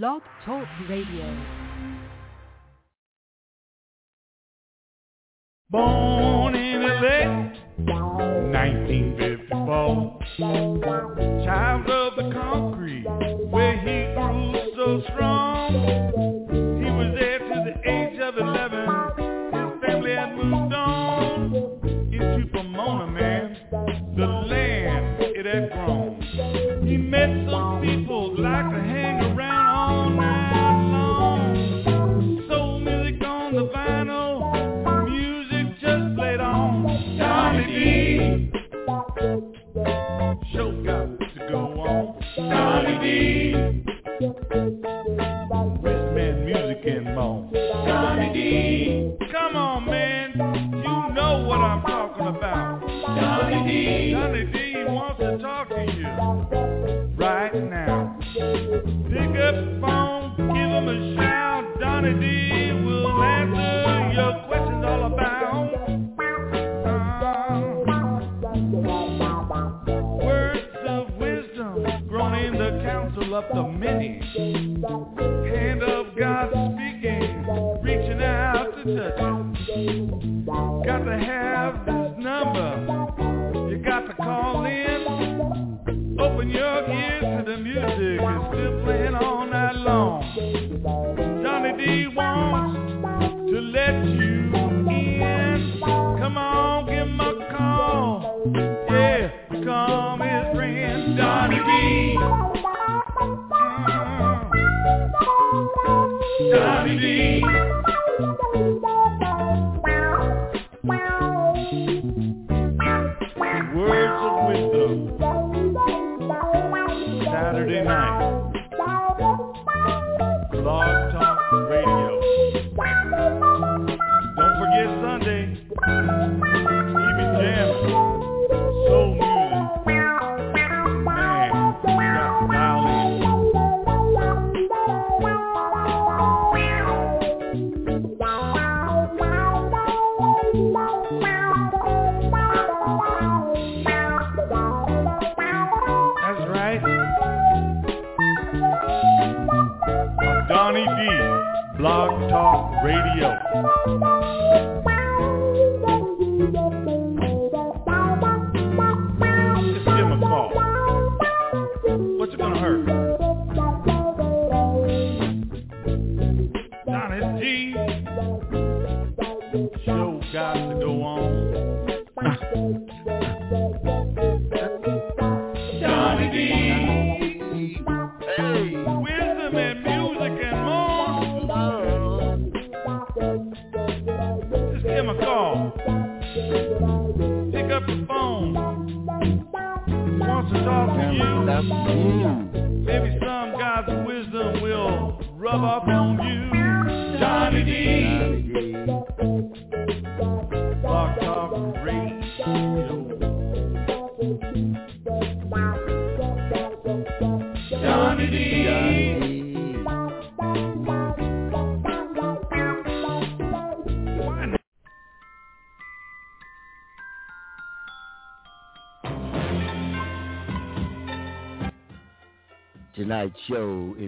Blog Talk Radio. Born in LA, 1954. Child of the concrete, where he grew so strong. He was there to the age of 11. His family had moved on into Pomona, man, the land it had grown. He met some Sorry, many.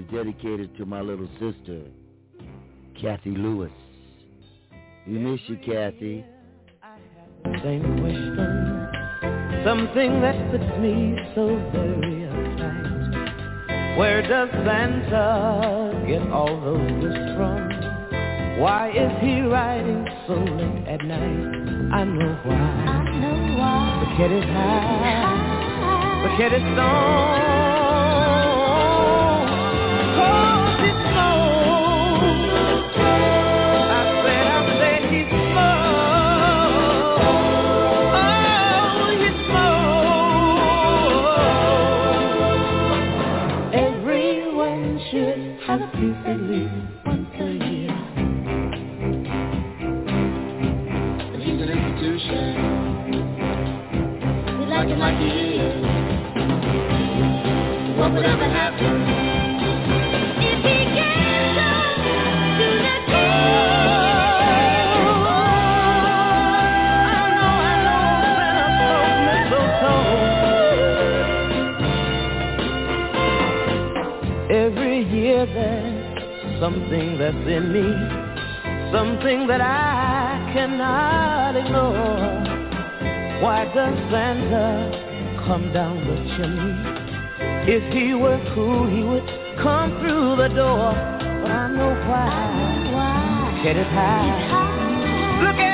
is dedicated to my little sister, Kathy Lewis. We miss you, Kathy. Same question, something that puts me so very uptight. Where does Santa get all those gifts from? Why is he riding so late at night? I know why. I know why. The kid is high. The kid is stoned. Something that's in me, something that I cannot ignore? Why does Santa come down the chimney? If he were cool, he would come through the door. But I know why. Why? Get it high. Look at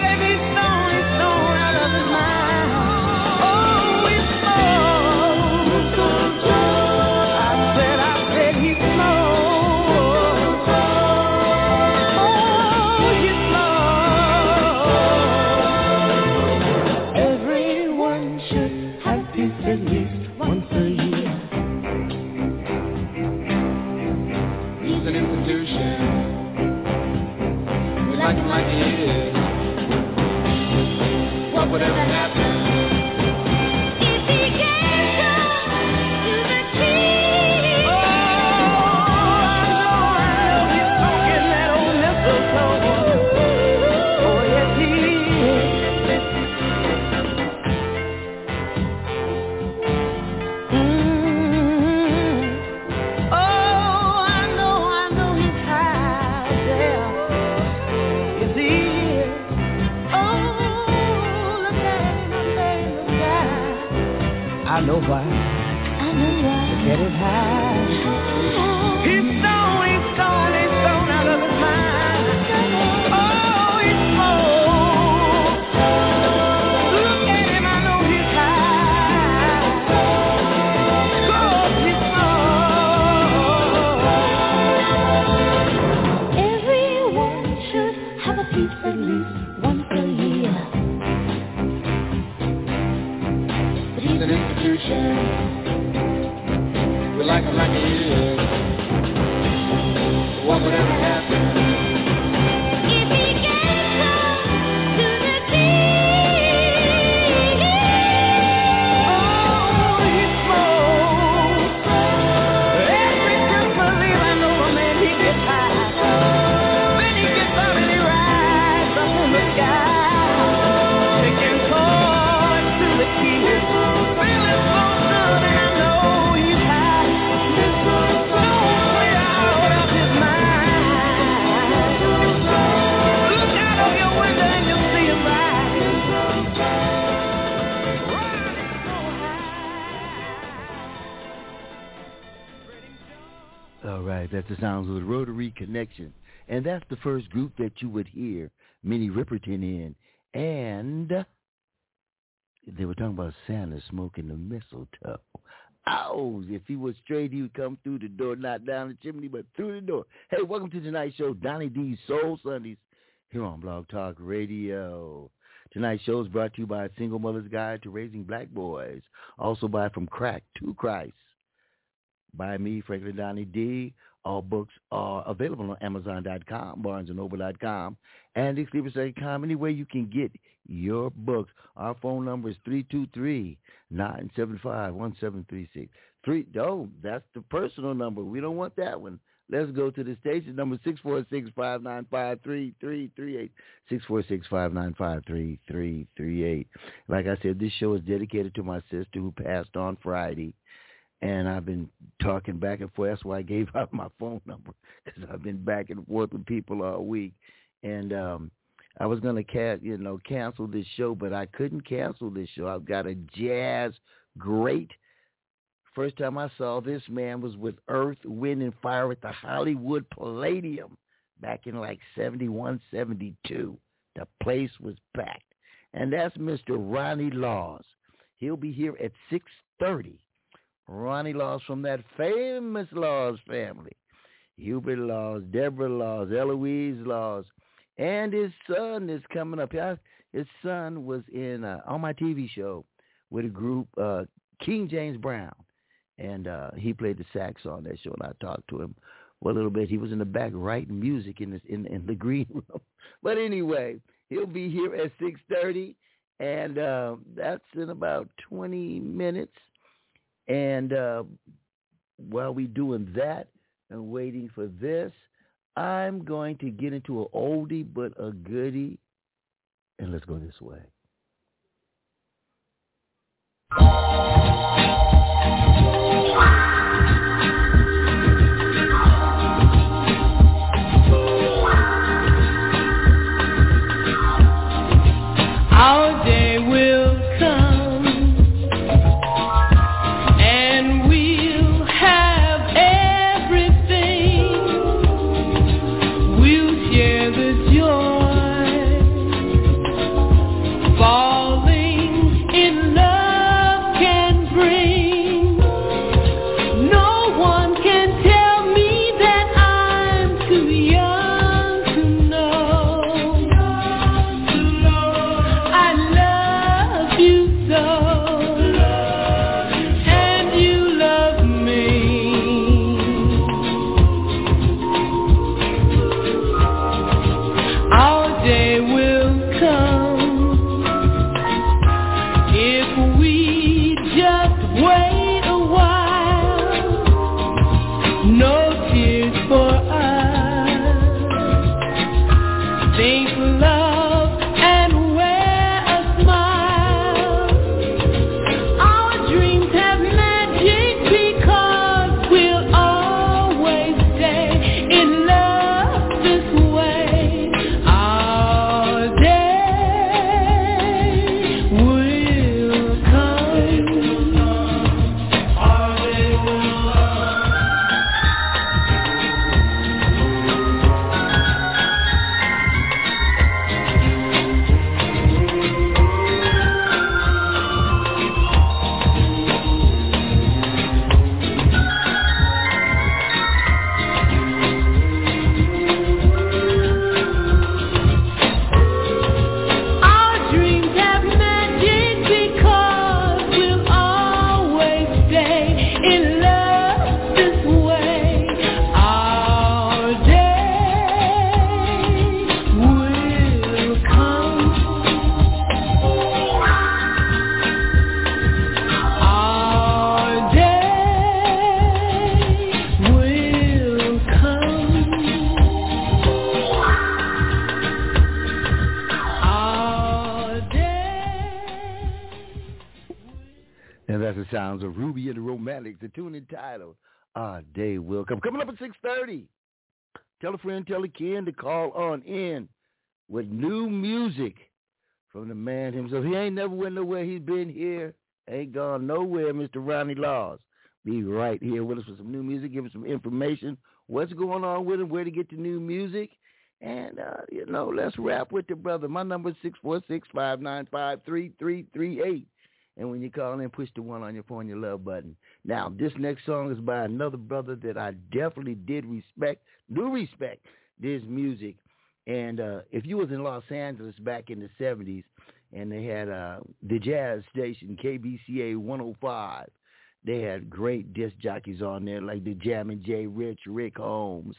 And that's the first group that you would hear Minnie Riperton in. And they were talking about Santa smoking the mistletoe. Oh, if he was straight, he would come through the door, not down the chimney, but through the door. Hey, welcome to tonight's show, Donnie D's Soul Sundays, here on Blog Talk Radio. Tonight's show is brought to you by Single Mother's Guide to Raising Black Boys, also by From Crack to Christ by me, Franklin Donnie D. All books are available on Amazon.com, BarnesandNoble.com, and Exclusive.com. Anywhere you can get your books. Our phone number is 323-975-1736. Three, oh, that's the personal number. We don't want that one. Let's go to the station number 646-595-3338. 646-595-3338. Like I said, this show is dedicated to my sister who passed on Friday and I've been talking back and forth. That's why I gave out my phone number because I've been back and forth with people all week. And um I was gonna ca- you know cancel this show, but I couldn't cancel this show. I've got a jazz great. First time I saw this man was with Earth, Wind, and Fire at the Hollywood Palladium back in like 71, 72. The place was packed. And that's Mr. Ronnie Laws. He'll be here at 6.30. Ronnie Laws from that famous Laws family. Hubert Laws, Debra Laws, Eloise Laws, and his son is coming up. His son was in uh, on my TV show with a group, uh, King James Brown, and uh, he played the sax on that show. And I talked to him for a little bit. He was in the back writing music in this in, in the green room. But anyway, he'll be here at six thirty, and uh, that's in about twenty minutes. And uh, while we're doing that and waiting for this, I'm going to get into an oldie but a goodie. And let's go this way. sounds entitled Our Day Will Come. Coming up at 6.30. Tell a friend, tell a kin to call on in with new music from the man himself. He ain't never went nowhere. He's been here. Ain't gone nowhere, Mr. Ronnie Laws. Be right here with us for some new music, give us some information, what's going on with him, where to get the new music. And, uh, you know, let's rap with the brother. My number is 646-595-3338. And when you call in, push the one on your phone, your love button. Now, this next song is by another brother that I definitely did respect, do respect this music. And uh, if you was in Los Angeles back in the 70s and they had uh, the jazz station KBCA 105, they had great disc jockeys on there like the Jammin' J. Rich, Rick Holmes.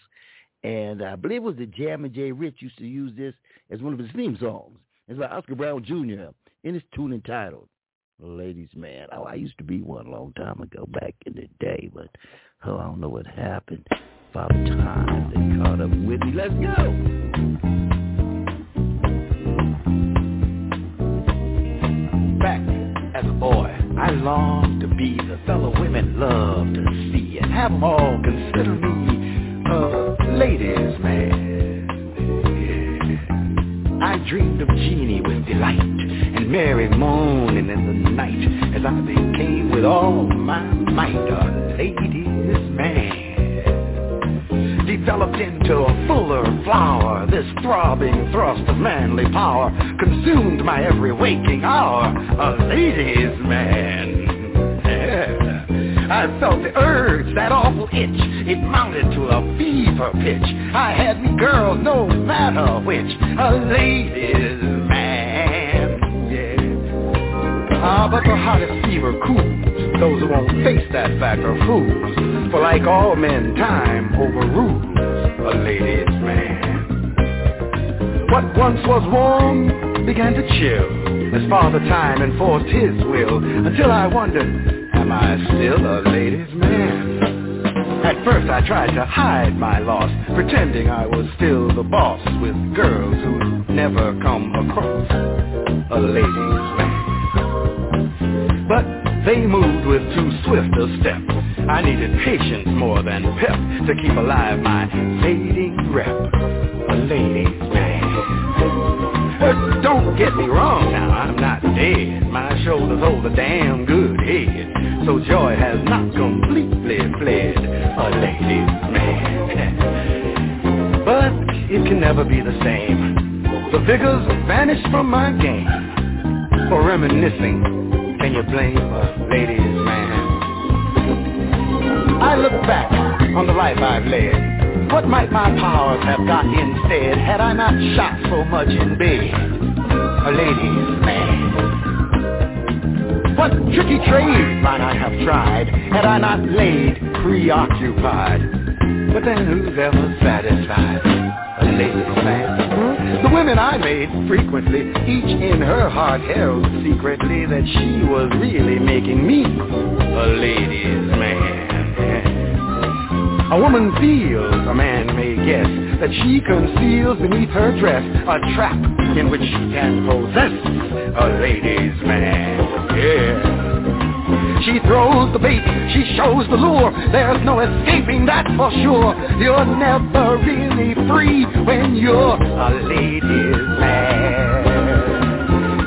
And I believe it was the Jammin' J. Rich used to use this as one of his theme songs. It's by Oscar Brown Jr. in his tune entitled Ladies Man. Oh, I used to be one a long time ago back in the day, but oh, I don't know what happened. Father Time, they caught up with me. Let's go. Back as a boy, I longed to be the fellow women love to see and have them all consider me a ladies' man. I dreamed of Jeannie with delight and Mary moaning in the night as I became with all my might a ladies' man developed into a fuller flower. This throbbing thrust of manly power consumed my every waking hour. A ladies' man. I felt the urge, that awful itch. It mounted to a fever pitch. I had me girls, no matter which. A ladies' man. Ah, but the hottest fever cools. Those who won't face that fact are fools. For like all men, time overrules a lady's man. What once was warm began to chill as Father Time enforced his will until I wondered, am I still a lady's man? At first I tried to hide my loss, pretending I was still the boss with girls who never come across a. But they moved with too swift a step. I needed patience more than pep to keep alive my fading rep. A ladies' man. Don't get me wrong now, I'm not dead. My shoulders hold a damn good head. So joy has not completely fled. A ladies' man. But it can never be the same. The vigors vanished from my game. For reminiscing, can you blame a ladies' man? I look back on the life I've led. What might my powers have got instead had I not shot so much in bed? A ladies' man. What tricky trade might I have tried had I not laid preoccupied? But then who's ever satisfied? A ladies' man. The women I made frequently, each in her heart held secretly that she was really making me a ladies' man. A woman feels, a man may guess, that she conceals beneath her dress a trap in which she can possess a ladies' man. Yeah. She throws the bait, she shows the lure. There's no escaping that for sure. You're never really free when you're a ladies' man.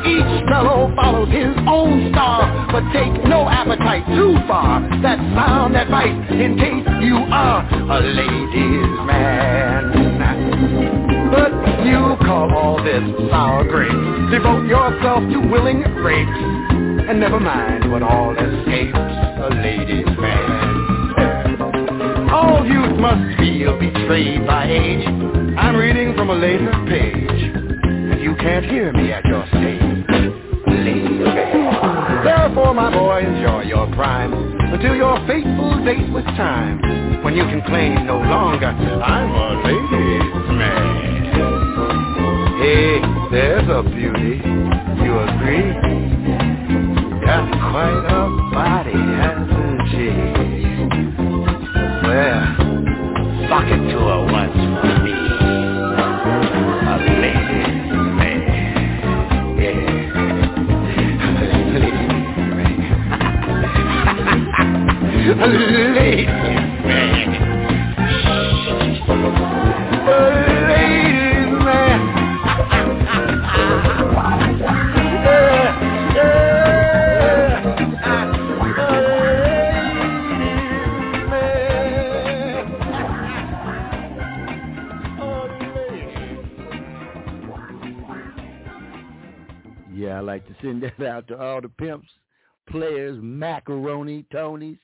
Each fellow follows his own star, but take no appetite too far. That sound advice in case you are a ladies' man. But you call all this sour grapes. Devote yourself to willing rapes. And never mind what all escapes a lady's man. All youth must feel betrayed by age. I'm reading from a later page. And you can't hear me at your stage. Man. Therefore, my boy, enjoy your prime until your fateful date with time. When you can claim no longer, I'm a ladies' man. Hey, there's a beauty. Players, macaroni, Tonys,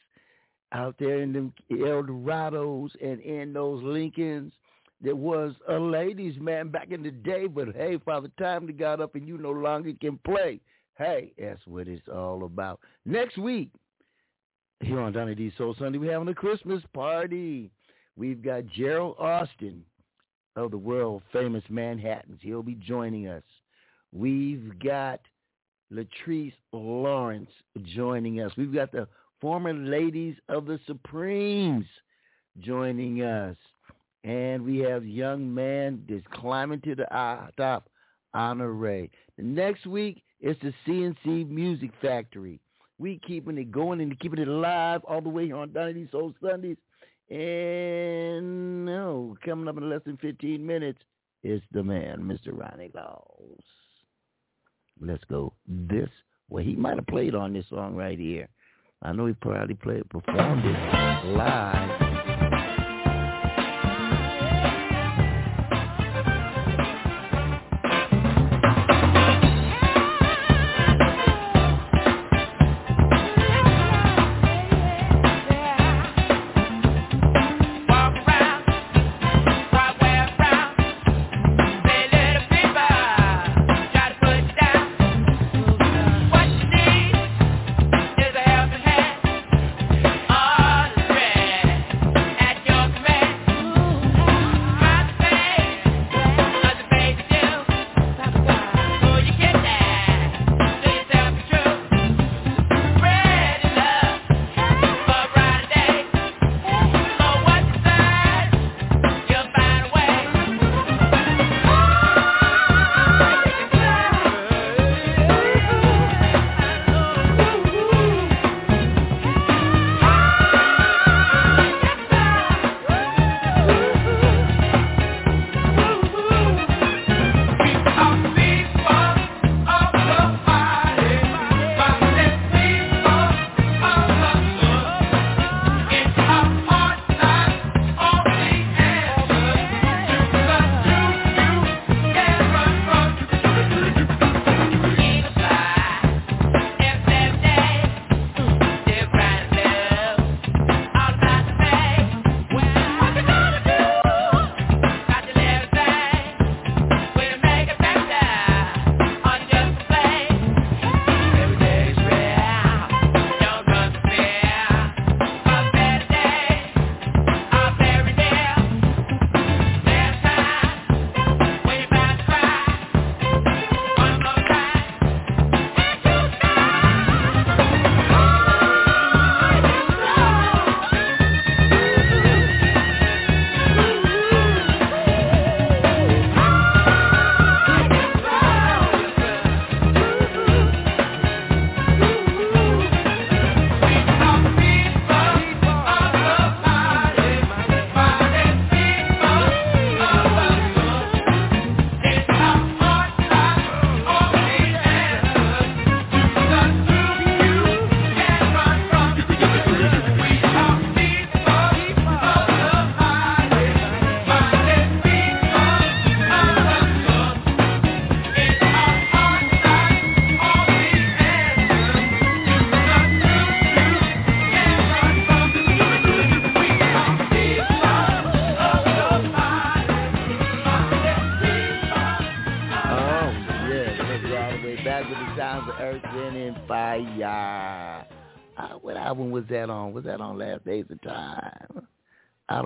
out there in them Eldorados and in those Lincolns. There was a ladies' man back in the day, but hey, by the time they got up and you no longer can play, hey, that's what it's all about. Next week, here on Donny D Soul Sunday, we're having a Christmas party. We've got Gerald Austin of the world famous Manhattans. He'll be joining us. We've got Latrice Lawrence joining us. We've got the former ladies of the Supremes joining us. And we have young man that's climbing to the uh, top, Honor Ray. The next week is the C+C Music Factory. We keeping it going and keeping it alive all the way on Donny D Soul Sundays. And no, coming up in less than 15 minutes, it's the man, Mr. Ronnie Laws. Let's go this way. He might have played on this song right here. I know he probably played performed it live.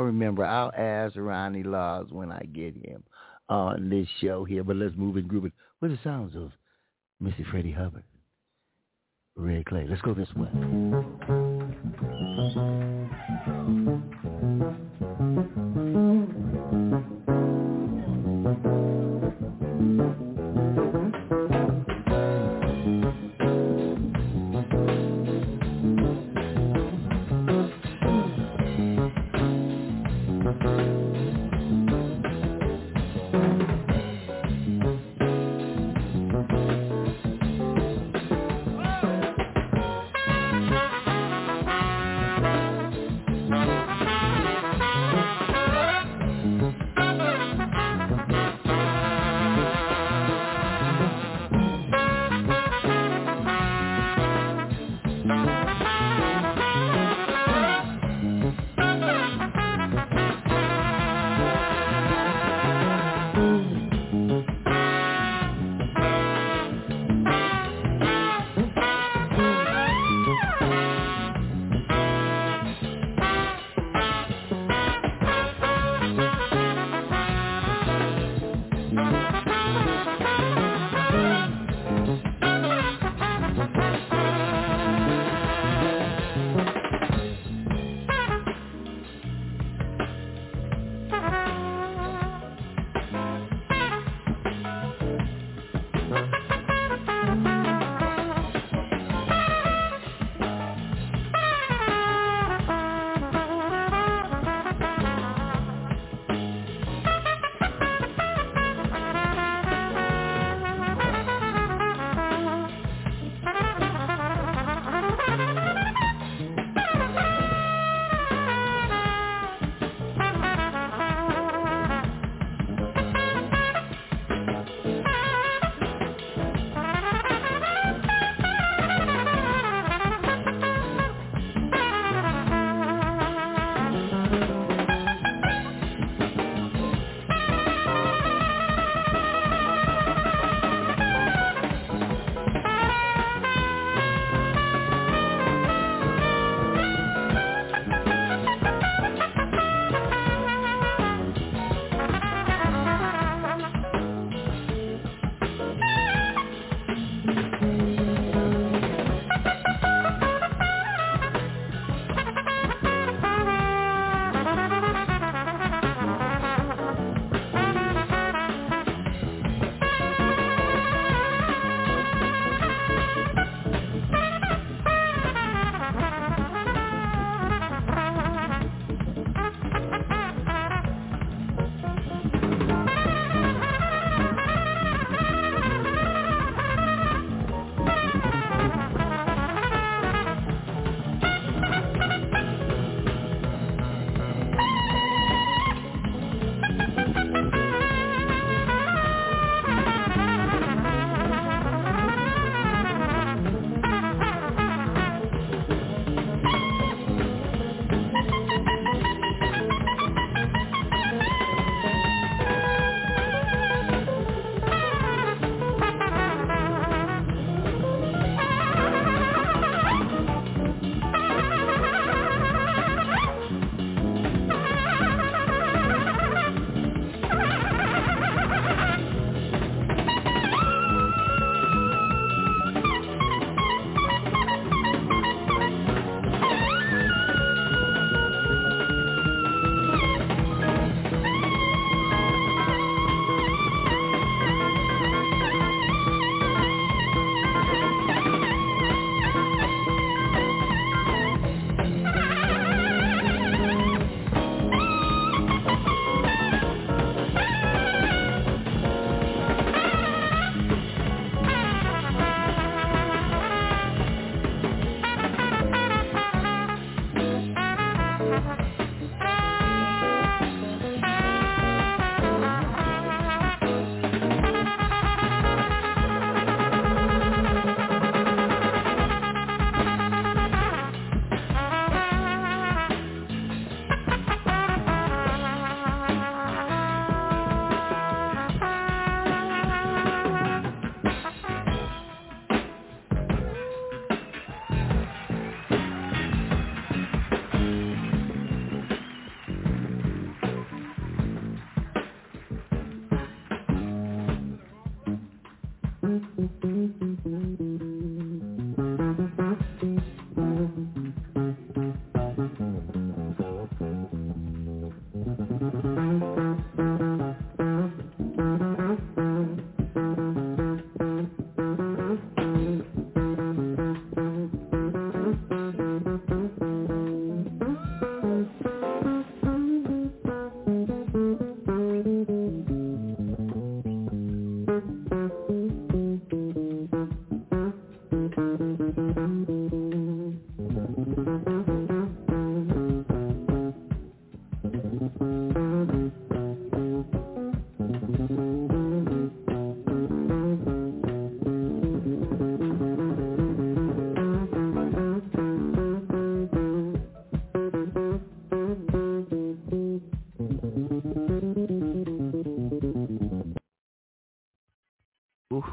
Remember. I'll ask Ronnie Laws when I get him on this show here. But let's move and groove it with the sounds of Missy Freddie Hubbard, Red Clay. Let's go this way.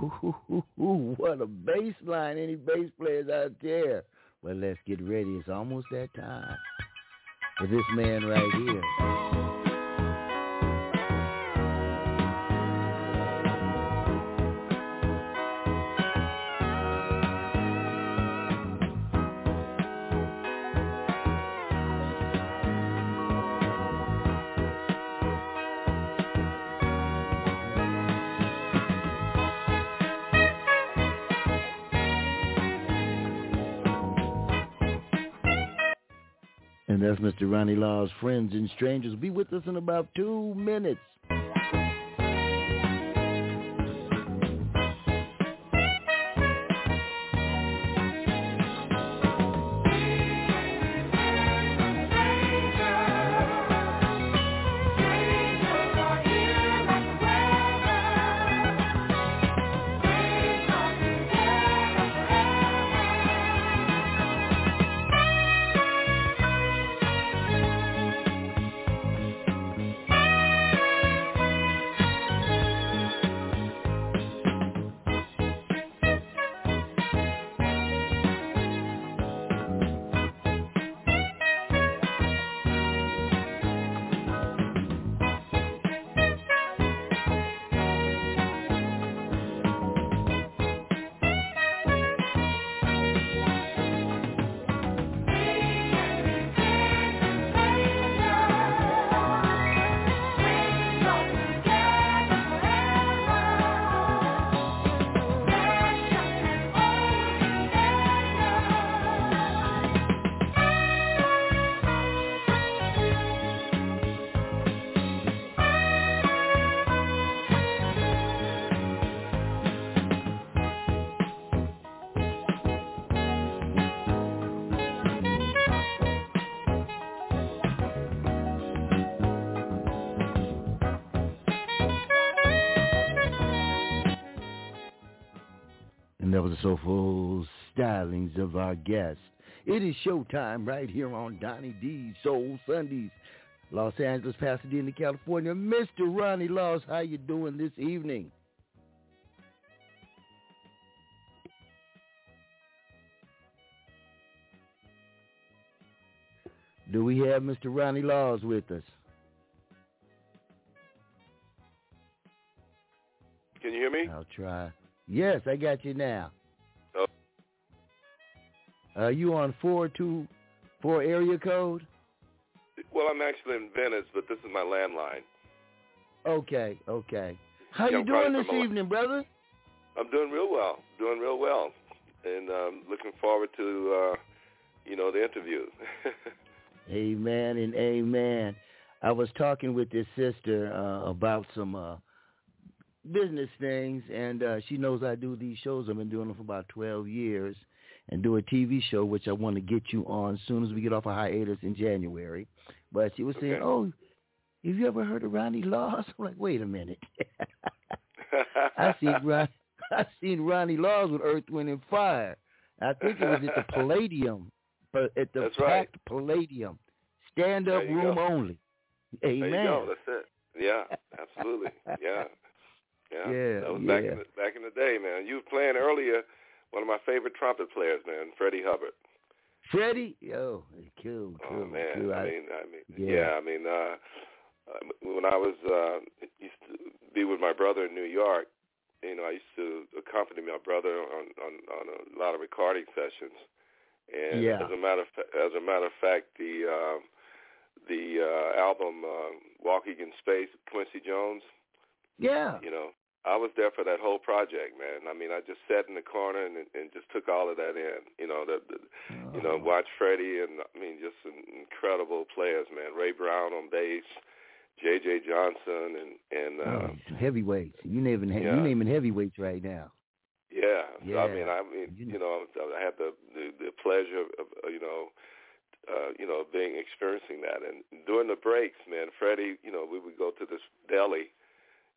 Ooh, that's Mr. Ronnie Law's friends and strangers. Be with us in about two minutes. Soulful stylings of our guest. It is showtime right here on Donnie D's Soul Sundays. Los Angeles, Pasadena, California. Mr. Ronnie Laws, how you doing this evening? Do we have Mr. Ronnie Laws with us? Can you hear me? I'll try. Yes, I got you now. Are you on 424 area code? Well, I'm actually in Venice, but this is my landline. Okay, okay. How you doing this evening, brother? I'm doing real well, doing real well, and um, looking forward to uh, you know the interview. Amen and amen. I was talking with this sister uh, about some uh, business things, and uh, she knows I do these shows. I've been doing them for about 12 years and do a TV show, which I want to get you on as soon as we get off a hiatus in January. But she was saying, Okay. oh, have you ever heard of Ronnie Laws? I'm like, wait a minute. I seen Ron, I seen Ronnie Laws with Earth, Wind, and Fire. I think it was at the Palladium, but at the That's right. packed Palladium, stand up room go. only. There Amen. you go. That's it. Yeah, absolutely. Yeah, yeah. Yeah, That was back yeah. in the, back in the day, man. You were playing earlier. One of my favorite trumpet players, man, Freddie Hubbard. Freddie, yo, cool, cool, Oh man, cool. I mean, I mean, Yeah. yeah, I mean, uh, uh, when I was uh, used to be with my brother in New York, you know, I used to accompany my brother on on, on a lot of recording sessions, and Yeah. as a matter of fa- as a matter of fact, the um, the uh, album uh, Walking in Space, Quincy Jones, yeah, you know, I was there for that whole project, man. I mean, I just sat in the corner and and just took all of that in, you know, that the, you know, Oh. watch Freddie and I mean, just some incredible players, man. Ray Brown on bass, J.J. Johnson, and and uh, Oh, heavyweights. You naming Yeah. you naming heavyweights right now. yeah. So, Yeah. I mean, I mean, You know, I had the the, the pleasure of, you know. Uh, you know, being experiencing that, and during the breaks, man, Freddie, you know, we would go to this deli,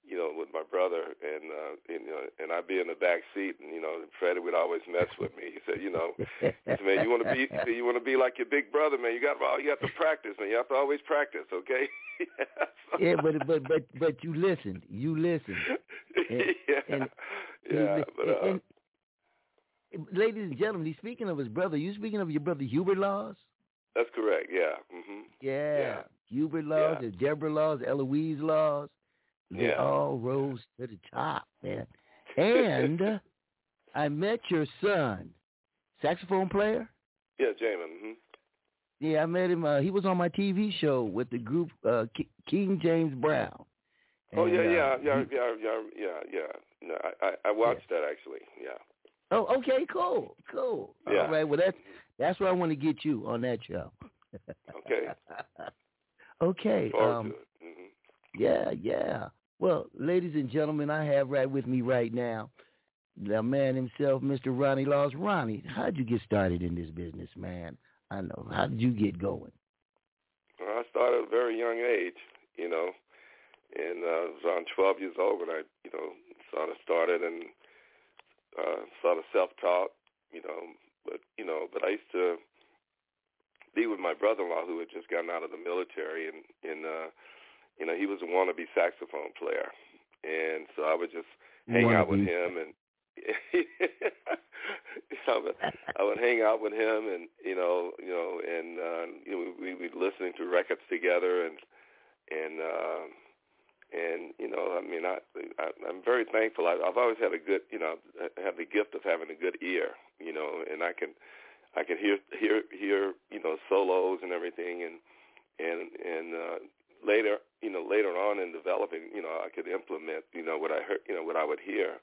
you know, with my brother, and uh, you know, and I'd be in the back seat, and you know, Freddie would always mess with me. He said, you know, he said, man, you want to be, you want to be like your big brother, man. You got, well, you have to practice, man. You have to always practice, okay? yeah, but but but but you listened. You listened. And, yeah, and- yeah. But uh, and- ladies and gentlemen, he's speaking of his brother. You speaking of your brother Hubert Laws? that's correct. Yeah. hmm Yeah. Yeah. Hubert Laws, Yeah. Debra Laws, Eloise Laws. They Yeah. all rose to the top, man. And uh, I met your son, saxophone player. Yeah, Jamin. hmm Yeah, I met him. Uh, he was on my TV show with the group uh, K- King James Brown. Oh And, yeah, uh, yeah, yeah, yeah, yeah, yeah, yeah. No, I, I, watched that actually. Yeah. Oh, okay, cool, cool. Yeah. All right, well that's that's where I want to get you on that show. Okay. okay. Um, to it. hmm yeah, yeah. Well, ladies and gentlemen, I have right with me right now the man himself, Mr. Ronnie Laws. Ronnie, how'd you get started in this business, man? I know. How did you get going? Well, I started at a very young age, you know, and uh, I was around 12 years old when I, you know, sort of started and uh, sort of self-taught, you know, but you know, but I used to be with my brother-in-law who had just gotten out of the military, and and uh, you know, he was a wannabe saxophone player, and so I would just hang out with him and. I would, I would hang out with him, and you know, you know, and uh, you know, we we'd be listening to records together, and and uh, and you know, I mean, I, I I'm very thankful. I, I've always had a good, you know, I have the gift of having a good ear, you know, and I can I can hear hear hear you know solos and everything, and and and uh, later, you know, later on in developing, you know, I could implement, you know, what I heard, you know, what I would hear.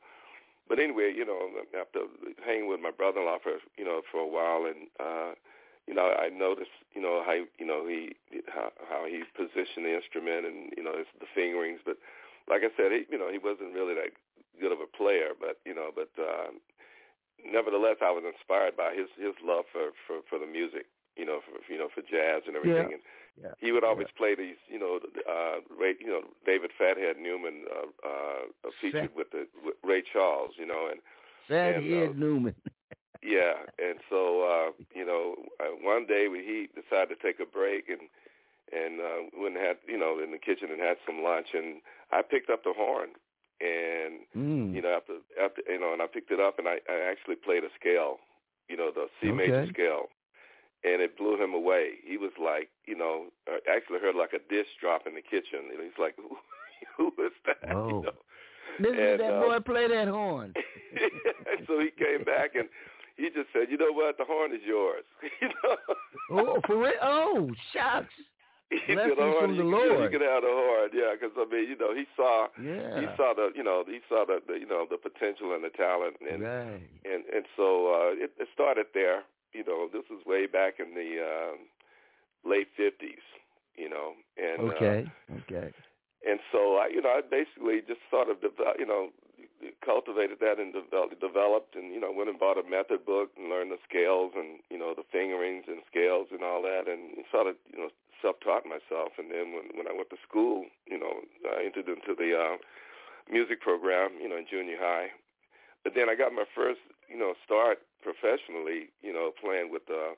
But anyway, you know, after hanging with my brother-in-law for you know for a while, and uh, you know, I noticed you know how you know he how how he positioned the instrument and you know it's the fingerings. But like I said, he you know he wasn't really that good of a player, but you know, but uh, nevertheless, I was inspired by his his love for for for the music, you know, for you know for jazz and everything. And Yeah. he would always play these, you know, uh, Ray, you know, David Fathead Newman uh, uh, featured Fat- with the with Ray Charles, you know, and Fathead And, uh, Newman. yeah, and so uh, you know, uh, one day we, he decided to take a break and and uh, went and had you know in the kitchen and had some lunch, and I picked up the horn, and Mm. you know after after you know, and I picked it up and I, I actually played a scale, you know, the C major scale, and it blew him away. He was like, you know, uh, actually heard like a dish drop in the kitchen. And he's like, who, who is that? Oh. You know? Listen to and, that uh, boy play that horn. so he came back and he just said, you know what, the horn is yours. you know. Oh, for real? Oh, shucks. He said, Blessings "The horn, from you the can- Lord." You can have the horn, yeah, because I mean, you know, he saw, he saw the, you know, he saw the, the you know, the potential and the talent, and right. and and so uh, it, it started there. You know, this was way back in the um, late fifties. You know, and uh, Okay. Okay. and so I, you know, I basically just sort of, devel- you know, cultivated that and developed, developed, and you know, went and bought a method book and learned the scales and you know the fingerings and scales and all that, and sort of, you know, self-taught myself. And then when when I went to school, you know, I entered into the uh, music program, you know, in junior high. But then I got my first, you know, start professionally, you know, playing with uh,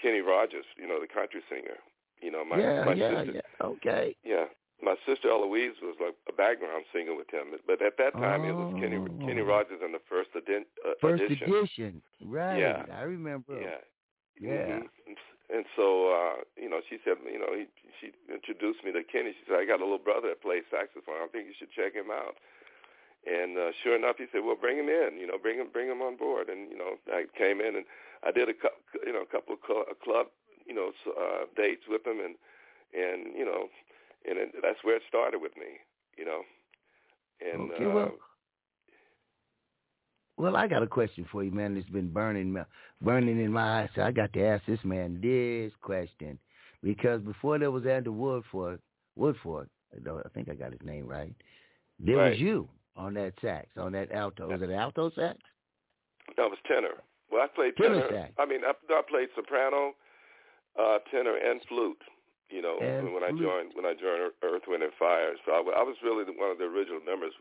Kenny Rogers, you know, the country singer. You know, my yeah, my yeah, sister, yeah. Okay. yeah. My sister Eloise was like a background singer with him, but at that time it was Kenny Kenny Oh. Rogers in the first edi- uh, First edition. edition. Right. Yeah. I remember. Yeah. Yeah. Mhm. And, and so uh, you know, she said, you know, he, she introduced me to Kenny. She said, I got a little brother that plays saxophone. I think you should check him out. And uh, sure enough, he said, "Well, bring him in. You know, bring him, bring him on board." And you know, I came in and I did a, cou- you know, a couple of cl- club, you know, uh, dates with him, and and you know, and it, that's where it started with me. You know, and okay. uh, Well. Well, I got a question for you, man. It's been burning, burning in my eyes. So I got to ask this man this question because before there was Andrew Woodford, Woodford, I think I got his name right. There Right. was you on that sax, on that alto. Was it alto sax? that was tenor. Well, I played Tenor tenor. sax. I mean, I, I played soprano, uh, tenor, and flute. You know, And when I joined when I joined Earth, Wind, and Fire. So I, I was really the, one of the original members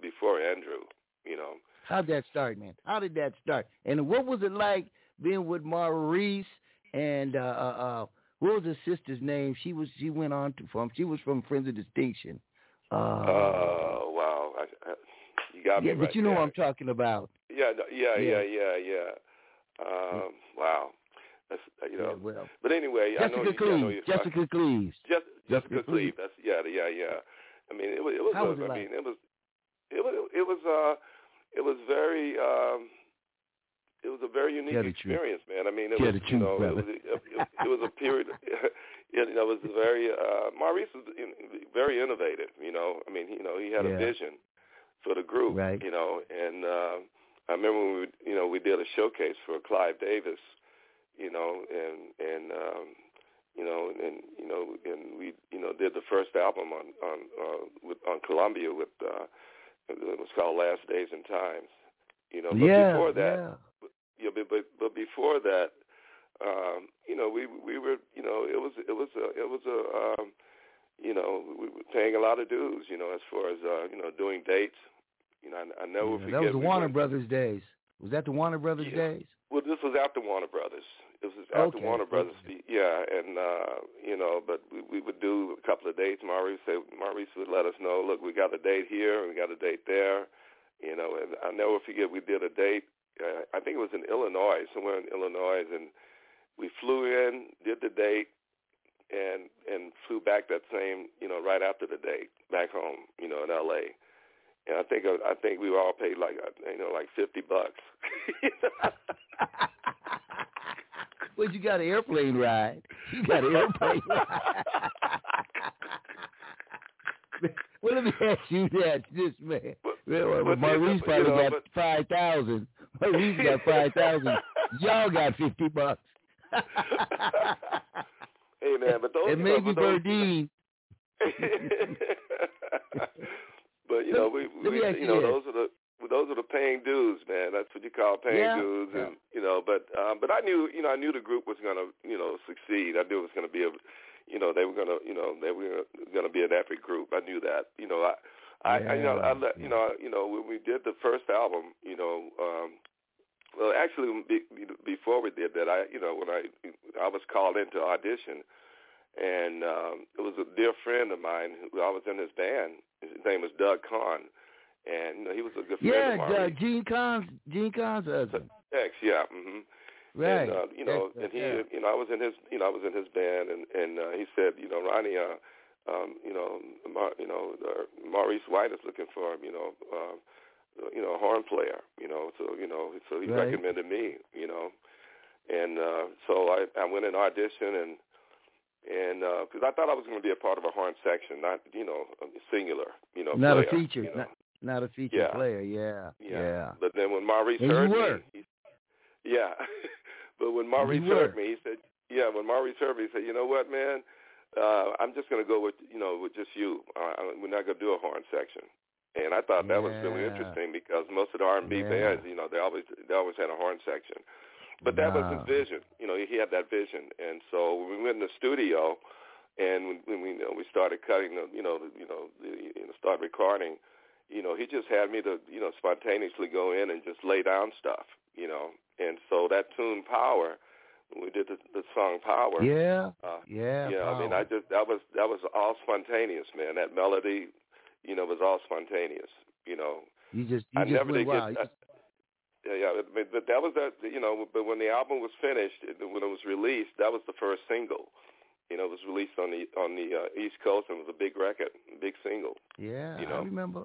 before Andrew. You know. How'd that start, man? How did that start? And what was it like being with Maurice and uh uh, uh what was her sister's name? She was she went on to from she was from Friends of Distinction. Uh, I, You got yeah, me but right you know there. what I'm talking about. Yeah, no, yeah, Yeah. yeah, yeah. Um, wow. That's uh, you know. Yeah, well, But anyway, I know Jessica you, I know Jessica Cleaves. Just, Jessica Jessica Cleave. That's yeah, yeah, yeah. I mean, it was. It was. How a, was it I like? mean, it was. It was. It was. Uh, it was very. Um, it was a very unique experience, man. I mean, it Tell was. you know, brother. it was. It, it, it was a period. you know, it was very. Uh, Maurice was very innovative. You know, I mean, you know, he had Yeah. a vision for the group. Right. You know, and uh, I remember when we, you know, we did a showcase for Clive Davis. You know, and and um, you know, and you know, and we you know did the first album on on uh, with on Columbia with uh, it was called Last Days and Times. You know, but yeah, before that, yeah. but but, but before that, um, you know, we we were, you know, it was it was a it was a, um, you know, we were paying a lot of dues, you know, as far as uh, you know, doing dates. You know, I, I never Yeah, forget. that was the Warner went- Brothers days. Was that the Warner Brothers Yeah. days? Well, this was after Warner Brothers. This was after Okay, Warner Brothers. okay. Yeah, and uh, you know, but we, we would do a couple of dates. Maurice say Maurice would let us know, look, we got a date here and we got a date there. You know, and I'll never forget we did a date. Uh, I think it was in Illinois, somewhere in Illinois, and we flew in, did the date, and and flew back that same, you know, right after the date back home, you know, in L.A. And I think I think we were all paid like uh, you know like fifty bucks. well, you got an airplane ride. You got an airplane ride. well, let me ask you that, this man. But- Well, but- Maurice probably you know, got but- five thousand. Maurice got five thousand. Y'all got fifty bucks. hey man, but those and you know, maybe but those, Burdine. but you know, we, we you you know, those are the those are the paying dues, man. That's what you call paying Yeah. dues, Yeah. and you know, but um, but I knew, you know, I knew the group was gonna, you know, succeed. I knew it was gonna be a, you know, they were gonna, you know, they were gonna be an epic group. I knew that, you know, I. I, I you know I let you know you know when we did the first album you know um well actually be, before we did that I you know when I I was called in to audition and um it was a dear friend of mine who I was in his band his name was Doug Carn and you know he was a good friend Yeah, of uh, mine Jean Carn's Jean Carn's husband. X yeah mhm Right. and uh, you know, Excellent, and he, yeah. you know, I was in his, you know, I was in his band, and and uh, he said, you know, Ronnie, uh, um, you know, Mar- you know, uh, Maurice White is looking for, you know, uh, you know, a horn player, you know, so you know, so he Right. recommended me, you know, and uh, so I I went in audition and and because I thought I was going to be a part of a horn section, not you know, singular, you know, not player, a feature, you know. not not a feature Yeah. player. Yeah, Yeah. But then when Maurice And heard me, he, yeah. but when Maurice heard me, he said, yeah. When Maurice heard me, he said, you know what, man, uh, I'm just gonna go with you know with just you. Uh, I- we're not gonna do a horn section. And I thought that was really interesting because most of the R&B Yeah. bands, you know, they always they always had a horn section. But that was his vision. You know, he had that vision. And so when we went in the studio, and when, we you know we started cutting the you know the, you know the, you know start recording, you know he just had me to you know spontaneously go in and just lay down stuff. You know, and so that tune Power, we did the, the song Power. Yeah, Uh, yeah. yeah, I mean. I just that was that was all spontaneous, man. That melody, you know, was all spontaneous. You know, you just you I just never went did wow. get. Yeah, yeah, but, but that was that. You know, but when the album was finished, when it was released, that was the first single. You know, it was released on the on the uh, East Coast and it was a big record, big single. Yeah, you know? I remember.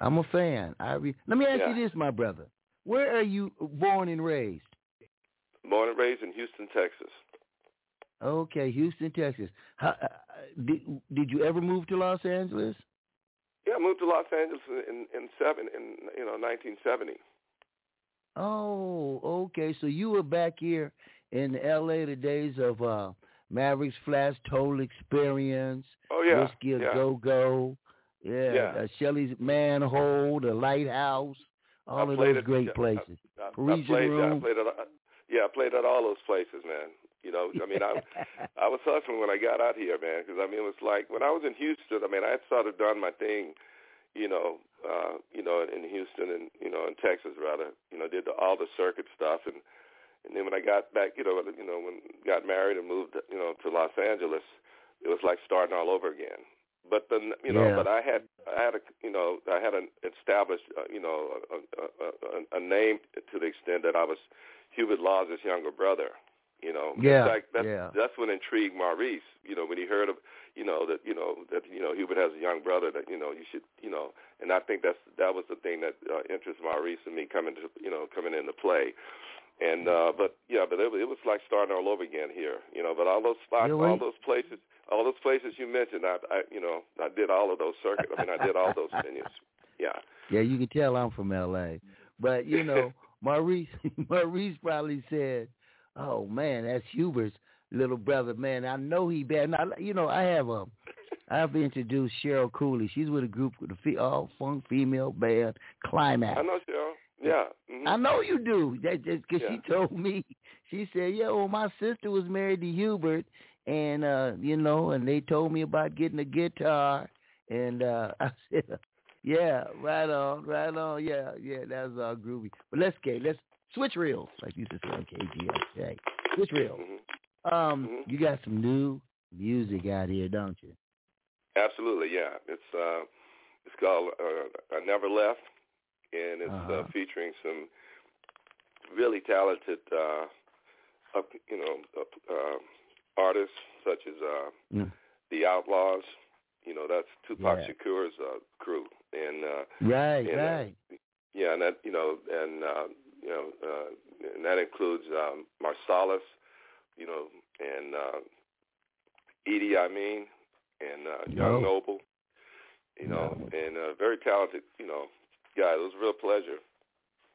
I'm a fan. I re- Let me ask Yeah. you this, my brother. Where are you born and raised? Born and raised in Houston, Texas. Okay, Houston, Texas. How, uh, did did you ever move to Los Angeles? Yeah, I moved to Los Angeles in in seven in you know 1970. Oh, okay. So you were back here in L.A. the days of uh, Maverick's Flat, Total Experience, Oh yeah, Whiskey a yeah. Go Go, yeah, Yeah. Uh, Shelly's Manne-Hole, the Lighthouse, all I of those at- great places. I, I Parisian played, yeah, I Room. played at, yeah, I played at all those places, man. You know, I mean, I I was hustling when I got out here, man, because I mean, it was like when I was in Houston. I mean, I had sort of done my thing, you know, uh, you know, in Houston and you know in Texas rather. You know, did the, all the circuit stuff, and and then when I got back, you know, you know, when got married and moved, you know, to Los Angeles, it was like starting all over again. but then you know, Yeah. but I had I had a you know I had an established uh, you know a, a, a, a name to the extent that I was Hubert Law's younger brother. You know, Yeah, fact, that's, yeah. that's what intrigued Maurice. You know, when he heard of you know that you know that you know Hubert has a young brother that you know you should you know, and I think that's that was the thing that uh, interested Maurice and me coming to you know coming into play. And uh but yeah, but it, was- it was like starting all over again here, you know. But all those spots, Yeah, all those places, all those places you mentioned, I, I you know, I did all of those circuits. I mean, I did all those venues. Yeah. Yeah, you can tell I'm from L.A. But you know, Maurice Maurice probably said, "Oh man, that's Hubert's little brother. Man, I know he bad." Now, you know, I have a I've introduced Cheryl Cooley. She's with a group with a all funk female band, Klymaxx. I know, Cheryl. Yeah. mhm. I know you do. That just because Yeah. she told me. She said, "Yeah, well, my sister was married to Hubert, and uh, you know, and they told me about getting a guitar." And uh I said, "Yeah, right on, right on. Yeah, yeah, that's all groovy." But let's get let's switch reels, like you to say on KGSJ. Switch reels. Mhm. Um, Mhm. you got some new music out here, don't you? Absolutely, yeah. It's uh, it's called uh, I Never Left, and it's uh Uh-huh. featuring some really talented, uh, up, you know, up, uh, artists such as uh, Mm. the Outlaws. You know, that's Tupac Yeah. Shakur's uh, crew, and uh, Right, And, uh, right. yeah, and that you know, and uh, you know, uh, and that includes um, Marsalis, you know, and uh, E.D.I. Mean, and uh, Young Oh. Noble, you know, No. and uh, very talented, you know, guy. It was a real pleasure.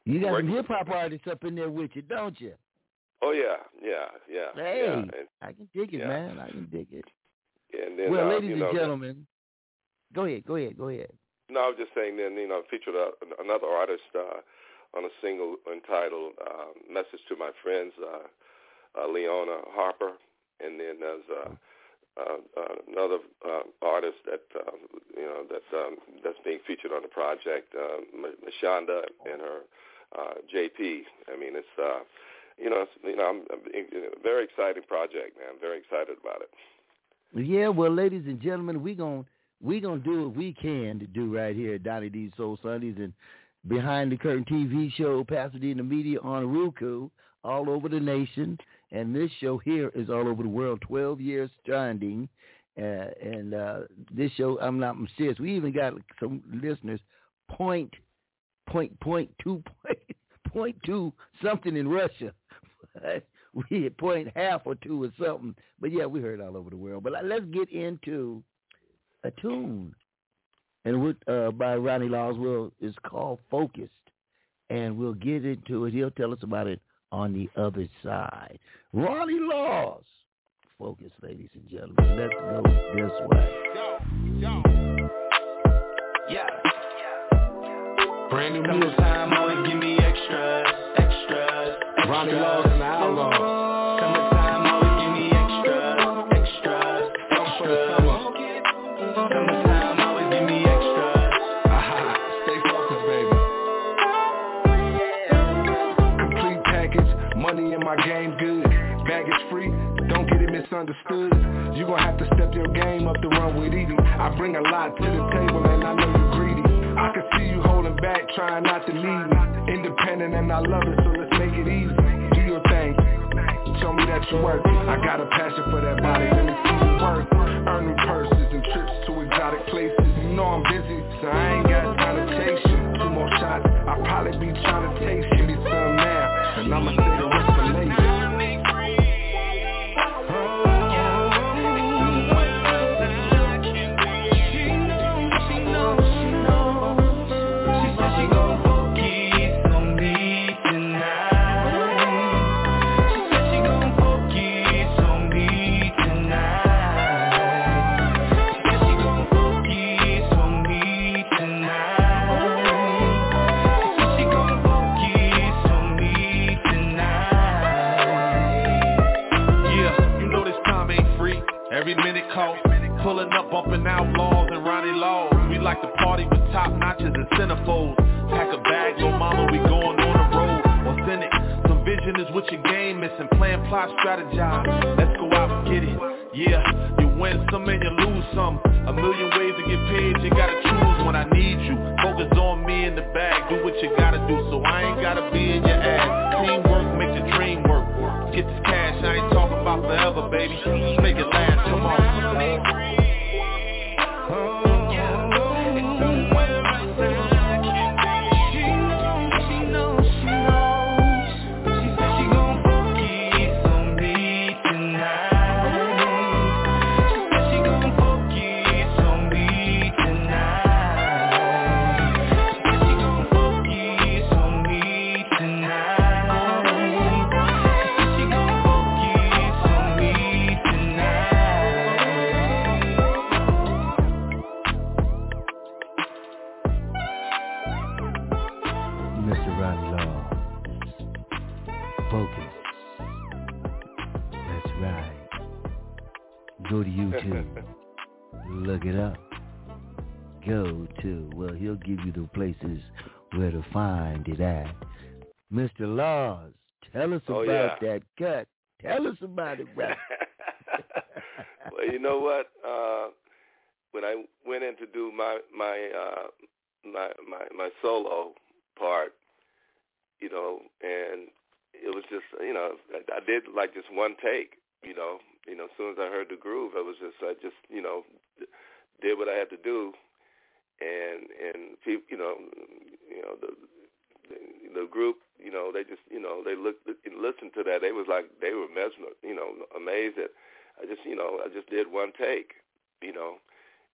You got some hip hop artists up in there with you, don't you? Oh yeah, yeah, yeah. Hey, yeah. And, I can dig it, Yeah. man. I can dig it. and then, well, uh, ladies you know, and gentlemen, go ahead, go ahead, go ahead. No, I was just saying. Then you know, featured a, another artist uh, on a single entitled uh, "Message to My Friends," uh, uh, Leona Harper, and then there's uh, uh, uh, another uh, artist that uh, you know that um, that's being featured on the project, uh, Mashonda and her uh, JP. I mean, it's uh, you know, it's, you know, I'm, I'm a very exciting project, man. I'm very excited about it. Yeah, well, ladies and gentlemen, we gon' we gonna do what we can to do right here at Donnie D's Soul Sundays and behind the curtain TV show, Pasadena Media on Roku, all over the nation, and this show here is all over the world. Twelve years standing, uh, and uh, this show, I'm not I'm serious. We even got some listeners point point point two point point two something in Russia. we at point half or two or something. But yeah, we heard all over the world. But let's get into a tune. And what uh, by Ronnie Laws will is called Focused. And we'll get into it. He'll tell us about it on the other side. Ronnie Laws. Focus, ladies and gentlemen. Let's go this way. Yeah. Brand new music. Summertime always give me extras, extras. Ronnie Laws misunderstood. You gon' have to step your game up to run with Edie. I bring a lot to the table and I know you're greedy. I can see you holding back, trying not to leave me. Independent and I love it, so let's make it easy. Do your thing. Show me that you work. I got a passion for that body. Let me see you work. Earn new purses and trips to exotic places. You know I'm busy, so I ain't got time to chase you. Two more shots, I probably be trying top notches and centerfolds. Pack a bag, no mama, we going on the road. Authentic. Some vision is what your game missing. Plan, plot, strategize. Let's go out and get it. Yeah, you win some and you lose some. A million ways to get paid, you gotta choose when I need you. Focus on me in the bag, do what you gotta do, so I ain't gotta be in your ass. Teamwork make the dream work. Get this cash, I ain't talking about forever, baby. Make it last, come on. Find it at. Mr. Laws, tell us Oh, about yeah. that cut. Tell us about it, brother. well, you know what? Uh, when I went in to do my my uh, my my my solo part, you know, and it was just you know I, I did like just one take, you know, you know. As soon as I heard the groove, I was just I just you know did what I had to do, and and people, you know, you know the the, group, you know, they just, you know, they looked and listened to that. They was like, they were mesmer, you know, amazed that I just, you know, I just did one take, you know,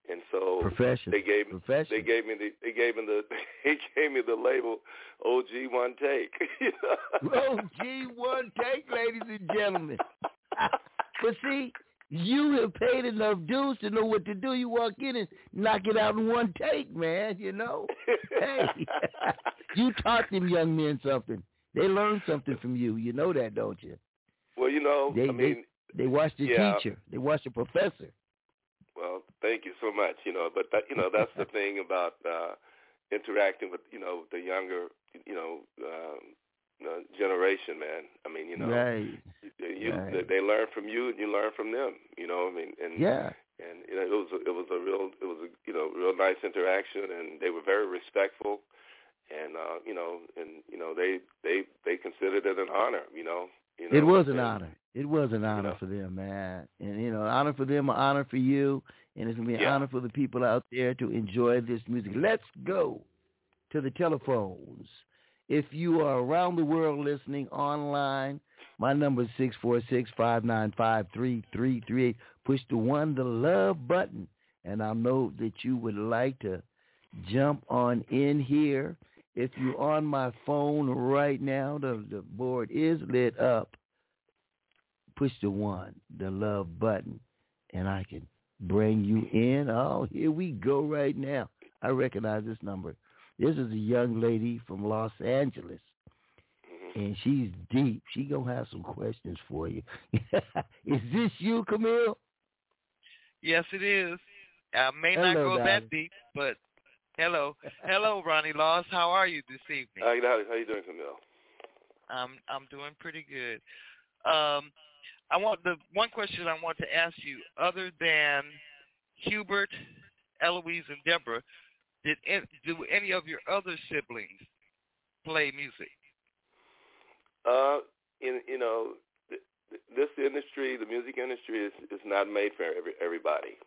and so Professional. they gave me, they gave me the, they gave me the, they gave me the label OG one take. Oh, one take, ladies and gentlemen. but see, you have paid enough dues to know what to do. You walk in and knock it out in one take, man, you know. hey, you taught them young men something. They learned something from you. You know that, don't you? well, you know, They I mean, they, they watched the yeah. teacher. They watched the professor. Well, thank you so much. You know, but that, you know that's the thing about uh, interacting with you know the younger you know um, uh, generation, man. I mean, you know, Right. you, you right. they, learn from you and you learn from them. You know, I mean, and Yeah. and you know it was a, it was a real it was a you know real nice interaction, and they were very respectful, and uh, you know, and you know they they they considered it an honor. You know, you know It was an and- honor. It was an honor know. for them, man. And you know, honor for them, an honor for you, and it's gonna be an Yeah. honor for the people out there to enjoy this music. Let's go to the telephones. If you are around the world listening online, my number is six four six five nine five three three three eight. Push the one, the love button, and I'll know that you would like to jump on in here. If you're on my phone right now, the, the board is lit up push the one, the love button, and I can bring you in. Oh, here we go right now. I recognize this number. This is a young lady from Los Angeles, and she's deep. She gonna have some questions for you. is this you, Camille? Yes, it is. I may not Hello, go darling. that deep, but hello, hello, Ronnie Laws. How are you this evening? How, how, how you doing, Camille? I'm I'm doing pretty good. Um, I want the one question I want to ask you, other than Hubert, Eloise, and Debra, did do any of your other siblings play music? Uh, in you know, th- this industry, the music industry, is is not made for every, everybody.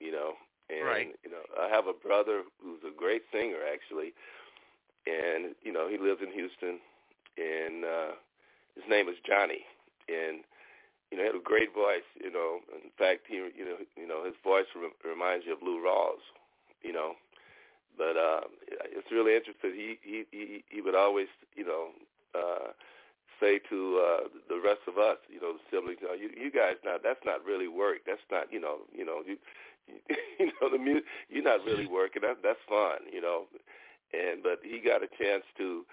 You know, and Right. you know, I have a brother who's a great singer actually, and you know, he lives in Houston, and uh, his name is Johnny, and you know, he had a great voice. You know, in fact, he you know, you know, his voice re- reminds you of Lou Rawls. You know, but uh, it's really interesting. He he he he would always you know. Uh, say to uh the rest of us, you know, the siblings, you, you, you guys not that's not really work. That's not, you know, you know, you you know the mu- you're not really working. That that's fun, you know. And but he got a chance to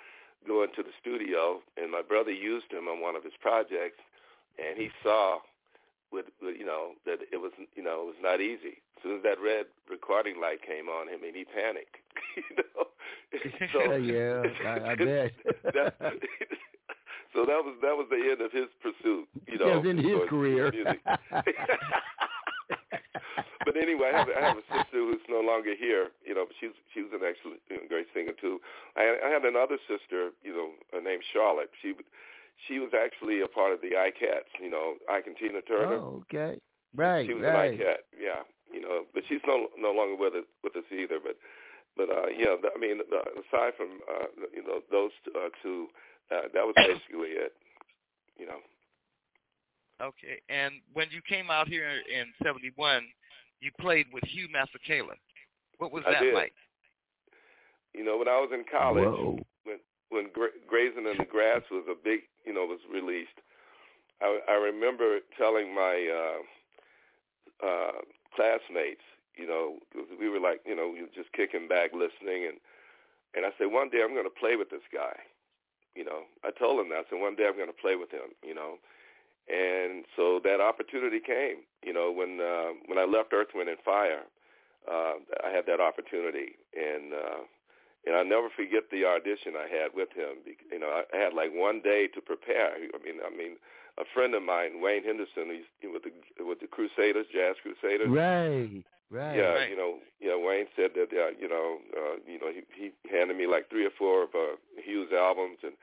go into the studio, and my brother used him on one of his projects, and he saw with, with you know that it was you know it was not easy. As soon as that red recording light came on him, and he panicked, you know. so yeah, I, I bet. that, so that was that was the end of his pursuit, you know. Because in his career. but anyway, I have, I have a sister who's no longer here. You know, she's she was an excellent, you know, great singer too. I, I had another sister, you know, uh, named Charlotte. She she was actually a part of the Ikettes. You know, I and Tina Turner. Oh, okay. Right, She was right. an Ikette. Yeah, you know, but she's no no longer with us with us either. But but uh, yeah, th- I mean, uh, aside from uh, you know those t- uh, two, uh, that was basically it. You know. Okay. And when you came out here in '71, you played with Hugh Masekela. What was I that did. like? You know, when I was in college, Whoa. when when Gra- Grazing in the Grass was a big, you know, was released, I, I remember telling my uh, uh, classmates, you know, 'cause we were like, you know, just kicking back, listening, and and I said, one day I'm going to play with this guy. You know, I told him that. Said, one day I'm going to play with him. You know, and so that opportunity came. You know, when uh, when I left Earth, Wind and Fire, uh, I had that opportunity, and uh, and I'll never forget the audition I had with him. You know, I I had like one day to prepare. I mean, I mean, a friend of mine, Wayne Henderson, he's he with the with the Crusaders, Jazz Crusaders. Right, right. Yeah, Right. you know, yeah. Wayne said that, uh, you know, uh, you know, he he handed me like three or four of uh, Hugh's albums, and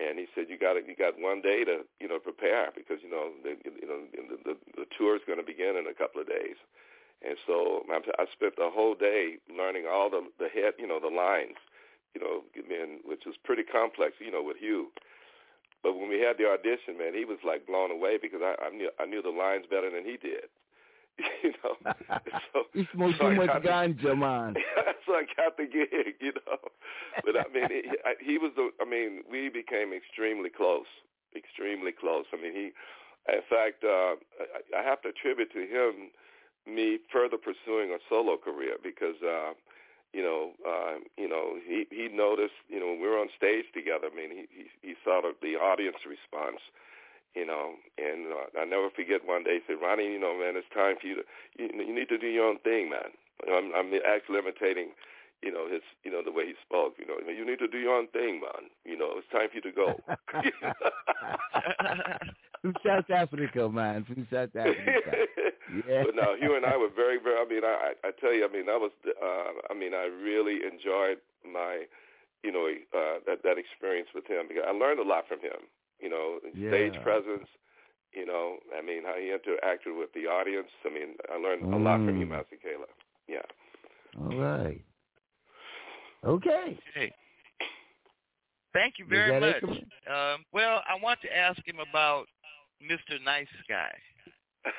and he said you got you got one day to you know prepare because you know the you know the the, the tour is going to begin in a couple of days, and so I spent the whole day learning all the the head you know the lines, you know, and which was pretty complex, you know, with Hugh. But when we had the audition, man, he was like blown away because I, I knew I knew the lines better than he did. you know, so you smoke so too much ganja, man. so I got the gig, you know. But I mean, he, I, he was the. I mean, we became extremely close, extremely close. I mean, he, in fact, uh, I, I have to attribute to him me further pursuing a solo career because, uh, you know, uh, you know, he he noticed, you know, when we were on stage together. I mean, he he, he saw the, the audience response. You know, and uh, I never forget one day he said, Ronnie, you know, man, it's time for you to, you, you need to do your own thing, man. I'm, I'm actually imitating, you know, his, you know, the way he spoke. You know, you need to do your own thing, man. You know, it's time for you to go. From South Africa, man. From South Africa. Yeah. But no, Hugh and I were very, very. I mean, I, I tell you, I mean, that was. Uh, I mean, I really enjoyed my, you know, uh, that that experience with him because I learned a lot from him. You know, stage presence. You know, I mean, how he interacted with the audience. I mean, I learned a lot from Hugh Mm. Masekela. Yeah. All right. Okay. Hey. Thank you very that much. Um, well, I want to ask him about Mr. Nice Guy.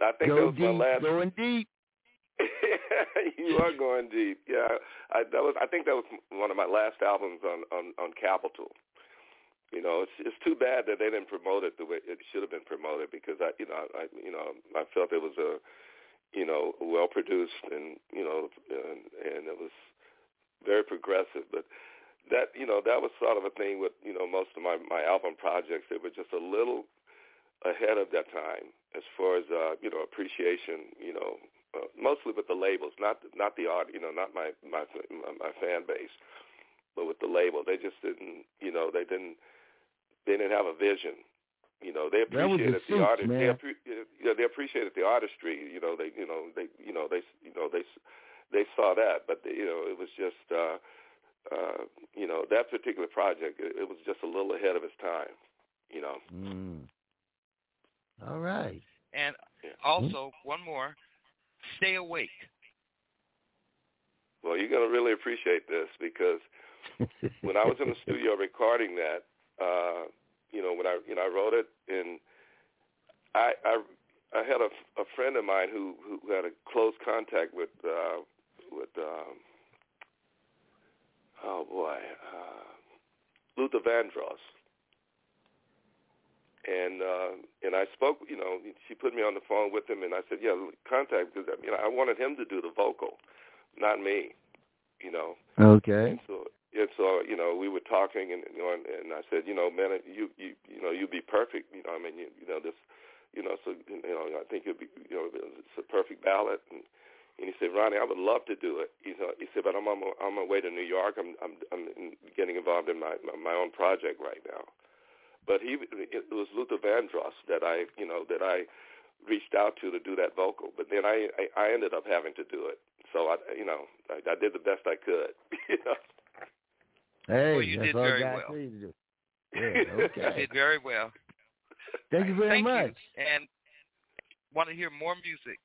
I think that Go was deep. my last. Going deep. you are going deep. Yeah, I that was. I think that was one of my last albums on on on Capitol. You know, it's it's too bad that they didn't promote it the way it should have been promoted because I you know I you know I felt it was a you know well produced and you know and, and it was very progressive. But that you know that was sort of a thing with you know most of my my album projects. They were just a little ahead of that time as far as uh, you know appreciation. You know, uh, mostly with the labels, not not the art. You know, not my my my fan base, but with the label, they just didn't. You know, they didn't. They didn't have a vision. You know, they the appreciated the suits, art. They, appre- you know, they appreciated the artistry. You know, they you know they you know they you know they they saw that, but you know it was just. uh uh, you know, that particular project, it, it was just a little ahead of its time, you know. Mm. All right. And Yeah. also, one more, Stay Awake. Well, you're going to really appreciate this because when I was in the studio recording that, uh, you know, when I, you know, I wrote it and I, I, I had a, a friend of mine who, who had a close contact with, uh, with, um, oh boy, uh, Luther Vandross. And uh, and I spoke, you know, she put me on the phone with him, and I said, yeah, contact because you know I wanted him to do the vocal, not me, you know. Okay. And so and so you know we were talking, and you know, and, and I said, you know, man, you you you know you'd be perfect, you know. I mean, you, you know this, you know, so you know I think it'd be, you know, it's a perfect ballot. And, and he said, Ronnie, I would love to do it. He said, he said, but I'm on my, on my way to New York. I'm I'm I'm getting involved in my my own project right now. But he, it was Luther Vandross that I, you know, that I reached out to to do that vocal. But then I I, I ended up having to do it. So I you know I, I did the best I could. you know. Hey, Well, you that's did all very well. tell you to do. Yeah, You did very well. Thank you very Thank much. you. And want to hear more music.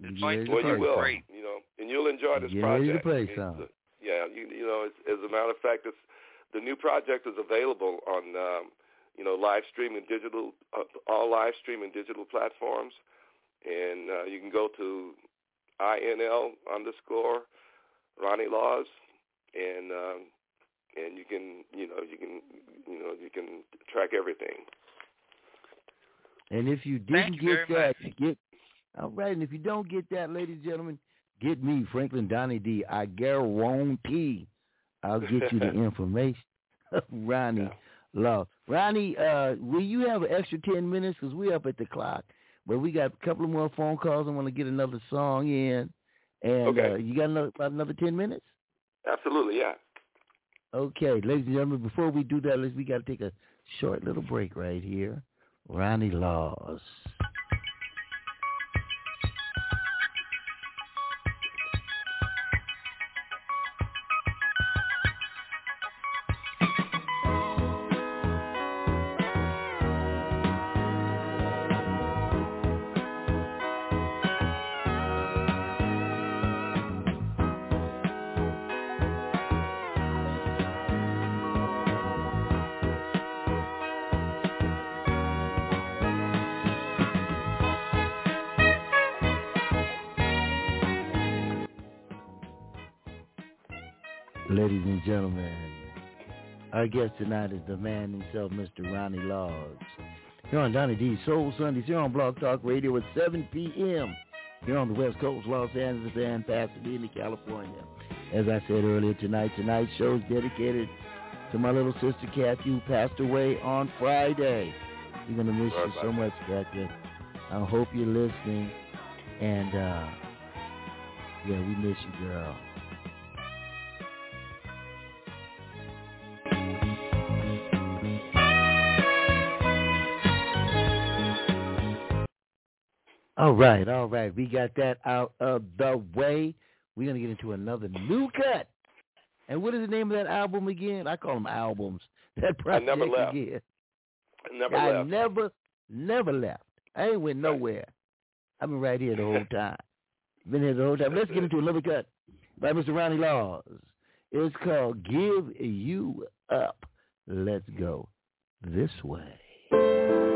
The You joint ready Well, you will. some? great. You know, and you'll enjoy this Get ready to project. play It's, some. yeah, you you know, it's, as a matter of fact, it's the new project is available on um, you know live streaming digital uh, all live streaming digital platforms, and uh, you can go to inl underscore Ronnie Laws, and um, and you can you know you can you know you can track everything. And if you didn't you get very that, get all right. And if you don't get that, ladies and gentlemen, get me, Franklin Donnie D. I guarantee I'll get you the information of Ronnie Law. Ronnie, uh, will you have an extra ten minutes? Because we're up at the clock, but we got a couple of more phone calls. I want to get another song in, and Okay. uh, you got another about another ten minutes. Absolutely, yeah. Okay, ladies and gentlemen, before we do that, let's we got to take a short little break right here. Ronnie Laws. Guest tonight is the man himself, Mr. Ronnie Laws. Here on Donnie D Soul Sundays, here on Blog Talk Radio at 7 p.m. Here on the West Coast, Los Angeles and Pasadena, California. As I said earlier tonight, tonight's show is dedicated to my little sister Kathy who passed away on Friday. We're going to miss Sorry you so much, Kathy. I hope you're listening. And, uh, yeah, we miss you, girl. All right, all right. We got that out of the way. We're going to get into another new cut. And what is the name of that album again? I call them albums. That I never left. again. I never I left. never, never left. I ain't went nowhere. I've been right here the whole time. Been here the whole time. Let's get into another cut by Mr. Ronnie Laws. It's called Give You Up. Let's go this way.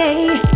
Day.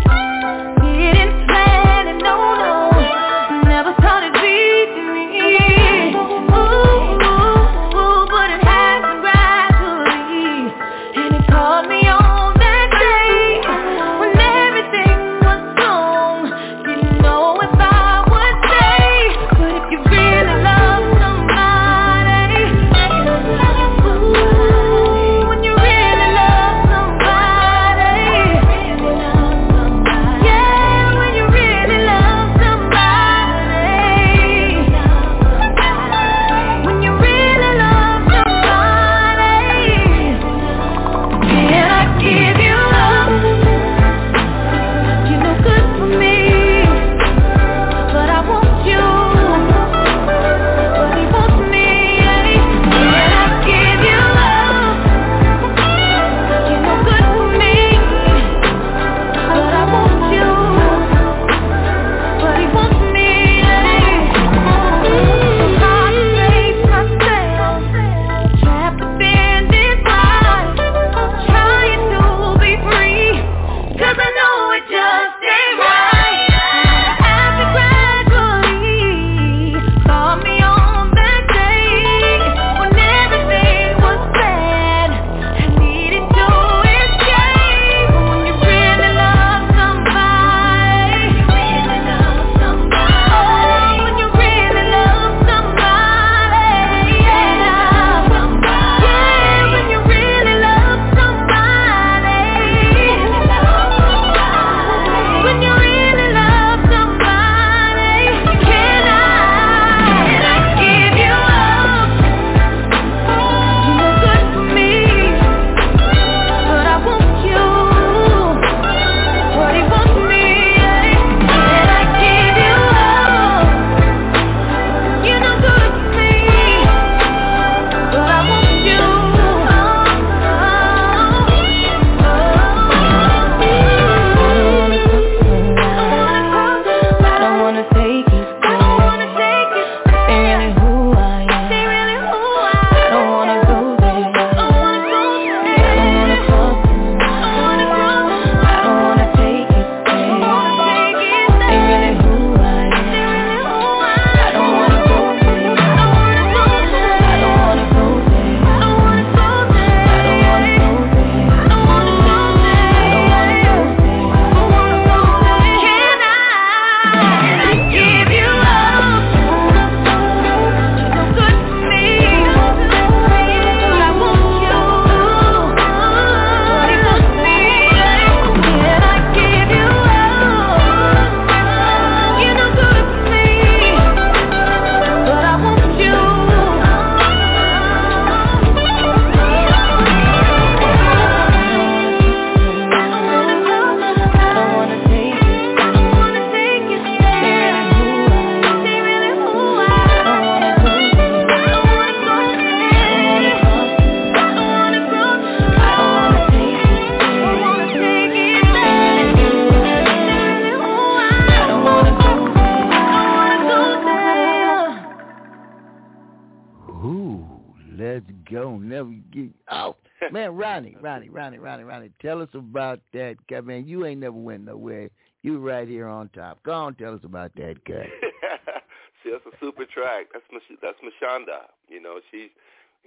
That cut. Man, you ain't never went nowhere. You right here on top. Go on, tell us about that cut. See, that's a super track. That's Mich- that's Mashonda. You know, she's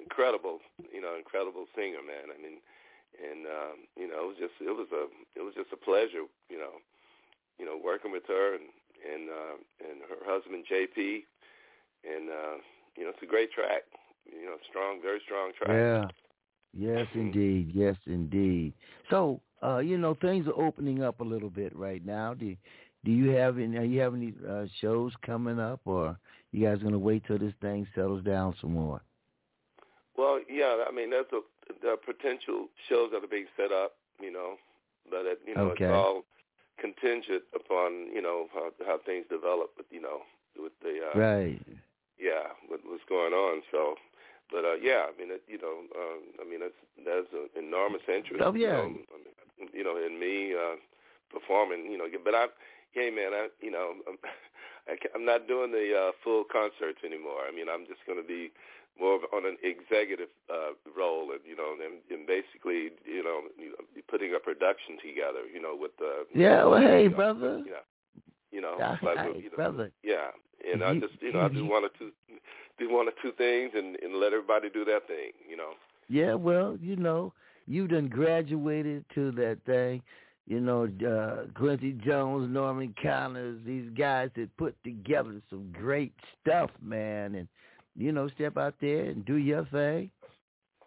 incredible. You know, incredible singer, man. I mean, and um, you know, it was just it was a it was just a pleasure. You know, you know, working with her and and uh, and her husband JP, and uh, you know, it's a great track. You know, strong, very strong track. Yeah. Yes, indeed. Yes, indeed. So, uh, you know, things are opening up a little bit right now. Do do you have any? Are you have any uh, shows coming up, or you guys gonna wait till this thing settles down some more? Well, yeah, I mean, there's a there are potential shows that are being set up, you know, but it, you know, Okay. it's all contingent upon you know how how things develop, with you know, with the uh, Right. yeah, with what's going on. So, but uh, yeah, I mean, it, you know, um, I mean, it's there's an enormous interest. Oh, yeah. You know, I mean, you know in me uh, performing. You know, but I, hey man, I, you know, I'm, I I'm not doing the uh, full concerts anymore. I mean, I'm just going to be more of on an executive uh, role, and you know, and, and basically, you know, you know, putting a production together. You know, with the Yeah. Well, hey, you know, brother. you know, you know, Yeah, like, you know, brother. yeah, and I You- just you know I you- one or two do one or two things and and let everybody do their thing. You know. Yeah, well, you know, you done graduated to that thing. You know, uh, Quincy Jones, Norman Connors, these guys that put together some great stuff, man. And, you know, step out there and do your thing.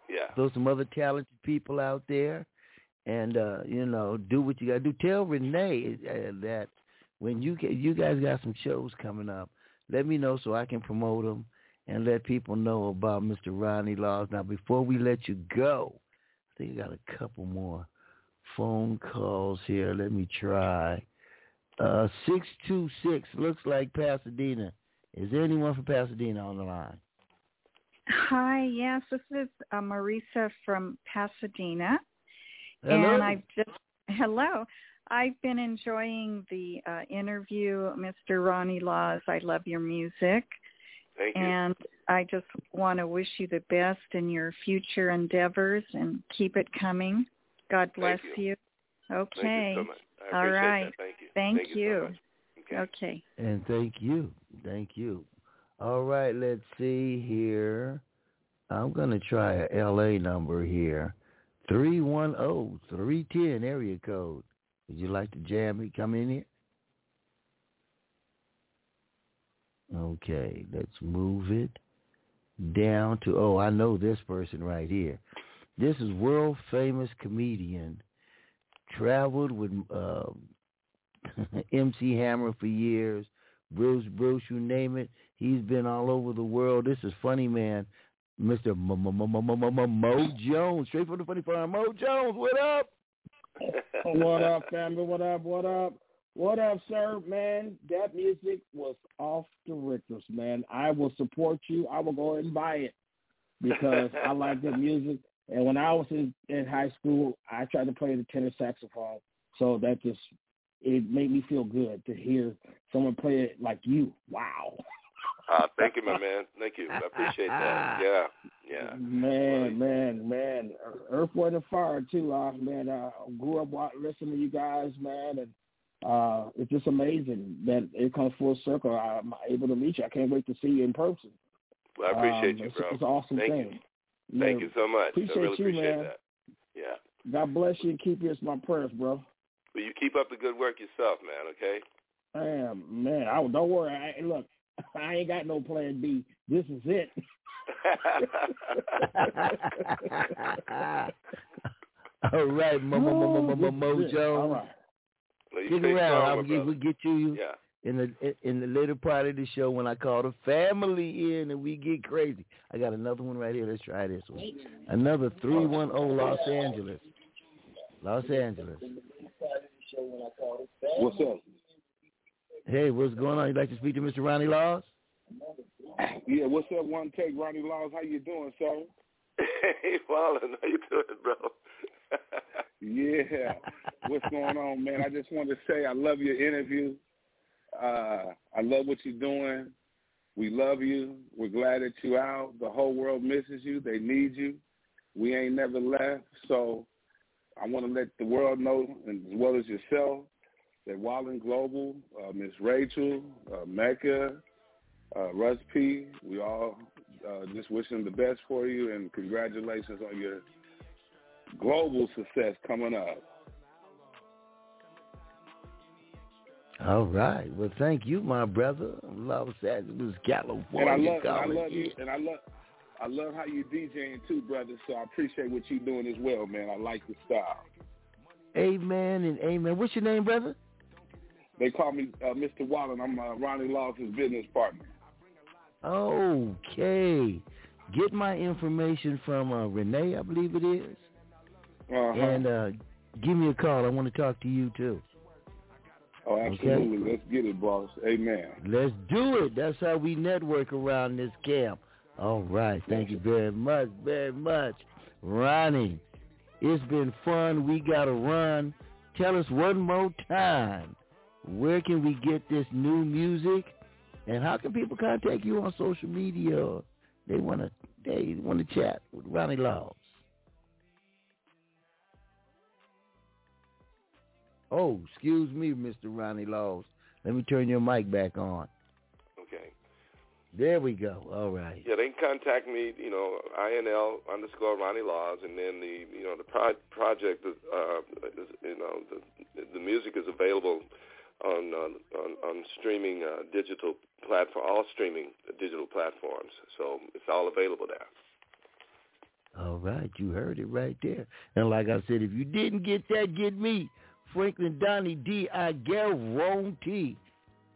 Yeah. Throw some other talented people out there and, uh, you know, do what you got to do. Tell Renee uh, that when you get, you guys got some shows coming up, let me know so I can promote them and let people know about Mr. Ronnie Laws. Now, before we let you go, I think I got a couple more phone calls here. Let me try. Uh, 626 looks like Pasadena. Is there anyone from Pasadena on the line? Hi, yes, this is uh, Marisa from Pasadena, Hello. and I've just hello. I've been enjoying the uh, interview, Mr. Ronnie Laws. I love your music, Thank you. and I just want to wish you the best in your future endeavors and keep it coming. God bless Thank you. Okay. Thank you so much. I All that. Thank you. Thank, Thank you so much. Okay. Okay. And thank you. Thank you. All right, let's see here. I'm going to try a LA number here. 310-310 area code. Would you like to jam me? Come in here. Okay, let's move it down to, oh, I know this person right here. This is world famous comedian. Traveled with uh, MC Hammer for years. Bruce, Bruce, you name it. He's been all over the world. This is funny man, Mr. Mo Jones, straight from the funny farm. Mo Jones, what up? what up, family? What up? What up? What up, sir? Man, that music was off the Richters, man. I will support you. I will go ahead and buy it because I like the music. And when I was in, in high school, I tried to play the tenor saxophone. So that just it made me feel good to hear someone play it like you. Wow. Uh, thank you, my man. Thank you. I appreciate that. Yeah. Yeah. Man, man, man. Earth, Wind, and Fire too. Uh, man, uh, grew up listening to you guys, man, and uh, it's just amazing that it comes full circle. I'm able to meet you. I can't wait to see you in person. Well, I appreciate Um, you, it's, bro. It's an awesome Thank thing. you. Thank Yeah. you so much. Appreciate I really you, appreciate man. that. Yeah. God bless you and keep you as my prayers, bro. Well, you keep up the good work yourself, man. Okay. Man, man, I don't worry. I, look, I ain't got no plan B. This is it. All right, Mo, Mo, Mo, Mo, Mo, Mo, Mo This is it. All Jones. right. Well, Stick around. strong, I'll my get, we'll get to you Yeah. in the in the later part of the show when I call the family in and we get crazy. I got another one right here. Let's try this one. Another three one zero Los Angeles. Los Angeles. What's up? Hey, what's going on? You'd like to speak to Mr. Ronnie Laws? Yeah, what's up, one take, Ronnie Laws? How you doing, sir? hey, Wallen, how you doing, bro? Yeah. What's going on, man? I just wanted to say I love your interview. Uh, I love what you're doing. We love you. We're glad that you're out. The whole world misses you. They need you. We ain't never left. So I want to let the world know, as well as yourself, that Wallen Global, uh, Miss Rachel, uh, Mecca, uh, Russ P, we all uh, just wishing the best for you and congratulations on your global success coming up. All right. Well, thank you, my brother. love Los Angeles, California. And I love, and I love you, and I love, I love how you DJing too, brother. So I appreciate what you're doing as well, man. I like the style. Amen and amen. What's your name, brother? They call me uh, Mr. Wallen. I'm uh, Ronnie Lawson's business partner. Okay. Get my information from uh, Renee, I believe it is. Uh-huh. And uh, give me a call. I want to talk to you too. oh, absolutely. Let's get it, boss. Amen. Let's do it. That's how we network around this camp. All right. Thank you very much, very much. Ronnie, it's been fun. We got to run. Tell us one more time, where can we get this new music? And how can people contact you on social media? They want to they want to chat with Ronnie Laws. Oh, excuse me, Mr. Ronnie Laws. Let me turn your mic back on. Okay. There we go. All right. Yeah, they can contact me. You know, INL underscore Ronnie Laws, and then the you know the pro- project is, uh, is you know the the music is available on uh, on, on streaming uh, digital platform, all streaming digital platforms. So it's all available there. All right, you heard it right there. And like I said, if you didn't get that, get me. Franklin Donnie D. I guarantee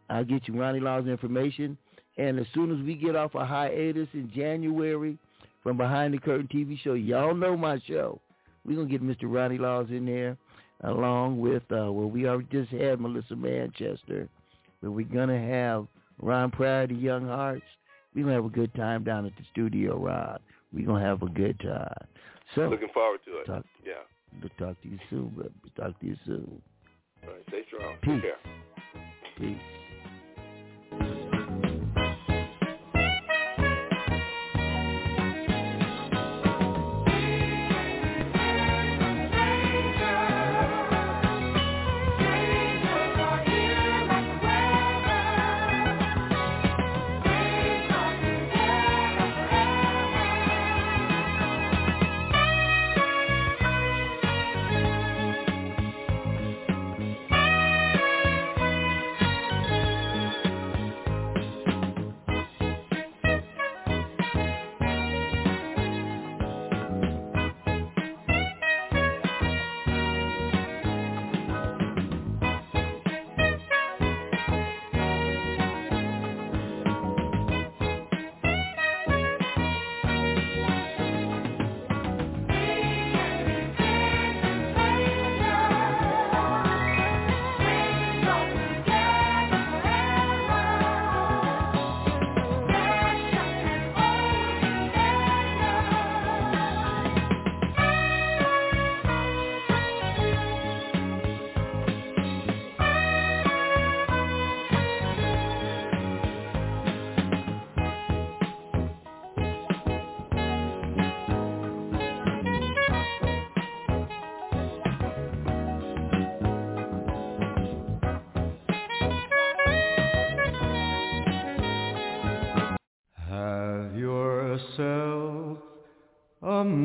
I'll get you Ronnie Law's information. And as soon as we get off a hiatus in January from Behind the Curtain TV show, y'all know my show. We're going to get Mr. Ronnie Laws in there along with, uh, well, we already just had Melissa Manchester. But we're going to have Ron Preyer, the Young Hearts. We're going to have a good time down at the studio, Rod. We're going to have a good time. So, Looking forward to it. Talk- Yeah. We'll talk to you soon, brother. We'll talk to you soon. All right. Stay strong. Peace. Take care. Peace.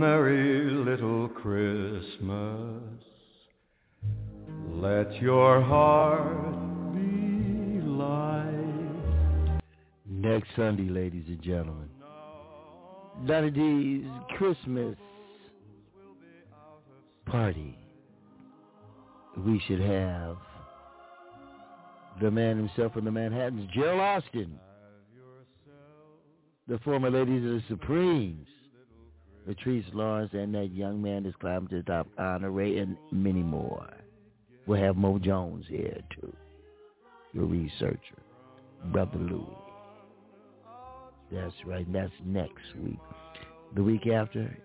Merry little Christmas. Let your heart be light. Next Sunday, ladies and gentlemen. Donnie D's Christmas party. We should have the man himself from the Manhattans, Gerald Alston. The former ladies of the Supremes, Latrice Lawrence, and that young man that's climbing to the top, Honor Ray, and many more. We'll have Mo Jones here too, your researcher, Brother Louis. That's right. That's next week. The week after,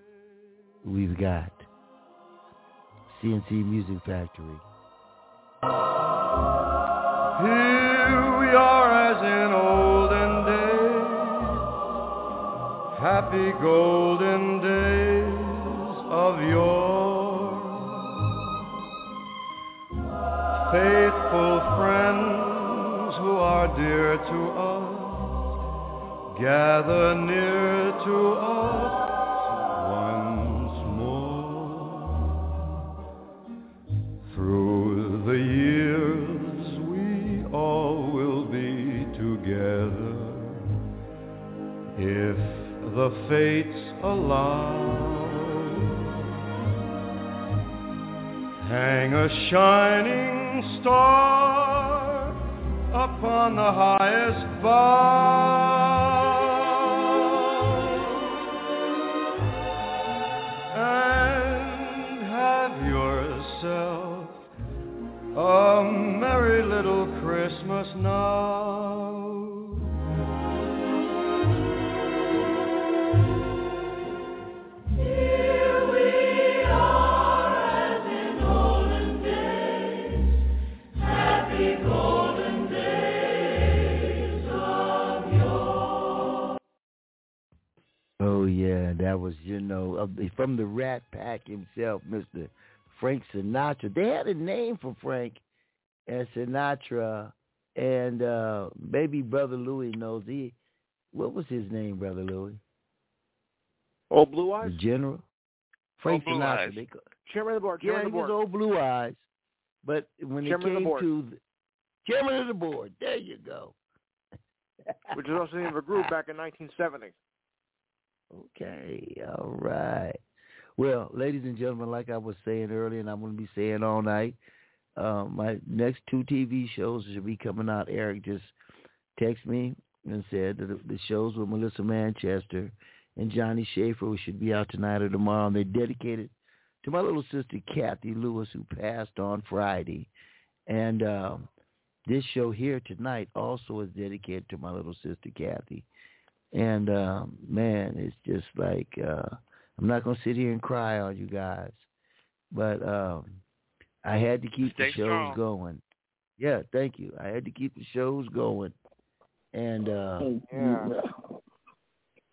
we've got C+C Music Factory. Here we are as in olden days. happy golden days of yore. Faithful friends who are dear to us, gather near to us once more. Through the years we Hang a shining star upon the highest bough and have yourself a merry little Christmas now. That was you know from the Rat Pack himself, Mister Frank Sinatra. They had a name for Frank and Sinatra, and uh maybe Brother Louis knows he. What was his name, Brother Louis? Old Blue Eyes? The General. Frank Blue Sinatra. Eyes. They Chairman of the board. yeah, Chairman he of the was old Blue Eyes, but when Chairman it came board. to the, chairman of the board, there you go. Which is also the name of a group back in 1970. Okay, all right. Well, ladies and gentlemen, like I was saying earlier, and I'm going to be saying all night, uh, my next two TV shows should be coming out. Eric just texted me and said that the, shows with Melissa Manchester and Johnny Schaefer should be out tonight or tomorrow, and they're dedicated to my little sister Kathy Lewis, who passed on Friday. And um, this show here tonight also is dedicated to my little sister Kathy. And um, man, it's just like uh, I'm not gonna sit here and cry on you guys, but um, I had to keep Stay the shows strong. going. Yeah, thank you. I had to keep the shows going, and uh, Yeah.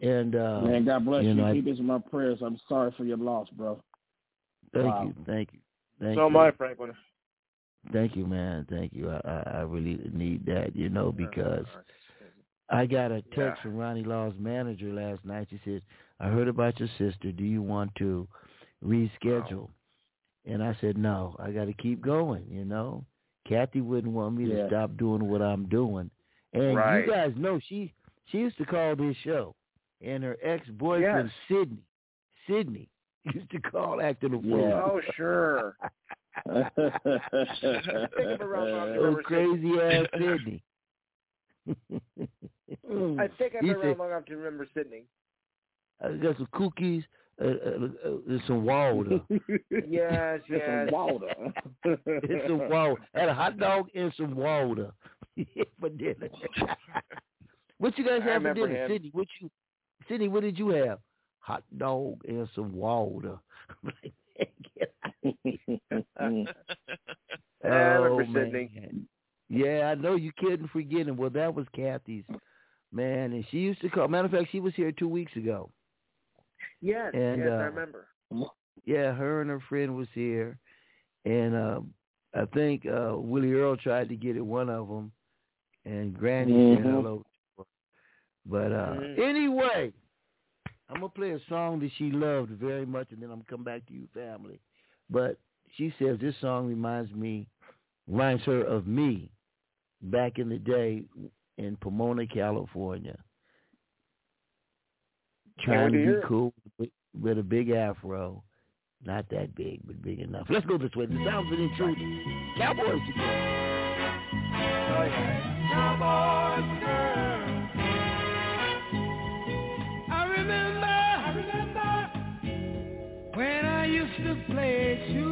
and uh, Man, God bless you. you know, I- Keep this in my prayers. I'm sorry for your loss, bro. thank Wow. you, thank you, thank so you. am I, Franklin. Thank you, man. Thank you. I, I, I really need that, you know, because I got a text Yeah. from Ronnie Law's manager last night. She said, I heard about your sister. Do you want to reschedule? And I said, no, I got to keep going, you know. Kathy wouldn't want me Yeah. to stop doing what I'm doing. And Right. you guys know she she used to call this show. And her ex-boyfriend, Sydney, Sydney, used to call acting a fool. Yeah. Oh, sure. yeah. Think of around long to Oh, crazy ass Sydney. Sydney. I think I've He been around long enough to remember Sydney. I got some cookies uh, uh, uh, and some water. Yes, Get yes. some water. and some water. Had a hot dog and some water for dinner. what you guys I have for dinner, him. Sydney? What you, Sydney? What did you have? Hot dog and some water. I remember oh, Sydney. man. Yeah, I know you couldn't forget him. Well, that was Kathy's man, and she used to call. Matter of fact, she was here two weeks ago. Yes, And, yes, uh, I remember. Yeah, her and her friend was here, and um, I think uh, Willie Earl tried to get at one of them, and Granny said Mhm. hello. But uh, Mhm. anyway, I'm gonna play a song that she loved very much, and then I'm gonna come back to you, family. But she says this song reminds me, reminds her of me, back in the day in Pomona, California, trying to to be it. cool with, with a big afro. Not that big, but big enough. Let's go this way. The sounds of the intruder. Cowboys oh, together. Cowboys girl. I remember, I remember when I used to play shoot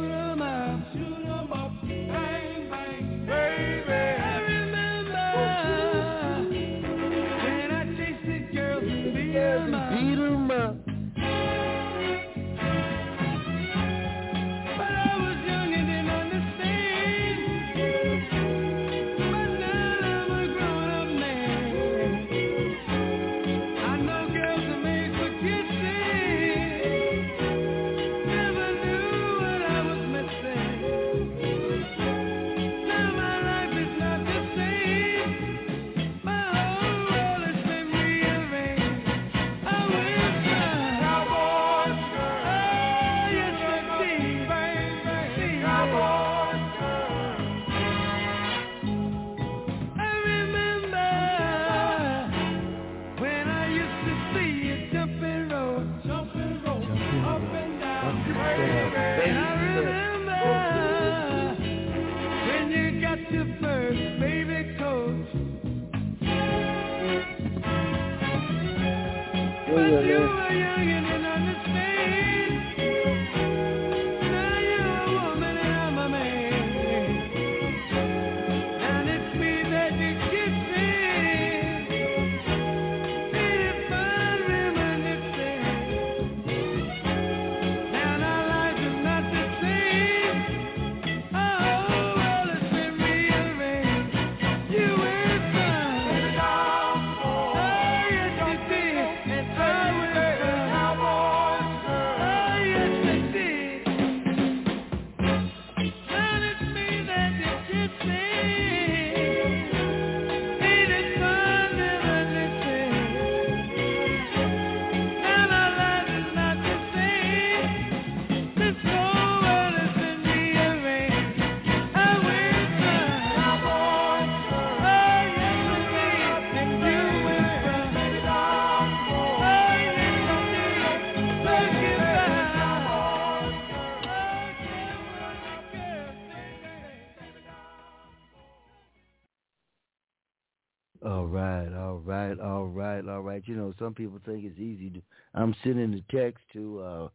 You know, some people think it's easy to. I'm sending the text to uh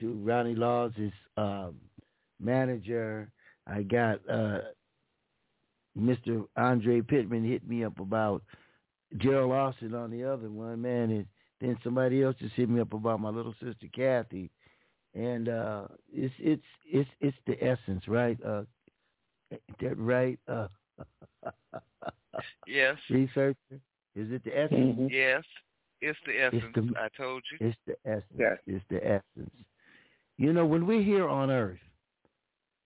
to Ronnie Laws's um, manager. I got uh Mr. Andre Pittman hit me up about Gerald Alston on the other one, man, and then somebody else just hit me up about my little sister Kathy. And uh it's it's it's it's the essence, right? Uh that right? Uh Yes. researcher? Is it the essence? Yes. It's the essence. the- I told you. It's the essence. Yes. It's the essence. You know, when we're here on Earth,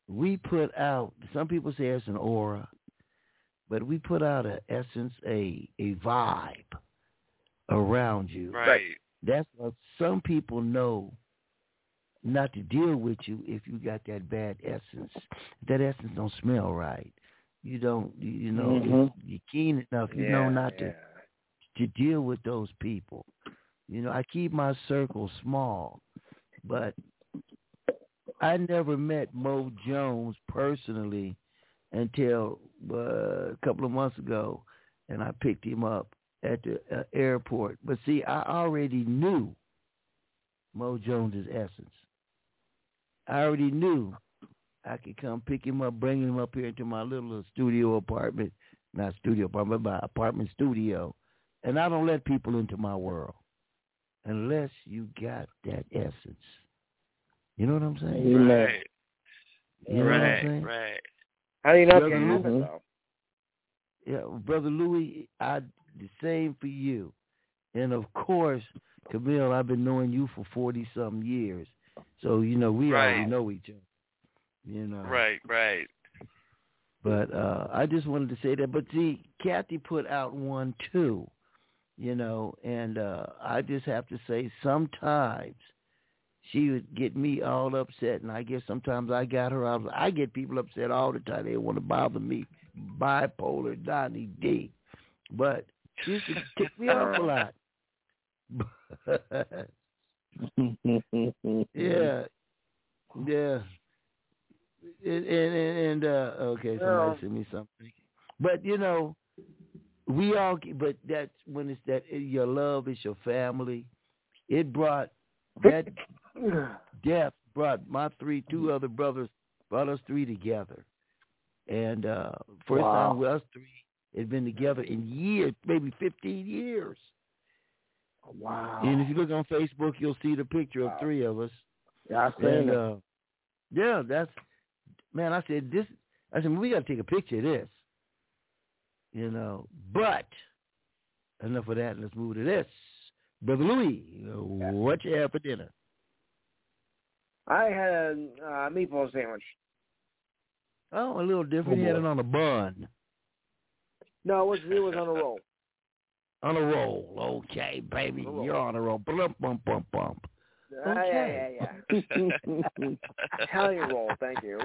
we put out. Some people say it's an aura, but we put out an essence, a a vibe around you. Right. That's what some people know not to deal with you if you got that bad essence. That essence don't smell right. You don't. You, you know. Mhm. You're keen enough. You know Yeah, not to to deal with those people. You know, I keep my circle small, but I never met Mo Jones personally until uh, a couple of months ago, and I picked him up at the uh, airport. But see, I already knew Mo Jones's essence. I already knew I could come pick him up, bring him up here into my little studio apartment, not studio apartment, but apartment studio, and I don't let people into my world unless you got that essence. You know what I'm saying? Amen. Right. You know what I'm right. saying? Right. How do you know Brother it can happen Louis- though? Yeah, brother Louis, I the same for you, and of course, Camille, I've been knowing you for forty some years, so you know we already know each other. You know, Right. Right. But uh I just wanted to say that. But see, Kathy put out one too, you know, and uh I just have to say sometimes she would get me all upset, and I guess sometimes I got her. I, I get people upset all the time. They want to bother me, bipolar Donnie D. But she used to tick me off a lot. yeah, yeah. And and, and uh okay, somebody sent me something. But you know, we all but that's when it's that your love is your family. It brought that death brought my three two other brothers brought us three together. And uh first Wow. time with us three had been together in years, maybe fifteen years. Wow. And if you look on Facebook you'll see the picture of three of us. Yeah, I And uh yeah, that's man, I said this I said we gotta take a picture of this. You know. But enough of that, let's move to this. Brother Louis, uh, what you have for dinner? I had a uh, meatball sandwich. Oh, a little different. He had it on a bun. No, it was it was on a roll. On a roll. Okay, baby. You're on a roll. Bump, bump, bump, bump. Uh, yeah, yeah, yeah. Italian roll, thank you.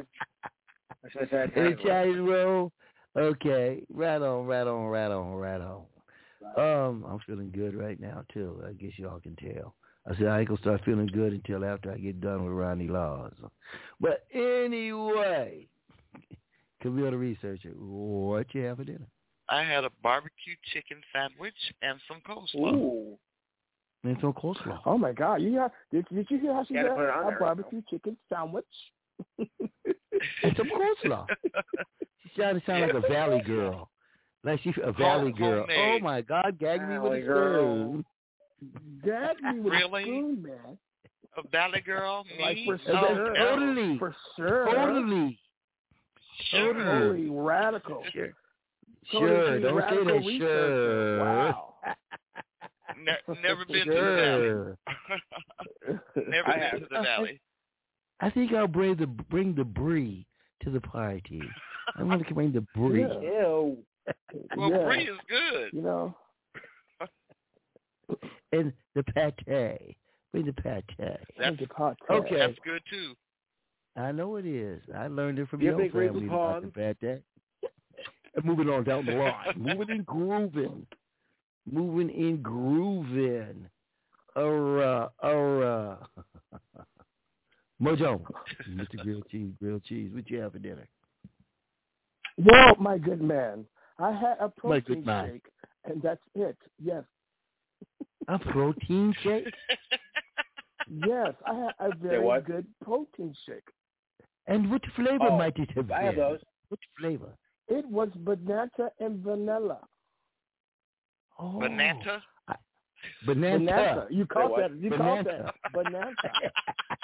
I should have said An Italian roll. Italian roll. Okay. Right on, right on, right on, right on. Um, I'm feeling good right now too. I guess y'all can tell. I said I ain't gonna start feeling good until after I get done with Ronnie Laws. But anyway, Camille the researcher, what you have for dinner? I had a barbecue chicken sandwich and some coleslaw. Ooh. And some coleslaw. Oh my God! You hear, did, did you hear how she said put it a barbecue chicken sandwich? And some coleslaw. She sounded sound like a valley girl. Like she a valley girl. Oh my God, gag me with Valley a girl. spoon. Gag me with Really? a spoon, man. A valley girl, me? Like for Oh, sure. no. Totally. For sure. Totally. Sure. Totally radical. Sure. Totally Sure. Don't say that. researcher. Sure. Wow. Ne- never been to the valley. Sure. Never I been to the valley. I think I'll bring the bring the brie to the party. I'm gonna bring the brie. Yeah. Ew. Well, yeah. brie is good. You know, and the pate. Bring the pate. That's, the pot. Okay. that's good too. I know it is. I learned it from You your big Raven family about the Pond? pate. And Moving on down the line. Moving and grooving. Moving in grooving. Alright, alright. Mojo. Mr. Grilled Cheese, grilled cheese. What you have for dinner? Well, my good man, I had a My good protein man. shake, and that's it. Yes, A protein shake? yes, I had a very good protein shake. And what flavor Oh, might it have I have been? those. What flavor? It was banana and vanilla. Oh, Banana? Banana. Banana. You caught that? You caught Banana. that? Banana.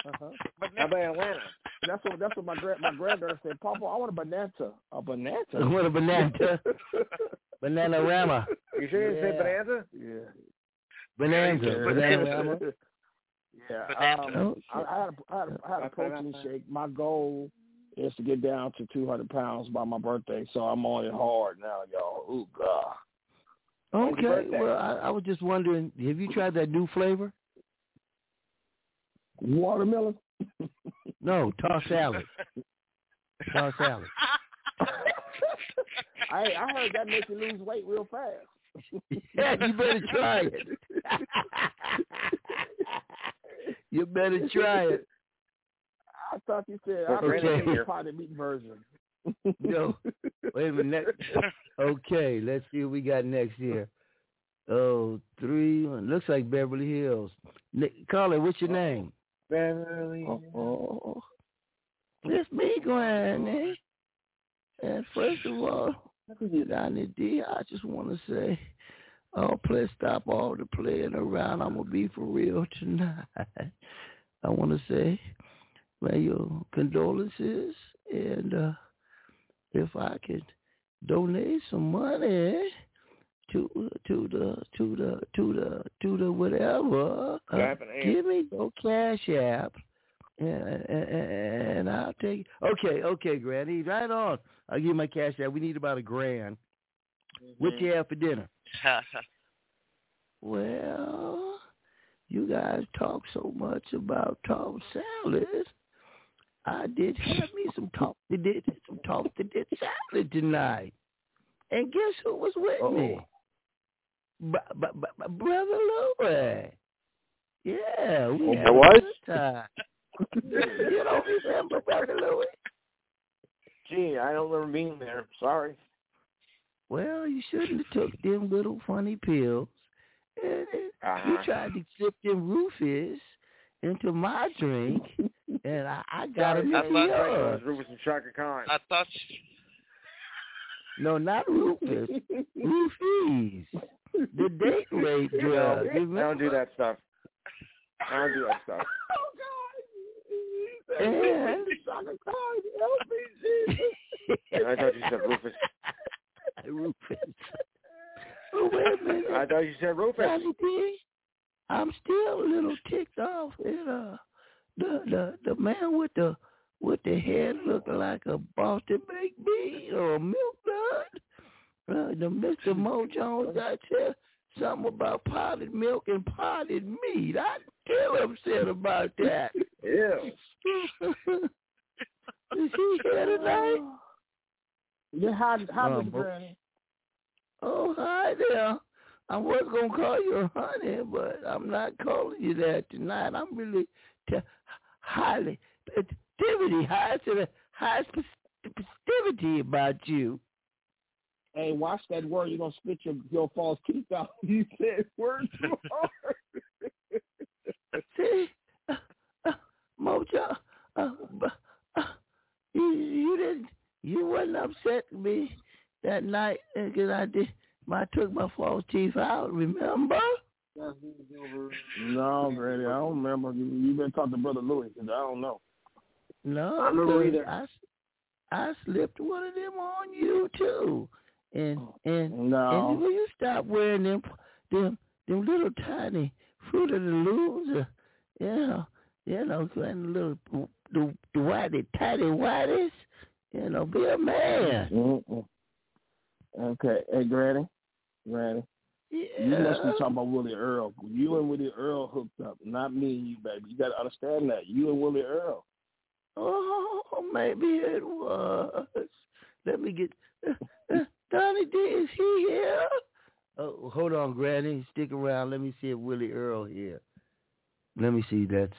Uh-huh. How about Atlanta? That's what that's what my grand my granddaughter said. Papa, I want a banana. A bonanza. I want a banana. Banana rama. You sure you didn't say Yeah. Bonanza? Yeah. Bonanza. Yeah. Banana rama. Yeah, Banana. um, I, I had a, I had a, I had a protein shake. My goal is to get down to 200 pounds by my birthday, so I'm on it hard now, y'all. Ooh, God. Okay. Well, I, I was just wondering, have you tried that new flavor? Watermelon. No, tossed salad. Tossed salad. I I heard that makes you lose weight real fast. Yeah, you better try it. you better try it. I thought you said I heard Brandon the potted meat version. No. Wait a minute. Okay, let's see what we got next here. Oh, three. Looks like Beverly Hills. Nick, Carla, what's your name? Beverly. Oh, it's me, Granny. And first of all, Donnie D, I just want to say, oh, please stop all the playing around. I'm to be for real tonight. I want to say, well, your condolences. And uh, if I could donate some money to to the to the to the to the whatever, uh, Clap and hand. give me your cash app, and, and, and I'll take. Okay, okay, Granny, right on. I'll give my cash app. We need about a grand. What you have for dinner? Well, you guys talk so much about tossed salad. I did have me some talk to did some talk to did salad tonight. And guess who was with me? B- b- b- Brother Louis. Yeah, we Oh, had a what? good time. you don't remember Brother Louis? Gee, I don't remember being there. Sorry. Well, you shouldn't have took them little funny pills. And, and Uh-huh. You tried to slip them roofies into my drink, and I, I got Sorry, them I into thought yours. was Rufus and Chaka Khan. I thought No, not Rufus. Roofies. The date rape No, drug. I don't do that stuff. I don't do that stuff. Oh God! And I thought you said Rufus. Rufus. Oh, wait a minute. I thought you said Rufus. Johnny D, I'm still a little ticked off at uh the the the man with the with the head looking like a Boston baked bean or a milk dud. Uh, the Mr. Mo Jones I tell something about potted milk and potted meat. I'm still upset about that. Yeah. Is he here tonight? Yeah, how how Um, was Granny? Oh, hi there. I was gonna call you honey, but I'm not calling you that tonight. I'm really t- highly festivity, high to the highest festivity about you. Hey, watch that word. You're gonna spit your your false teeth out. You said word too hard. See, uh, uh, Mojo, uh, uh, you you didn't you wasn't upset with me that night because I did. I took my false teeth out. Remember? No, Granny, I don't remember. You, you been talking to Brother Louis because I don't know. No, I remember 'cause either. I, I slipped one of them on you too, and and No. and will you stop wearing them them them little tiny fruit of the looms? Uh, you know, you know, and little the the whitey tiny whiteys. You know, be a man. Mm-mm. Okay, hey Granny, Granny. You must be talking about Willie Earl. You and Willie Earl hooked up, not me and you, baby. You got to understand that. You and Willie Earl. Oh, maybe it was. Let me get. Uh, uh, Donnie D, is he here? Oh, hold on, Granny. Stick around. Let me see if Willie Earl here. Let me see. That's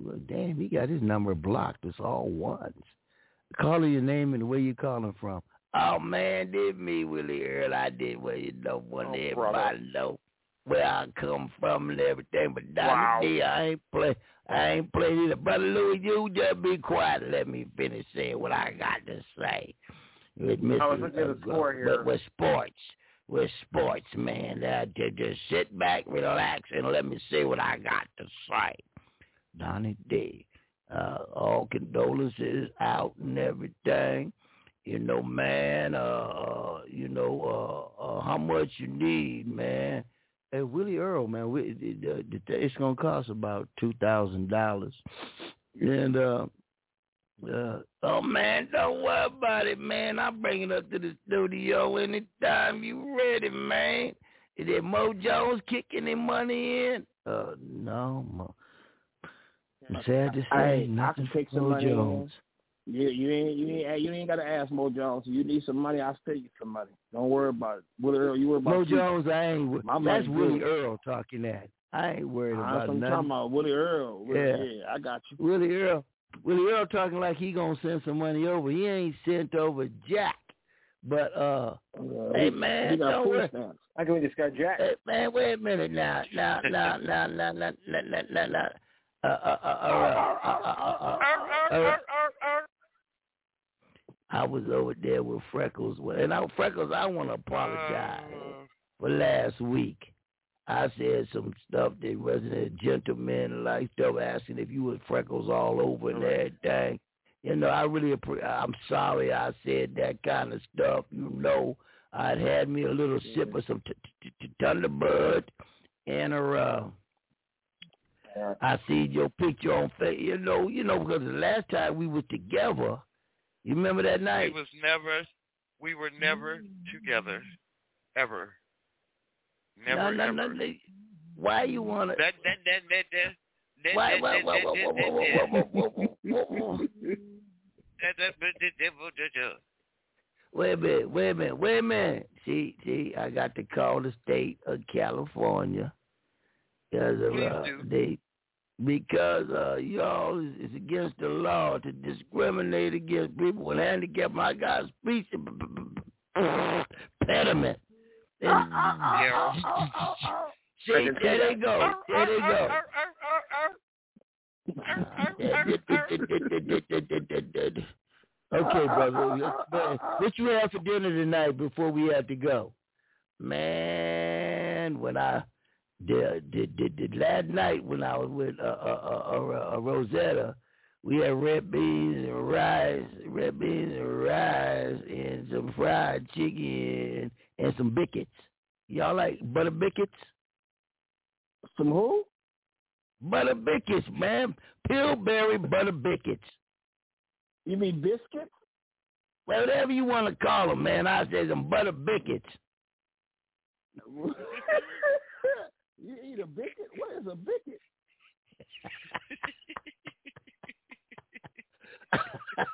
well, damn. He got his number blocked. It's all ones. Call your name and where you calling from. Oh man, did me Willie Earl. I did. Well, you know, want Oh, everybody brother. know where I come from and everything. But Donnie Wow. D, I ain't play. I ain't played either. Brother Louis, you just be quiet. Let me finish saying what I got to say. With Mr. I was looking at the score here. With, with sports. With sports, man. Uh, ju- just sit back, relax, and let me say what I got to say. Donnie D. Uh, all condolences out and everything. You know, man, uh, uh you know, uh, uh, how much you need, man. Hey, Willie Earl, man, we, it, it, it, it's gonna cost about two thousand dollars, and uh, uh, oh man, don't worry about it, man. I'll bring it up to the studio anytime you ready, man. Is there Mo Jones kicking him money in? Uh, no, Mo. I'm sad to say, Hey, I nothing can take for some Mo money. in. Jones. You you ain't you ain't you ain't got to ask Mo Jones. You need some money, I'll pay you some money. Don't worry about it. Willie Earl, you worry about Mo you. Jones, I ain't. My that's Willie good. Earl talking that. I ain't worried about what I'm nothing. talking about. Willie Earl. Willie, Yeah. yeah, I got you. Willie Earl, Willie Earl talking like he gonna send some money over. He ain't sent over jack. But uh, hey man, he got don't food stamps. How can we just got Jack? Hey, man, wait a minute now. Now, now, now, now, now, now, now, now, now. Uh, uh, uh, uh, uh, uh, uh, uh, uh, uh, I was over there with Freckles, and I, Freckles, I want to apologize for last week. I said some stuff that wasn't a gentleman like stuff, asking if you was Freckles all over and everything. You know, I really, I'm sorry I said that kind of stuff. You know, I'd had me a little sip of some t- t- t- Thunderbird, and a, uh, I see your picture on Facebook. You know, you know, because the last time we was together, you remember that night? We was never, we were never together, ever. Never, no, no, ever. no. Why you wanna? That, that, that, that, that. that, Why? Why? Why? Why? Why? Why? Why? Why? Why? Wait a minute, wait a minute, wait a minute. See, see, I got to call the state of California because of, uh, they because uh, y'all is, is against the law to discriminate against people with handicap. I got speech impediment. And, see, there they go, there they go. Okay, brother. What you have for dinner tonight before we have to go? Man, when I did, did, did, did last night when I was with uh, uh, uh, uh, uh, Rosetta, we had red beans and rice, red beans and rice, and some fried chicken and some biscuits. Y'all like butter biscuits? Some who? Butter biscuits, man. Pillsbury butter biscuits. You mean biscuits? Well, whatever you want to call them, man. I say some butter biscuits. you eat a biscuit? What is a biscuit?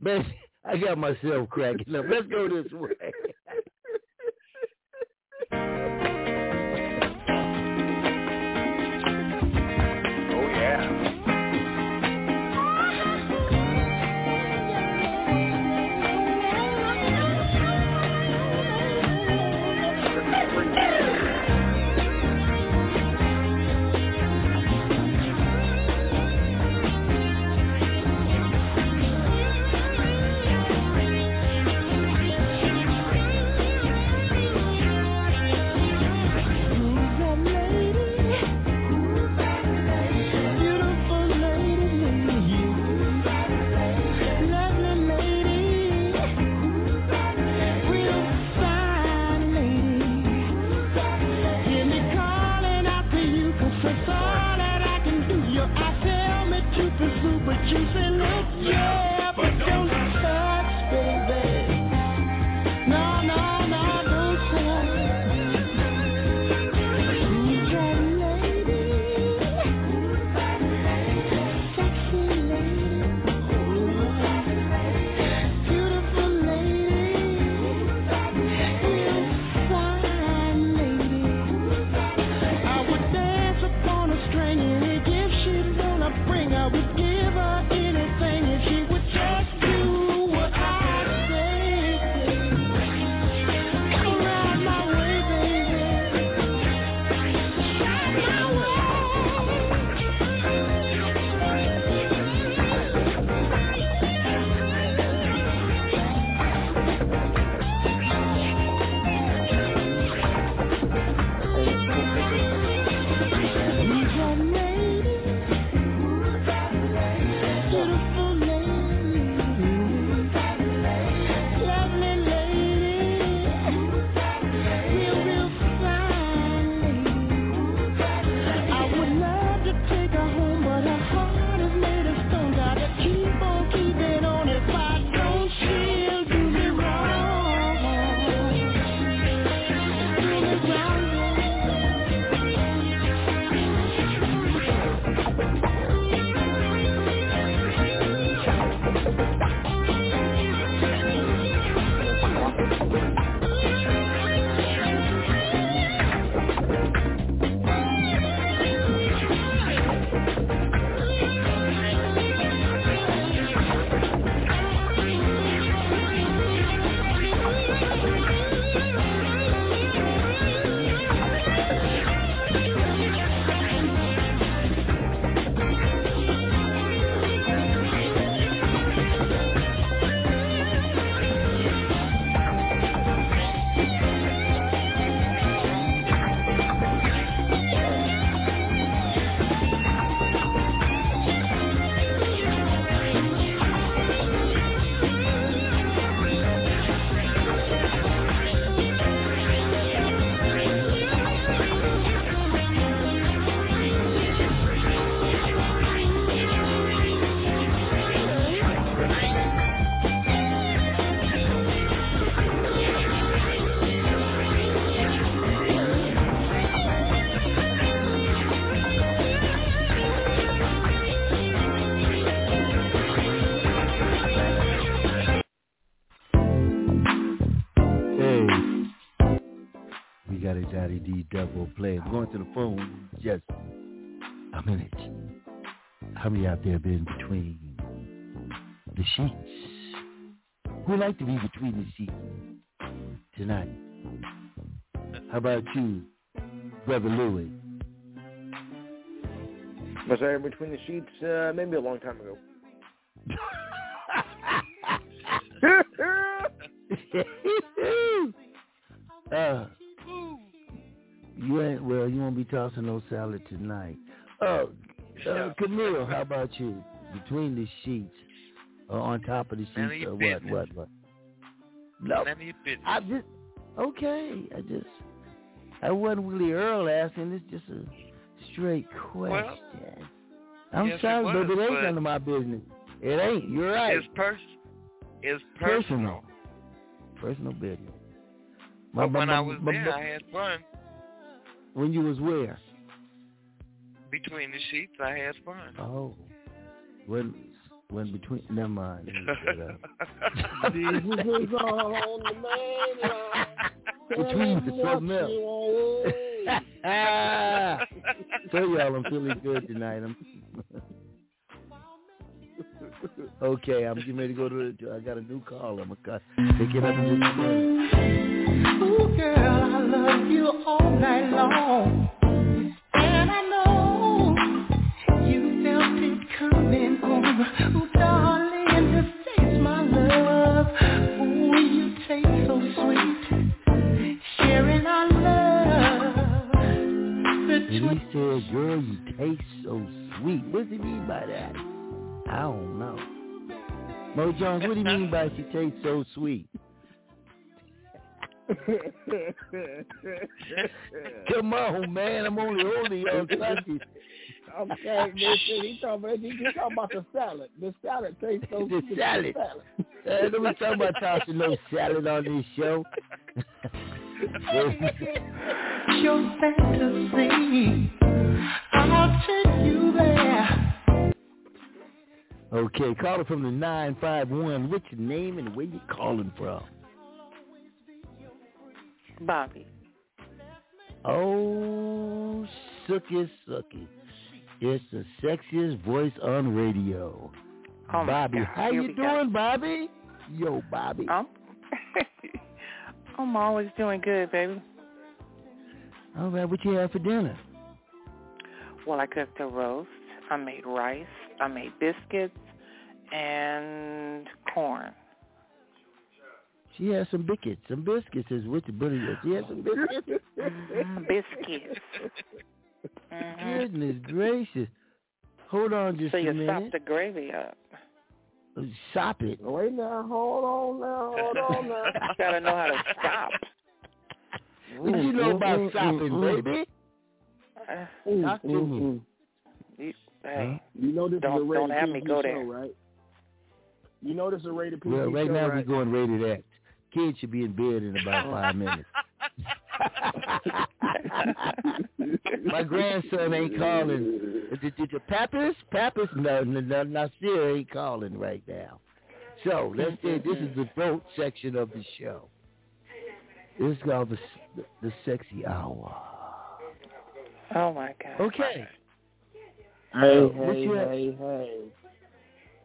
Man, I got myself cracking up. Let's go this way. Yeah. How many out there been between the sheets? Who like to be between the sheets tonight? How about you, Brother Louis? Was I in between the sheets? Uh, maybe a long time ago. uh, you ain't well. You won't be tossing no salad tonight. Uh, uh, Camille, how about you? Between the sheets, or on top of the sheets, or what? What? What? No, None of your. I just okay. I just I wasn't really Earl asking. It's just a straight question. I'm yes, sorry, was, but it ain't but- none of my business. It ain't. You're right. It's pers- It's personal. personal. Personal business. But when my- I was my- there, my- I had fun. when you was where? Between the sheets, I had fun. Oh, when when between. Never mind. Let me shut. Jesus is on the main line. Between the Tell him something else. you want. Tell y'all I'm feeling good tonight. I'm okay. I'm getting ready to go to. The, I got a new call. I'm gonna pick it up in just a minute. Ooh, girl, I love you all night long. And I know Jones, what does he mean by that? I do you mean by she tastes so sweet? Come on, man. I'm only holding y'all Sundays. Okay, listen, he talking about he, he talking about the salad. The salad tastes so The good. salad. Uh, don't be talking about tossing no salad on this show. Your fantasy. I'll take you there. okay, caller from the 951. What's your name and where you calling from? Bobby. Oh, Sookie Sookie. It's the sexiest voice on radio. Oh, Bobby, God. how you we go. doing, Bobby? Yo, Bobby. I'm, I'm always doing good, baby. All right, what you have for dinner? Well, I cooked a roast. I made rice. I made biscuits and corn. She has some biscuits. Some biscuits is what the buddy She has some biscuits. Biscuits. Mhm. Goodness gracious. Hold on just So a you minute. sop the gravy up. Stop it. Wait now, hold on now, hold on now. You gotta know how to stop. What do you know about stopping, mm, baby? Uh, Talk to me. you, hey, You know this Don't- is a rated don't have me go show, there. right? You know this is a rated PG Well, right show, now right? we're going rated X. Kids should be in bed in about five minutes. My grandson ain't calling. The, the, the Pappas, Pappas, no, no, no, Nasir ain't calling right now. So let's say this is the vote section of the show. This is called the the, the sexy hour. oh my God. Okay. Hey, What hey, hey, hey.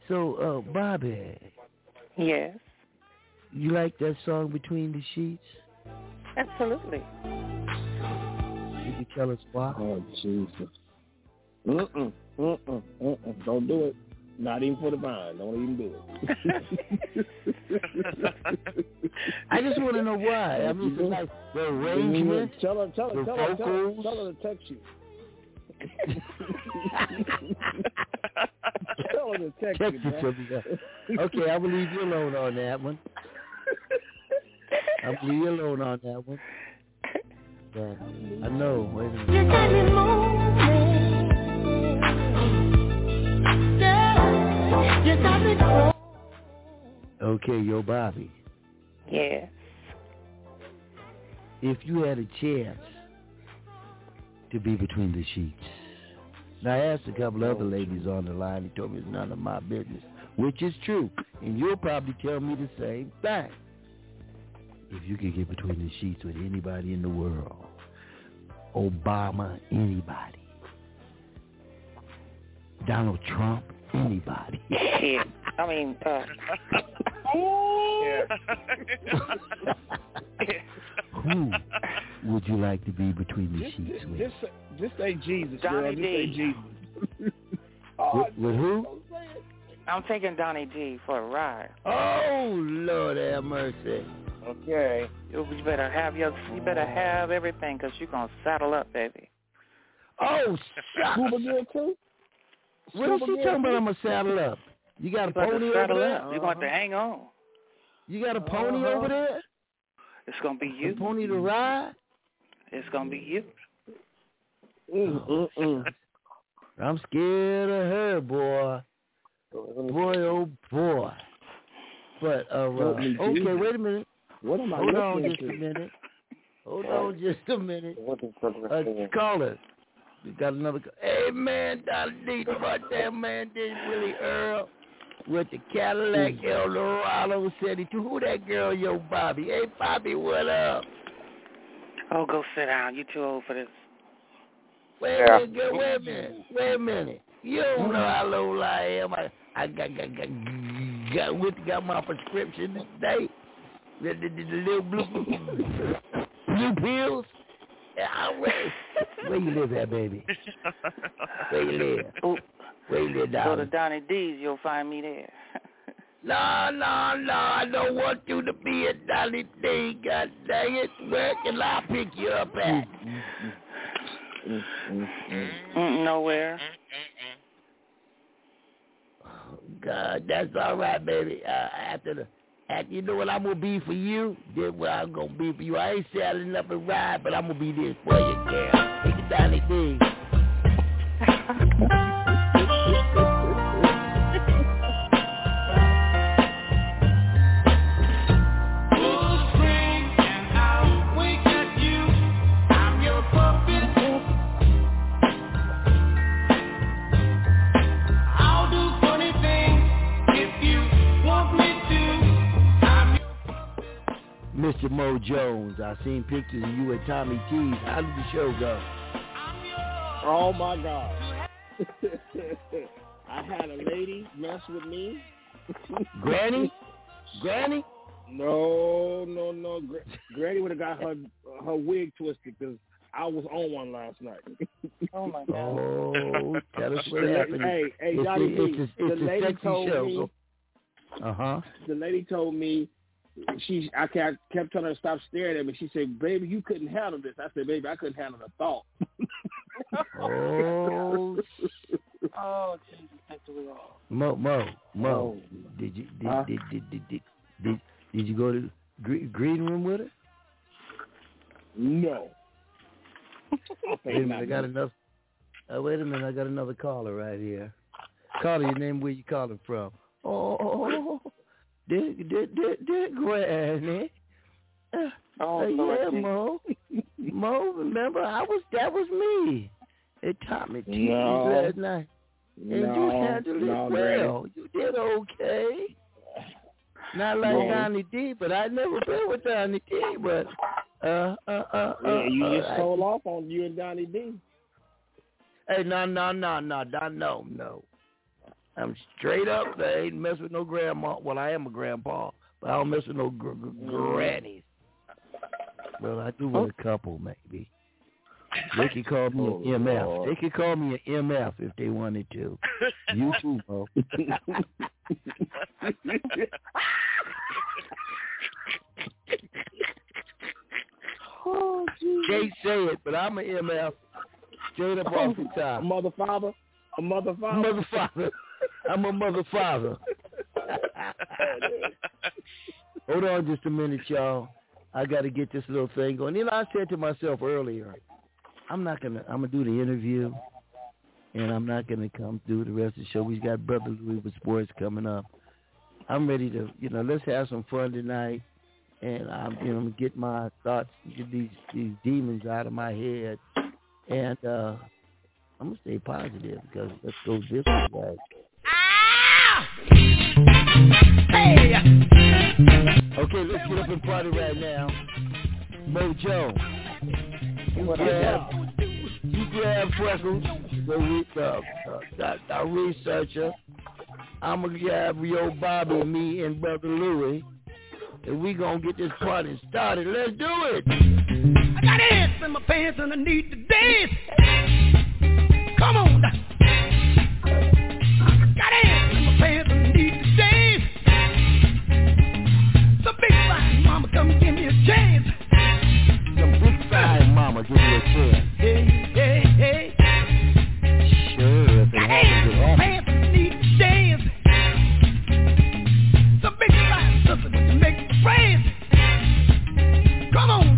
So, uh, Bobby, Yes, you like that song Between the Sheets? absolutely. Can you tell us why? Oh, Jesus. Mm-mm, mm-mm, mm-mm. Don't do it. Not even for the vine. Don't even do it. I just want to know why. I mean, it's like the arrangement, Tell her, tell her, the tell her, tell her, tell her to text you. tell her to text Text you, uh, Okay, I will leave you alone on that one. I will leave you alone on that one. Yeah, I know. Wait a minute. You got me moving. Yeah, you got me growing. Okay, yo, Bobby. Yes. If you had a chance to be between the sheets, now I asked a couple other oh, ladies on the line. They told me it's none of my business, which is true, and you'll probably tell me the same thing. If you could get between the sheets with anybody in the world, Obama, anybody. Donald Trump, anybody. Yeah. I mean, uh, Who would you like to be between the Just, sheets just, with? just, just say Jesus, Johnny girl. Just say D. Jesus. Oh, With, with who? I'm taking Donnie D for a ride. Oh Lord have mercy. Okay. You better have your, you better have everything 'cause you're gonna saddle up, baby. Oh, shucks. Scuba gear too? What is Scuba she gear talking about? I'm gonna saddle up. You got a You pony to over saddle there? up. You're going to hang on. You got a pony Uh-huh. over there? It's gonna be you. A pony to ride? It's gonna be you. Mm, mm, mm. I'm scared of her, boy. Boy, oh boy. But uh, uh okay, wait a minute. What am I Hold on listening just a minute. Hold on just a minute. What is brother Uh, saying? caller. We got another call. Hey man, Dolly D, about that man did Willie Earl with the Cadillac Eldorado 72. Who that girl, yo, Bobby? Hey Bobby, what up? Oh, go sit down. You too old for this. Wait Yeah. a minute, girl, wait a minute, wait a minute. You don't know how low I am. I, I got, got, got, got, went, got my prescription today. The, the, the, the little blue, blue pills. Yeah, I'm ready. Where you live at, baby? Where you live? Oh, Where you live, darling? go to? Donnie D's. You'll find me there. No, no, no, I don't want you to be a Dolly D. God dang it. Where can I pick you up at? Mm, mm, mm, mm nowhere. Oh, God, that's all right, baby. Uh, after the, after you know what I'm gonna be for you, then what I'm gonna be for you. I ain't saddling up and ride, but I'm gonna be this for you, girl. Take it down Mr. Mo Jones, I seen pictures of you at Tommy T's. How did the show go? Oh my God. I had a lady mess with me. Granny? Granny? No, no, no. Gra- Granny would have got her her wig twisted because I was on one last night. Oh my God. Oh, tell us what The happened. Hey, hey, it's, Johnny a, it's, D, a, it's the a lady sexy told show. me Uh huh. the lady told me she I kept, kept telling her to stop staring at me. She said, "Baby, you couldn't handle this." I said, "Baby, I couldn't handle the thought." Oh, Oh, Jesus, thank the Lord. Mo, Mo, Mo. Oh. Did you did, Huh? did, did, did, did, did, did you go to gre- green room with her? No. Wait a minute, I got another. Uh, wait a minute, I got another caller right here. Caller, your name, where you calling from? Oh, did did did did Granny? Uh, Oh, uh, yeah, Mo. Mo, remember I was that was me. At Tommy T's No. last night. And you No, handled it no, well. You did okay. Not like No. Donnie D, but I never been with Donnie D, but uh uh uh Yeah, uh, you uh, just I- sold off on you and Donnie D. Hey, no, no, no, no, no, no, no. I'm straight up. I ain't mess with no grandma. Well, I am a grandpa, but I don't mess with no gr- gr- mm. grannies. Well, I do with a couple, maybe. They could call me Oh, an MF. Lord. They could call me an MF if they wanted to. You too, bro. Oh, Can't say it, but I'm an MF. Straight up oh, off the A top. mother father? A mother father? Mother father. I'm a mother father. Hold on just a minute, y'all. I got to get this little thing going. You know, I said to myself earlier, I'm not gonna. I'm gonna do the interview, and I'm not gonna come do the rest of the show. We've got Brother Louis with sports coming up. I'm ready to, you know, let's have some fun tonight, and I'm, you know, get my thoughts, get these these demons out of my head, and uh I'm gonna stay positive because let's go this way, Okay, let's get up and party right now. Mojo. You What grab, up? Fab Freckles, the, uh, uh, the, the researcher. I'm gonna grab Yo Bobby, me, and Brother Louie, and we gonna get this party started. Let's do it. I got ants in my pants and I need to dance. Come on. Give me a chance. Hey, hey, hey. Sure, if it happens, it happens. pants need to dance. So big fine sister, would you make praise? Come on.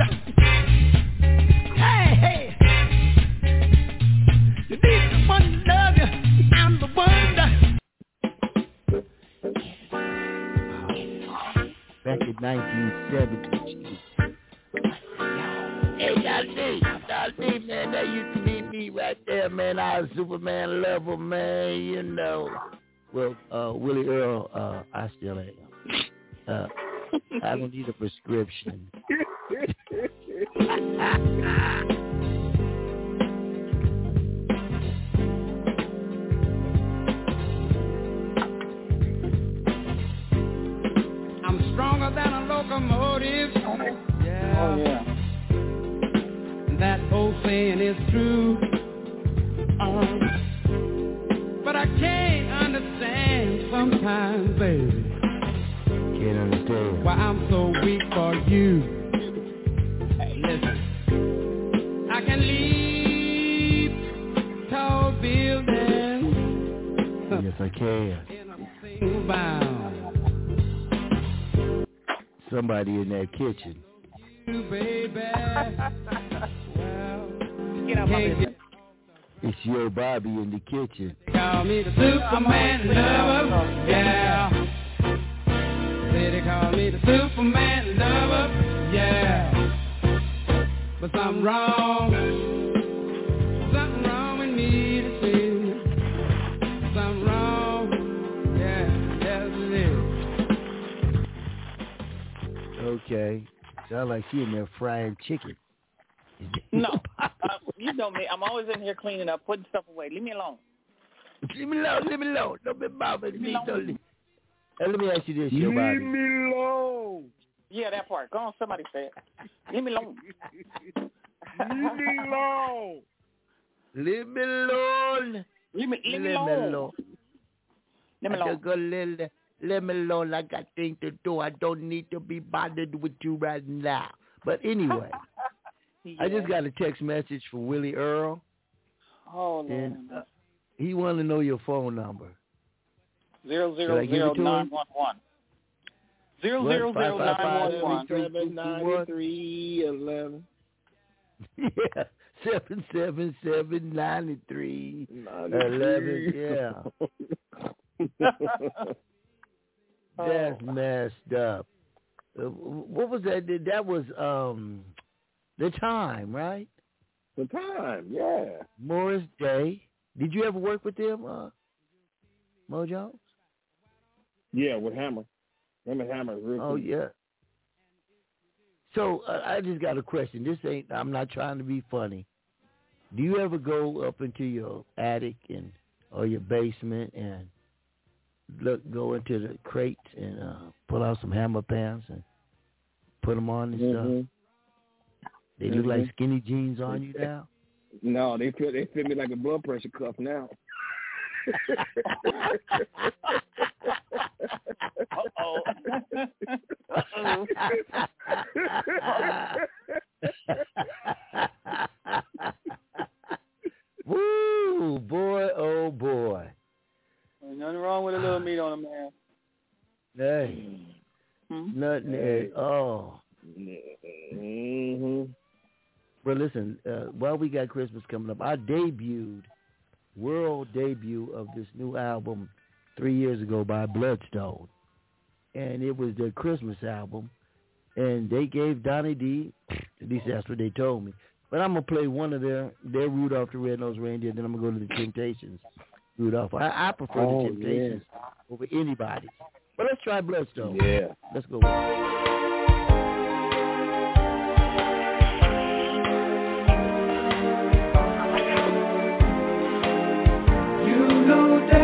Hey, hey. You need someone to love you. I'm the one that Back in 1970. Dr. Dr. man, that used to be me right there, man. I was Superman lover, man, you know. Well, uh, Willie Earl, uh, I still am. Uh, I don't need a prescription. I'm stronger than a locomotive. Yeah. Oh yeah. That old saying is true. Um, but I can't understand sometimes, baby, Can't understand. why I'm so weak for you. Hey, listen. I can leap tall buildings Yes, I can. in a single bound. Somebody in that kitchen. You, baby. well, Get out my business. It's your Bobby in the kitchen. Call me the Superman lover, yeah. Say they call me the Superman lover, yeah. But something wrong, something wrong with me to see. Something wrong, yeah, yes it is. Okay. Sound like she in there frying chicken. No, you know me. I'm always in here cleaning up, putting stuff away. Leave me alone. Leave me alone, leave me alone. Don't be bothering me. alone. Don't leave. Hey, let me ask you this, your Bobby. me alone. Yeah, that part. Go on, somebody say it. Leave me alone. Leave me alone. Leave me alone. Leave me, leave me Leave me alone. alone. Leave me I alone. just go leave me alone. I got things to do. I don't need to be bothered with you right now. But anyway, I just got a text message from Willie Earl, Oh, and uh, he wanted to know your phone number. Zero zero zero nine one one. Zero What? zero zero Five, five, nine five, one one. three, Seven ninety-three eleven. yeah, seven seven seven ninety three eleven. Yeah, that's messed up. Uh, what was that? That was um the time, right? The time, yeah. Morris Day. Did you ever work with them, uh, Mo Jones? Yeah, with Hammer. Him and Hammer. real Oh cool. yeah. So uh, I just got a question. This ain't. I'm not trying to be funny. Do you ever go up into your attic and or your basement and look go into the crates and uh, pull out some hammer pants and put them on and stuff? They look like Mhm. skinny jeans on you now. No, they fit they fit me like a blood pressure cuff now. Uh-oh. Uh-oh. Woo, boy, oh boy. Ain't nothing wrong with a little meat on a man. Hey, Hmm? nothing at all. hmm But listen, uh, while we got Christmas coming up, I debuted, world debut of this new album three years ago by Bloodstone. And it was their Christmas album. And they gave Donnie D, at least that's what they told me. But I'm going to play one of their, their Rudolph the Red-Nosed Reindeer, then I'm going to go to the Temptations. Rudolph. I, I prefer Oh, the Temptations over anybody. But let's try Bloodstone. Yeah. Let's go. no doubt.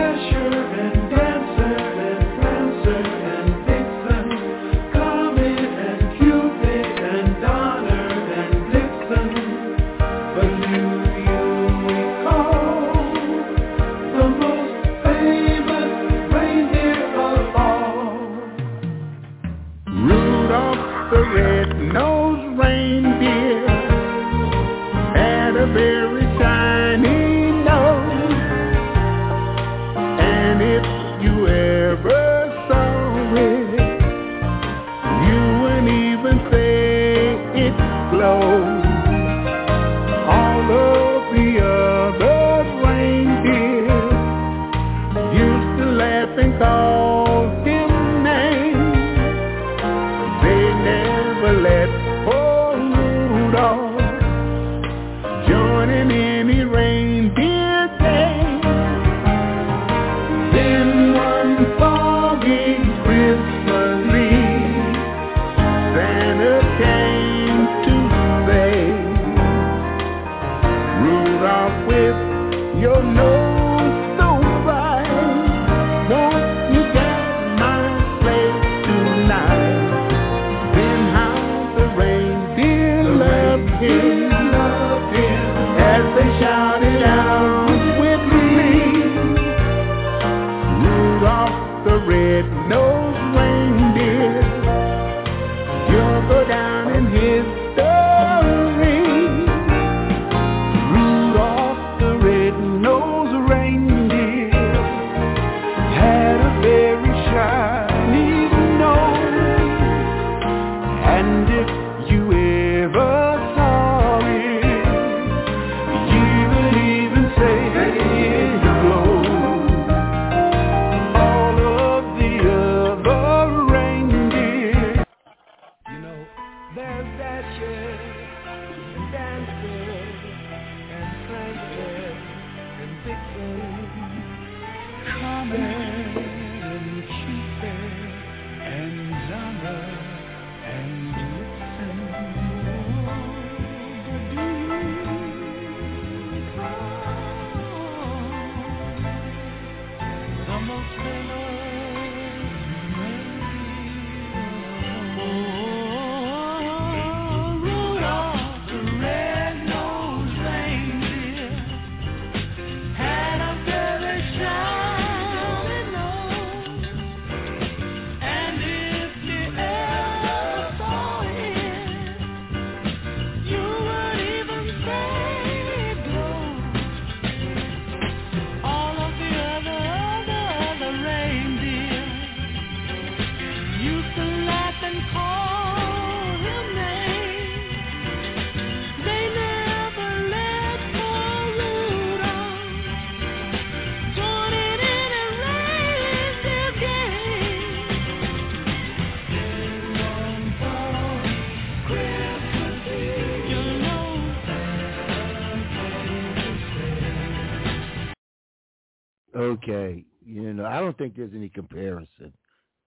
don't think there's any comparison.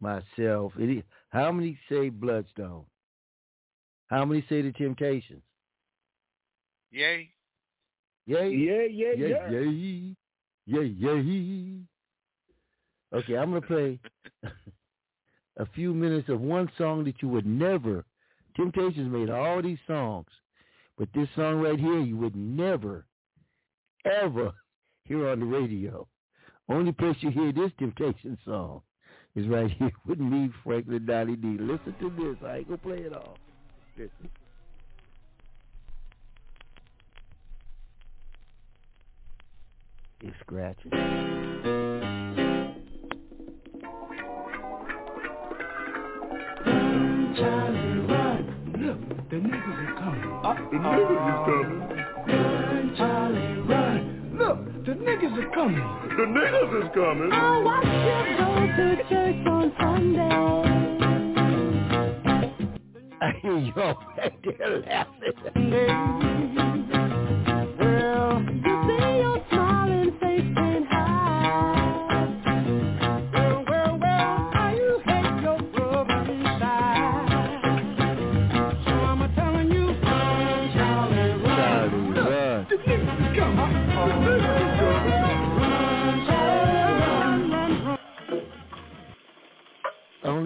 Myself, is, how many say Bloodstone? How many say the Temptations? Yay. Yay. Yay, yay, yay. Yay, yay, yay. Okay, I'm going to play a few minutes of one song that you would never, Temptations made all these songs, but this song right here you would never, ever hear on the radio. Only place you hear this temptation song is right here with me, Franklin Dolly D. Listen to this. I ain't gonna play it all. Listen. It's scratching. Charlie, run. Look, the niggas are coming. Uh, the niggas are coming. Run, Charlie, run. Look, the niggas are coming. The niggas is coming. I watch you go to church on Sunday. Yo, they're laughing.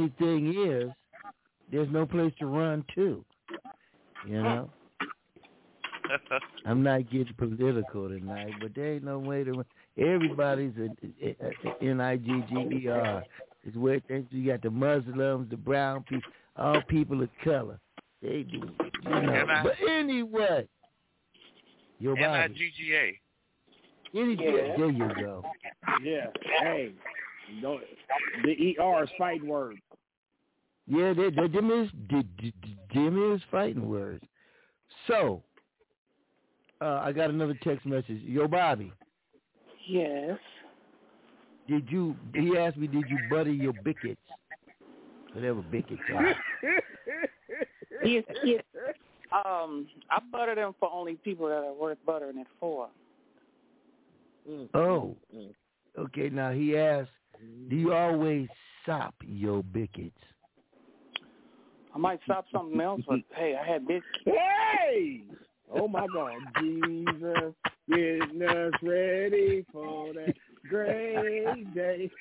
Only thing is, there's no place to run to. You know, I'm not getting political tonight, but there ain't no way to. run. Everybody's a, a, a N I G G E R. It's where things you got the Muslims, the brown people, all people of color. They do, you know. N-I- But anyway, your N I body. G G A. Any, Yeah. There you go. Yeah. Hey, don't, the ER is fighting word. Yeah, they, they, them is d- d- d- them is fighting words. So, uh, I got another text message. Yo, Bobby, Yes. did you? He asked me, did you butter your bickets? Whatever bickets are. Yes, yes. Um, I butter them for only people that are worth buttering it for. Oh, okay. Now he asked, do you always sop your bickets? I might stop something else, but hey, I had this. Hey! Oh my God, Jesus, getting us ready for that great day.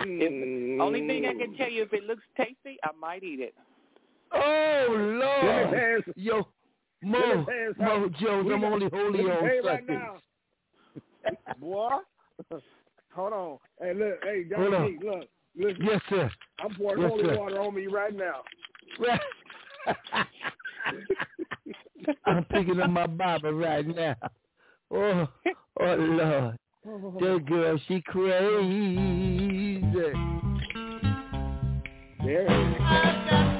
If, only thing I can tell you, if it looks tasty, I might eat it. Oh Lord, Let us yo, Mo, us have Mo some- Jones, I'm only holy on hey, right now. Boy, hold on. Hey, look, hey, Hold on. Dominique, look, listen. Yes, sir. I'm pouring Yes, holy sir. water on me right now. I'm picking up my Bible right now. Oh, oh Lord. That girl, she crazy. There.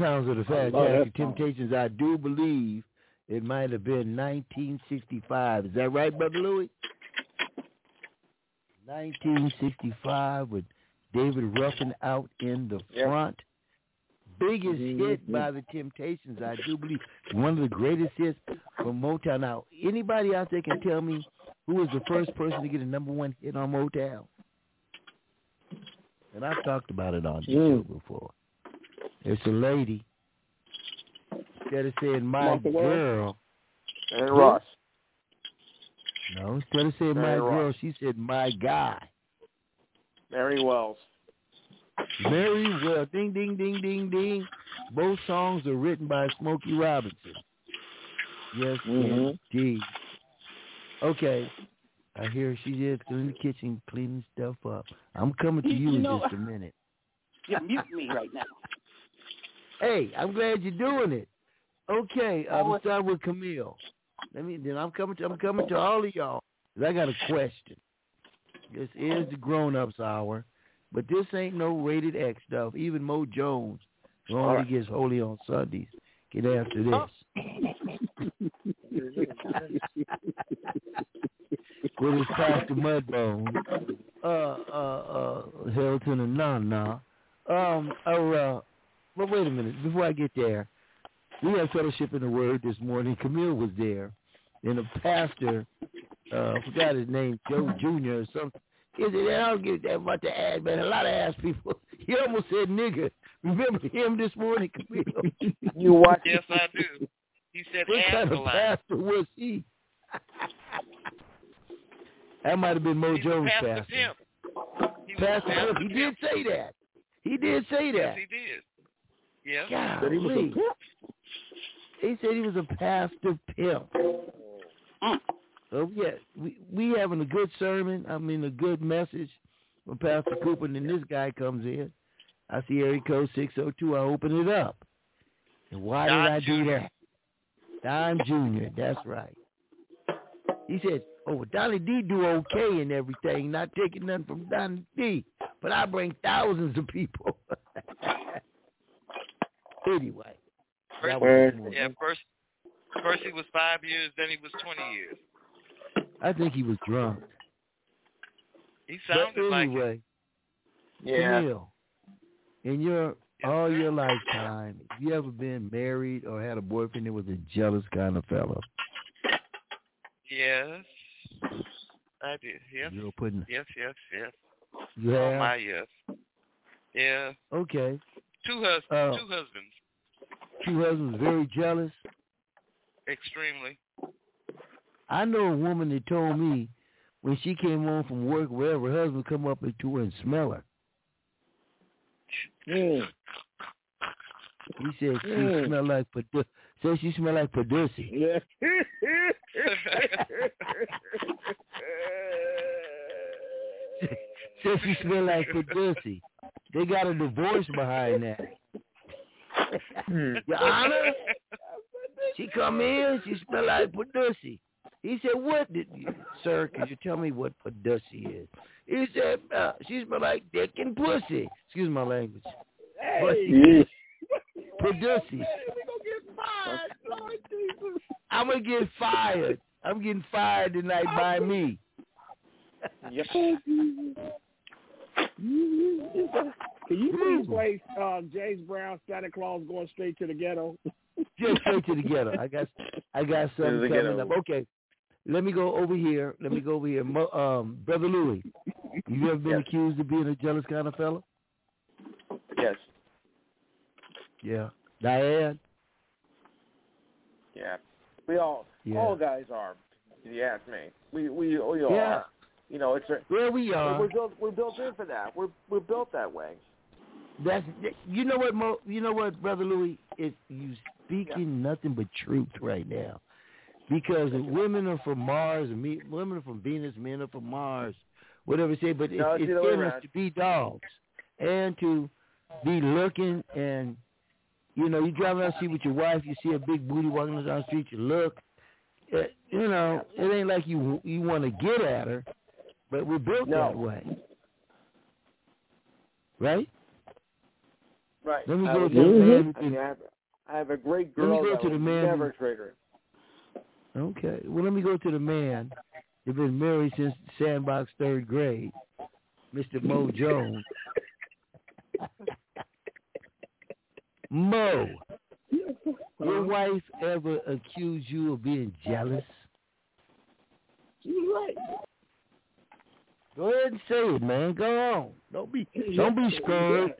Sounds of the Fantastic. Temptations. I do believe it might have been 1965. Is that right, Brother Louis? 1965 with David Ruffin out in the front. Biggest hit by the Temptations, I do believe. One of the greatest hits from Motown. Now, anybody out there can tell me who was the first person to get a number one hit on Motown? And I've talked about it on the show before. It's a lady. Instead of saying my Martha girl. And Ross. No, instead of saying my Mary girl, she said my guy. Mary Wells. Very well. Ding, ding, ding, ding, ding. Both songs are written by Smokey Robinson. Yes, Mhm. indeed. Okay. I hear she is in the kitchen cleaning stuff up. I'm coming to You- you, you in know- just a minute. You mute me right now. Hey, I'm glad you're doing it. Okay, Oh, I'm starting with Camille. Let me. Then I'm coming to. I'm coming to all of y'all. I got a question. This is the grown-ups hour, but this ain't no rated X stuff. Even Mo Jones, who only right. gets holy on Sundays, get after this. with his Pastor Mudbone, uh, uh, uh, Hilton and Nana. Um, uh, uh, but wait a minute, before I get there, we had fellowship in the Word this morning. Camille was there, and the pastor, uh, I forgot his name, Joe Jr. or something. He said, I don't get that much to add, but a lot of ass people. He almost said nigger. Remember him this morning, Camille? You watch Yes, I do. He said What kind of Angela. pastor was he? that might have been Mo He's Jones' Pastor pastor. Pimp. He Pastor Pastor Pimp. He did say that. He did say that. Yes, that. he did. Yeah. God, That he was a pimp? He said he was a pastor pimp. Mm. So yeah, we we having a good sermon. I mean, a good message from Pastor Cooper, and then this guy comes in. I see area code six zero two. I open it up. And why Don did I do that? Don Jr. That's right. He said, "Oh, Donnie D do okay and everything. Not taking nothing from Donnie D, but I bring thousands of people." anyway, that was Word. this morning. Yeah, first first he was five years, then he was twenty years. I think he was drunk. He But sounded like it. Yeah. Camille, in your all your lifetime, have you ever been married or had a boyfriend that was a jealous kind of fellow? Yes. I did. Yes. You're putting Yes, yes, yes. you Oh my yes. Yeah. okay. Two hus Oh. two husbands. Two husbands very jealous. Extremely. I know a woman that told me when she came home from work, wherever her husband come up to her and smell her. Mm. He said she Mm. smelled like padu- said she smelled like Padusi. Yeah. Said she smelled like Padusi. They got a divorce behind that. Your Honor, she come in, she smell like Padusi. He said, what did you, sir, could you tell me what Padusi is? He said, uh, she smell like dick and pussy. Excuse my language. Hey. Padusi. We gonna get fired, I'm going to get fired. I'm getting fired tonight by me. Yep. Can you please play uh, James Brown, Santa Claus going straight to the ghetto? Just straight to the ghetto. I got I got To something the coming ghetto. up. Okay. Let me go over here. Let me go over here. Mo, um, Brother Louis, you ever been Yes. accused of being a jealous kind of fellow? Yes. Yeah. Diane? Yeah. We all Yeah. all guys are. If you ask me, we we we all Yeah. are. You know, it's a, Where we are. we're built we're built in for that. We're we're built that way. That's you know what Mo, you know what brother Louis is you speaking nothing but truth right now. Because women are from Mars and me, women are from Venus, men are from Mars, whatever you say, but No, it's, it's it's the other in us to be dogs and to be looking and you know, you drive the street with your wife, you see a big booty walking down the street, you look. Uh, you know, it ain't like you you want to get at her, but we're built No. that way, right? Right. Let me I go to the man I, mean, I, have, I have a great Let me girl go to the man never trigger. Okay. Well, let me go to the man You've been married since sandbox third grade, Mr. Mo Jones. Mo, your wife ever accused you of being jealous? She was right. Go ahead and say it, man. Go on. Don't be don't be scared.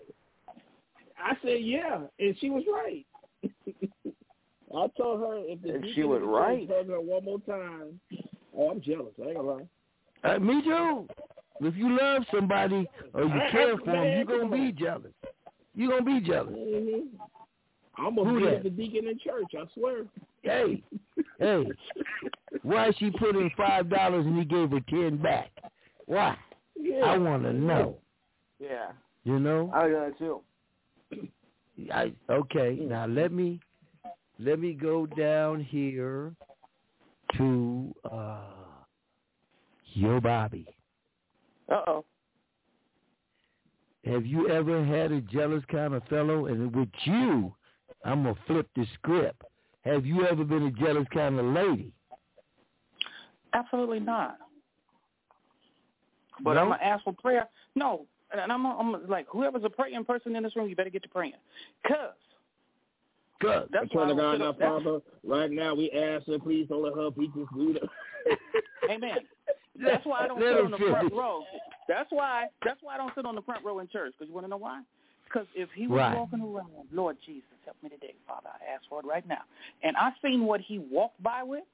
I said yeah, and she was right. I told her if the And deacon she was in the right. church heard her one more time. Oh, I'm jealous. I ain't gonna lie. Uh, me too. If you love somebody or you I- care I- for them, you're gonna be jealous. You're gonna be jealous. hmm I almost Who beat that? up the deacon in church. I swear. Hey, hey, why she put in five dollars and he gave her ten back? Why? Yeah. I want to know. Yeah. You know? I got too. I okay. Now let me let me go down here to uh Yo Bobby. Uh oh. Have you ever had a jealous kind of fellow? And with you, I'm gonna flip the script. Have you ever been a jealous kind of lady? Absolutely not. But No? I'm gonna ask for prayer. No, and I'm, I'm like whoever's a praying person in this room, you better get to praying, cause Good. that's why I Turn to don't God sit now, up- that's- Father. Right now, we ask her, please don't let her beat this dude up. Amen. That's why I don't sit on the front row. That's why. That's why I don't sit on the front row in church. Because you want to know why? Because if he was Right. walking around, Lord Jesus, help me today, Father. I ask for it right now. And I seen what he walked by with.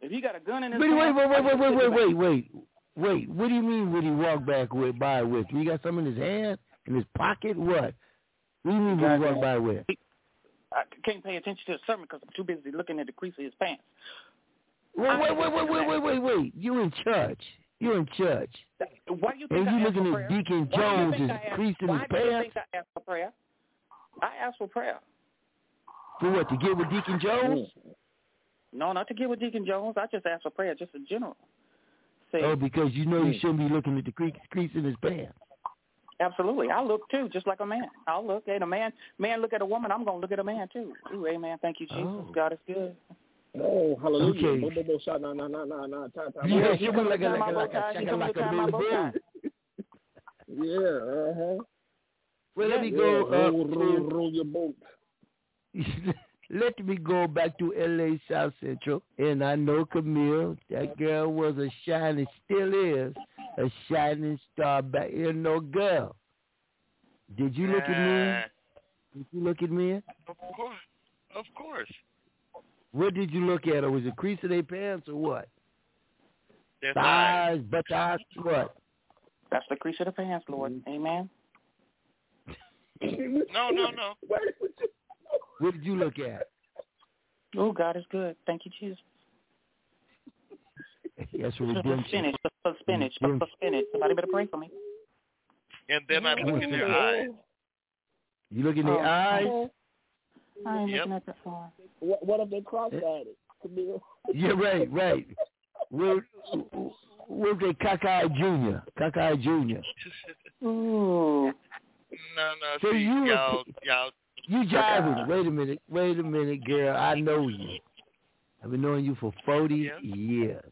If he got a gun in his Wait, wait, hand, wait, wait, I'm wait, wait, wait, wait, wait, wait. What do you mean? Would he walk back with by with? He got something in his hand, in his pocket? What? What do you mean? Would he walk by with? I can't pay attention to the sermon because I'm too busy looking at the crease of his pants. Wait, wait, wait, wait, wait, wait, wait, wait. You in church? You in church? Why do you think And I you asked looking for at prayer? Deacon Why do you Jones think is I asked- creasing Why his do you pants? think I asked for prayer? I asked for prayer. For what? To get with Deacon Jones? No, not to get with Deacon Jones. I just asked for prayer, just in general. See, Oh, because you know you shouldn't be looking at the crease, crease in his pants. absolutely. I look too, just like a man. I'll look at a man. Man look at a woman. I'm gonna look at a man too. Ooh, amen. Thank you, Jesus. Oh. God is good. Oh, hallelujah. Okay. Bo, bo, bo, shot, nah, nah, nah, nah, nah, time, time. Yeah, he she come was like to a tie like my a bow like a tie. He shaka come to like a tie my bow tie. baby Yeah, uh-huh. Well, let me Yeah, go up roll, to roll, roll your boat. let me go back to L.A. South Central, and I know Camille. That girl was a shining, still is a shining star back here. No girl. Did you look at me? Did you look at me? Of course. Of course. What did you look at? Or was it crease of their pants or what? Their thighs. Thighs, what? That's the crease of the pants, Lord. Mm-hmm. Amen. No, no, no. What did you look at? Oh, God is good. Thank you, Jesus. Yes, for For redemption. spinach, for spinach, for spinach. Somebody better pray for me. And then I look in their eyes. You look in their Oh. eyes? I ain't Yep. looking at the phone. What, what if they cross-eyed? Eh. Camille? Yeah, right, right. What, what they cockeyed junior? Cockeyed junior. Ooh. No, no. So see, you- y'all, y'all. You jiving. Wait a minute. Wait a minute, girl. I know you. I've been knowing you for 40 years.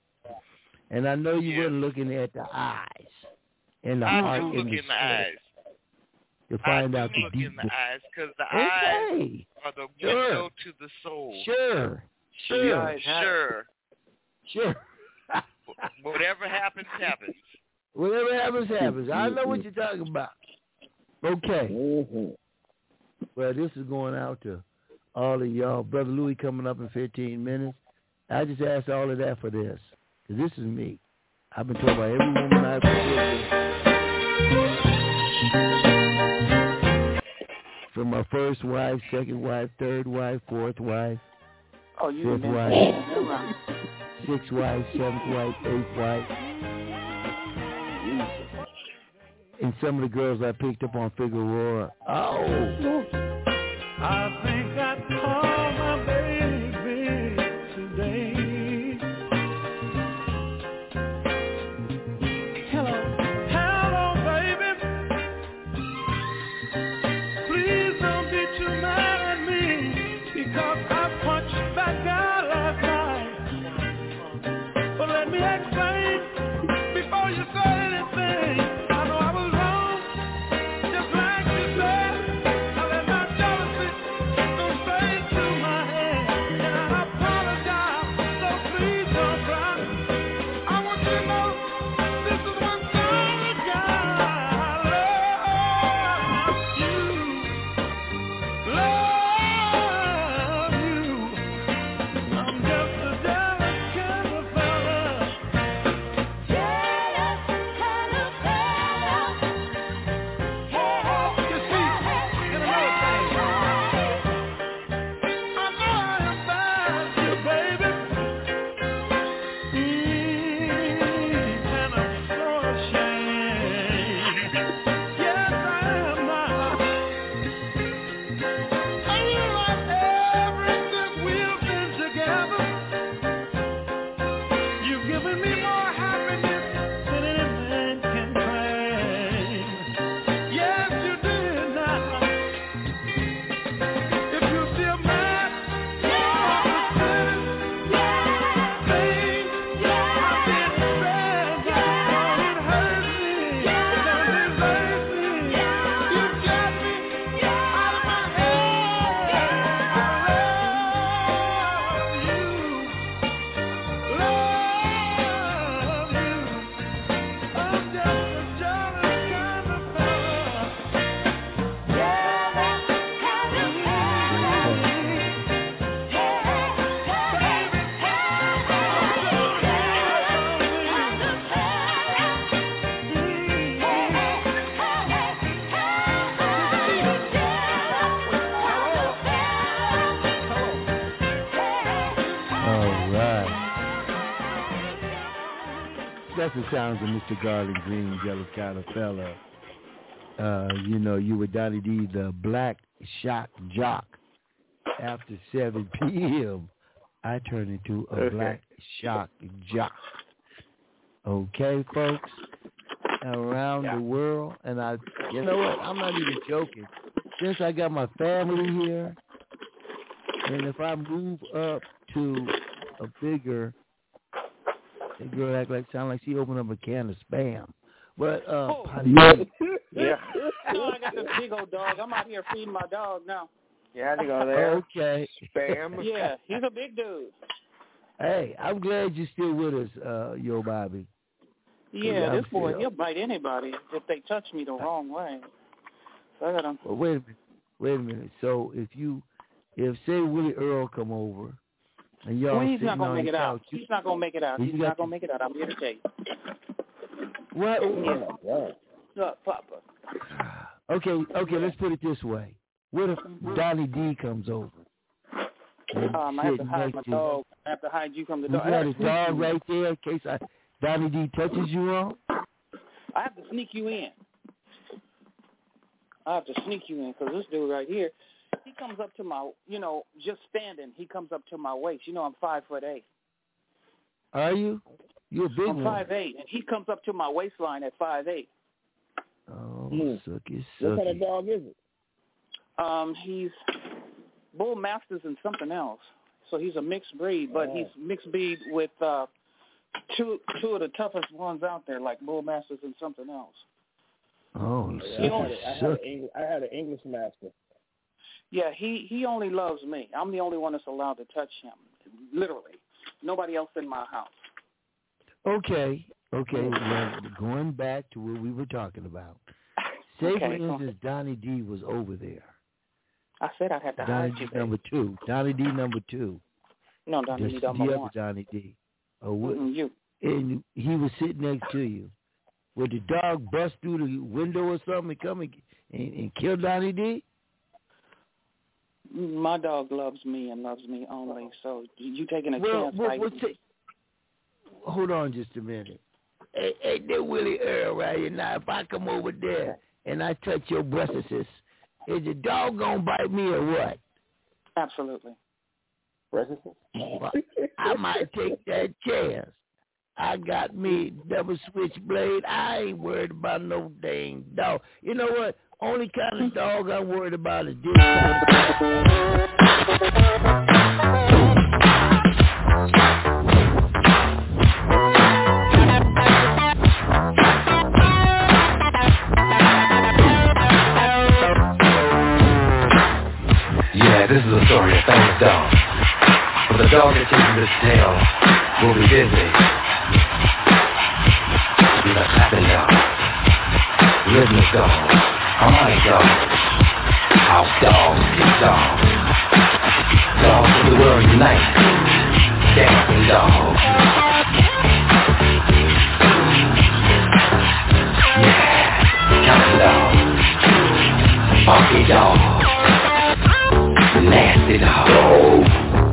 And I know you wasn't looking at the eyes and the I heart do and look the in the eyes. to find I out do the look deep. in the eyes because the eyes are the Sure. window to the soul. Sure. Sure. Sure. Sure. Whatever happens, happens. Whatever happens, happens. I know what you're talking about. Okay. Mm-hmm. Well, this is going out to all of y'all. Brother Louis coming up in 15 minutes. I just asked all of that for this. Because this is me. I've been told by every woman I've been From my first wife, second wife, third wife, fourth wife, Oh, you fifth wife, sixth wife, seventh wife, eighth wife. And some of the girls I picked up on Figueroa. Oh. I think I the sounds of Mr. Garland Green, Jealous Kind of Fella. Uh, you know, you were Donnie D, the black shock jock. After 7 p.m., I turn into a black shock jock. Okay, folks? Around the world, and I, you know what? I'm not even joking. Since I got my family here, and if I move up to a bigger, the girl act like sound like she opened up a can of spam. But uh, Potty Mouth- Yeah. no, I got this big old dog. I'm out here feeding my dog now. You had to go there. Okay. Spam. Yeah, he's a big dude. Hey, I'm glad you're still with us, uh, Yo Bobby. Yeah, I'm this boy, still- he'll bite anybody if they touch me the wrong way. So I got him. Well, wait a minute. Wait a minute. So if you, if say Willie Earl come over, and y'all Well, he's not gonna make it out. He's not gonna make it out. He's He's not gonna make it out. I'm here to tell you. What? Yeah. Look, Papa. Okay, okay. Let's put it this way. What if Donnie D comes over? Um, I have to hide my dog. I have to hide you from the dog. I got a dog you. right there in case I, Donnie D touches you on. I have to sneak you in. I have to sneak you in because this dude right here, he comes up to my, you know, just standing. He comes up to my waist. You know, I'm five foot eight. Are you? You're a big I'm one. five eight, and he comes up to my waistline at five eight. Oh, Mm. sucky, What kind of dog is it? Um, he's bull masters and something else. So he's a mixed breed, but Oh. he's mixed breed with uh two two of the toughest ones out there, like bull masters and something else. Oh, I had, sucky, a- I, had sucky. an English, I had an English master. Yeah, he he only loves me. I'm the only one that's allowed to touch him, literally. Nobody else in my house. Okay, okay. Well, going back to what we were talking about. Say, for Okay, instance, Donnie D was over there. I said I'd have to Donnie hide D you. number two. Donnie D number two. No, Donnie the, D the number other one. Donnie D. Oh, what, you. and he was sitting next to you. Would the dog bust through the window or something and come and, and, and kill Donnie D? My dog loves me and loves me only. Oh. So you taking a Well, chance well, fighting well, me. say- hold on just a minute. Hey, hey, there Willie Earl right here. Now, if I come over there and I touch your breasts, is the dog gonna bite me or what? Absolutely. Breakfast? Well, I might take that chance. I got me double switchblade. I ain't worried about no dang dog. You know what? Only kind of dog I'm worried about is this kind Yeah, this is a story of famous dog. But the dog that chases this tail will be busy. He's a clapping dog, rhythmic dog, harmonic dog, house dog, kick dog. Dogs of the world unite, dancing dog. Yeah, counting dog, funky dog. Nasty dog.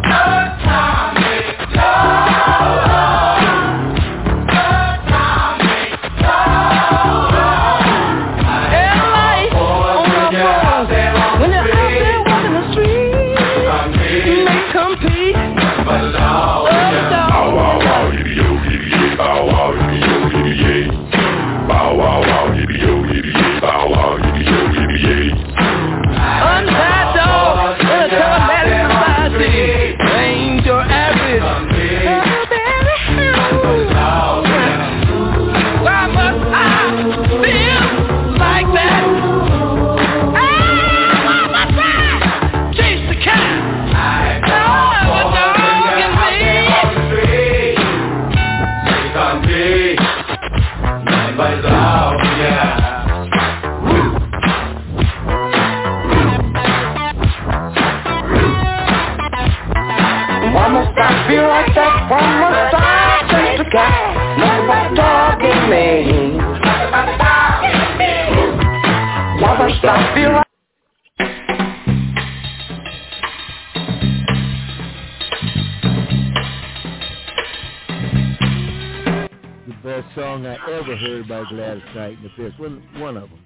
Why must I feel like the best song I ever heard by Gladys Knight and the Pips. One, one of them.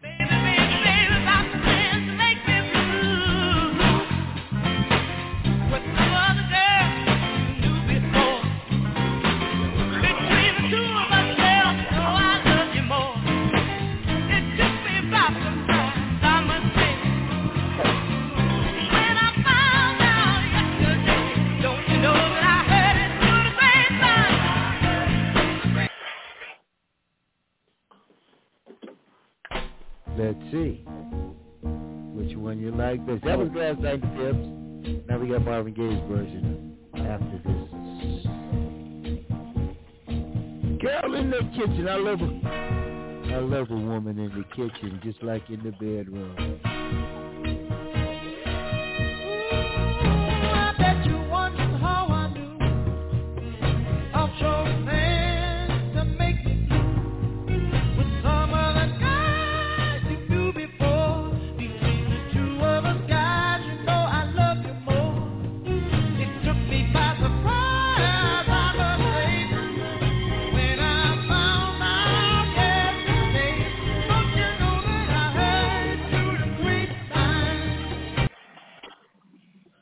Like best? That was and the Pips. Now we got Marvin Gaye's version after this. Girl in the kitchen, I love her. I love a woman in the kitchen, just like in the bedroom.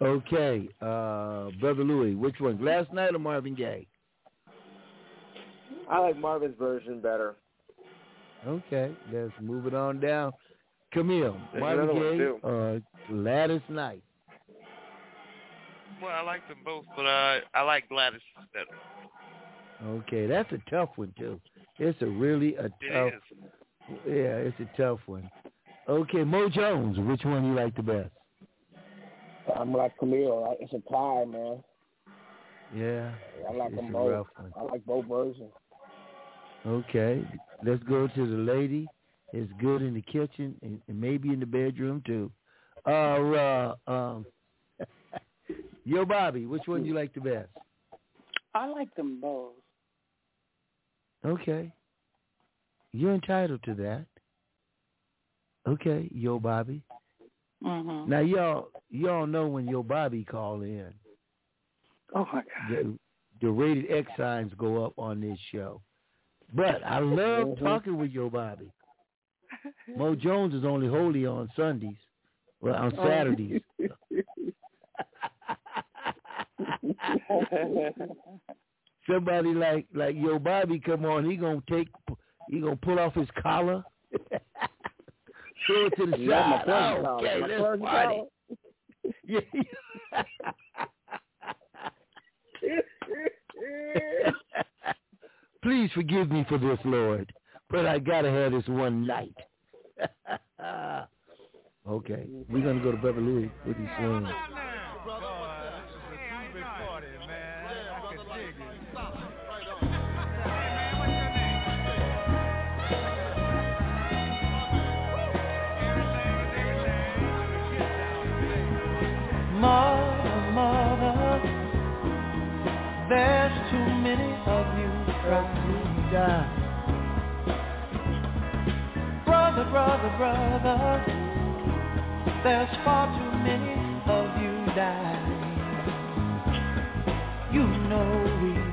Okay, uh, Brother Louis, which one? Gladys Knight or Marvin Gaye? I like Marvin's version better. Okay, let's move it on down. Camille, There's Marvin Gaye or Gladys Knight? Well, I like them both, but uh, I like Gladys better. Okay, that's a tough one too. It's a really a It tough. is. Yeah, it's a tough one. Okay, Mo Jones, which one you like the best? I'm like Camille. It's a tie, man. Yeah, I like them both. I like both versions. Okay, let's go to the lady. It's good in the kitchen and, and maybe in the bedroom too. Uh, uh um, Yo, Bobby, which one do you like the best? I like them both. Okay, you're entitled to that. Okay, Yo, Bobby. Mm-hmm. Now y'all, y'all know when your Bobby call in, Oh my God. the, the rated X signs go up on this show. But I love Mhm. talking with your Bobby. Mo Jones is only holy on Sundays. Well, on. Saturdays. Somebody like like Yo Bobby come on, he gonna take he gonna pull off his collar, throw it to the Not my side. first Oh, okay, My let's first party. Yeah. Please forgive me for this, Lord, but I gotta have this one night. okay, we're gonna go to Beverly Louis with his swing. Uh, Mother, mother, there's too many of you trying to die. Brother, brother, brother, there's far too many of you dying. You know we've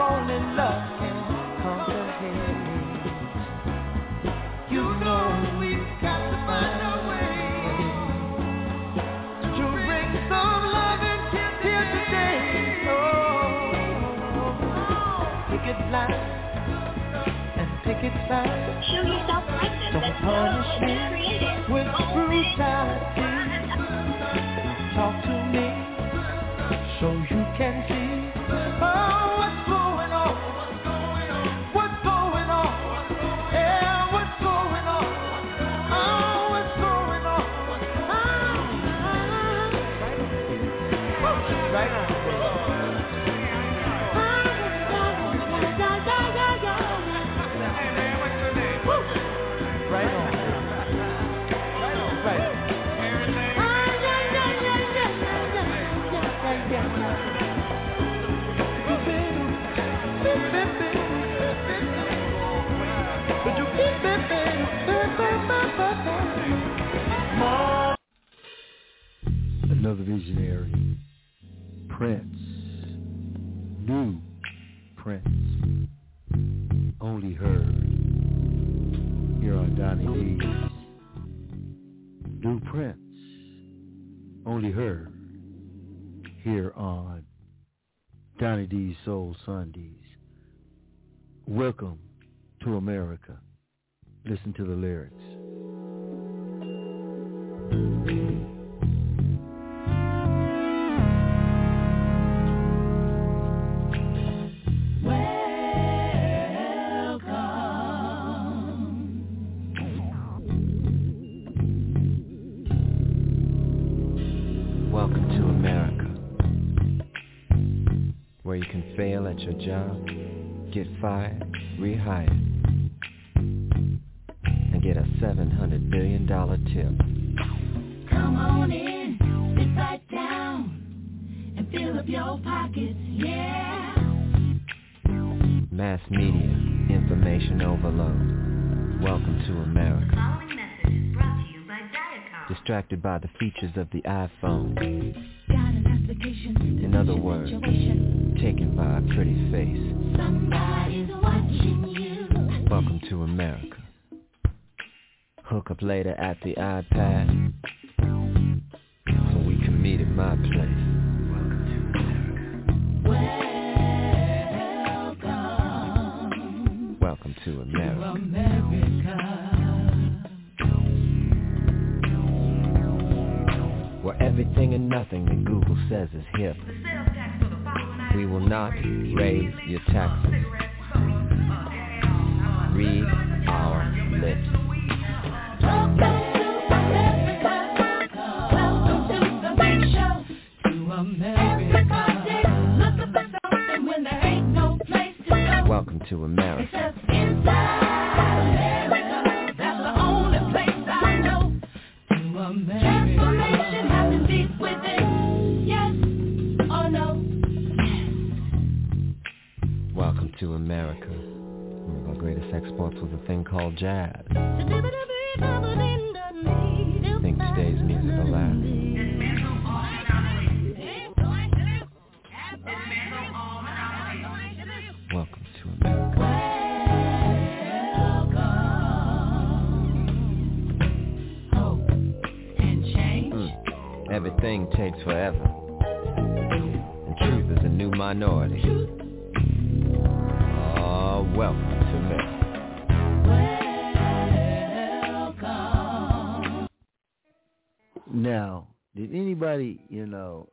only love can. You know we've got to find a way to bring some loving here today. Oh, picket line and. Show Don't punish me with brutality. Talk Another visionary. Prince. New Prince. Only heard. Here on Donnie D's. New Prince. Only heard. Here on Donnie D's Soul Sundays. Welcome to America. Listen to the lyrics. At your job, get fired, rehired, and get a $700 billion tip. Come on in, sit right down, and fill up your pockets, yeah. Mass media, information overload. Welcome to America. Following message brought to you by Diacom. Distracted by the features of the iPhone. Got an application In other words, taken by a pretty face. Somebody's watching you. Welcome to America. Hook up later at the iPad so we can meet at my place. Welcome to America. Welcome. Welcome to America. America. Where everything and nothing that Google says is hip. We will not raise your taxes. Read our lips. Welcome to America. Jazz.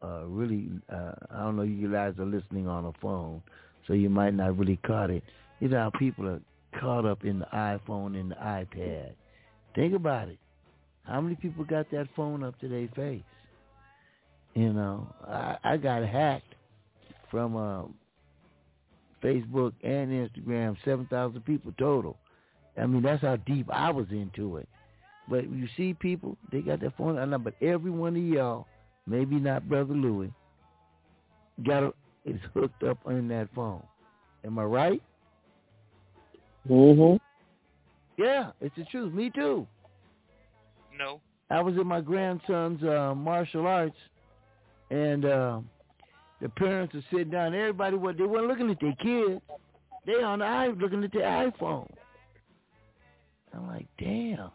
Uh, really, uh, I don't know, you guys are listening on a phone, so you might not really caught it. You know how people are caught up in the iPhone and the iPad. Think about it. How many people got that phone up to their face? You know, I, I got hacked from uh, Facebook and Instagram, 7,000 people total. I mean, that's how deep I was into it. But you see people, they got their phone. Know, but every one of y'all, maybe not Brother Louis, got a, is hooked up on that phone. Am I right? Mm-hmm. Yeah, it's the truth. Me too. No. I was in my grandson's uh, martial arts, and uh, the parents are sitting down. Everybody, what they weren't looking at their kids. They on the eye looking at their iPhone. I'm like, damn.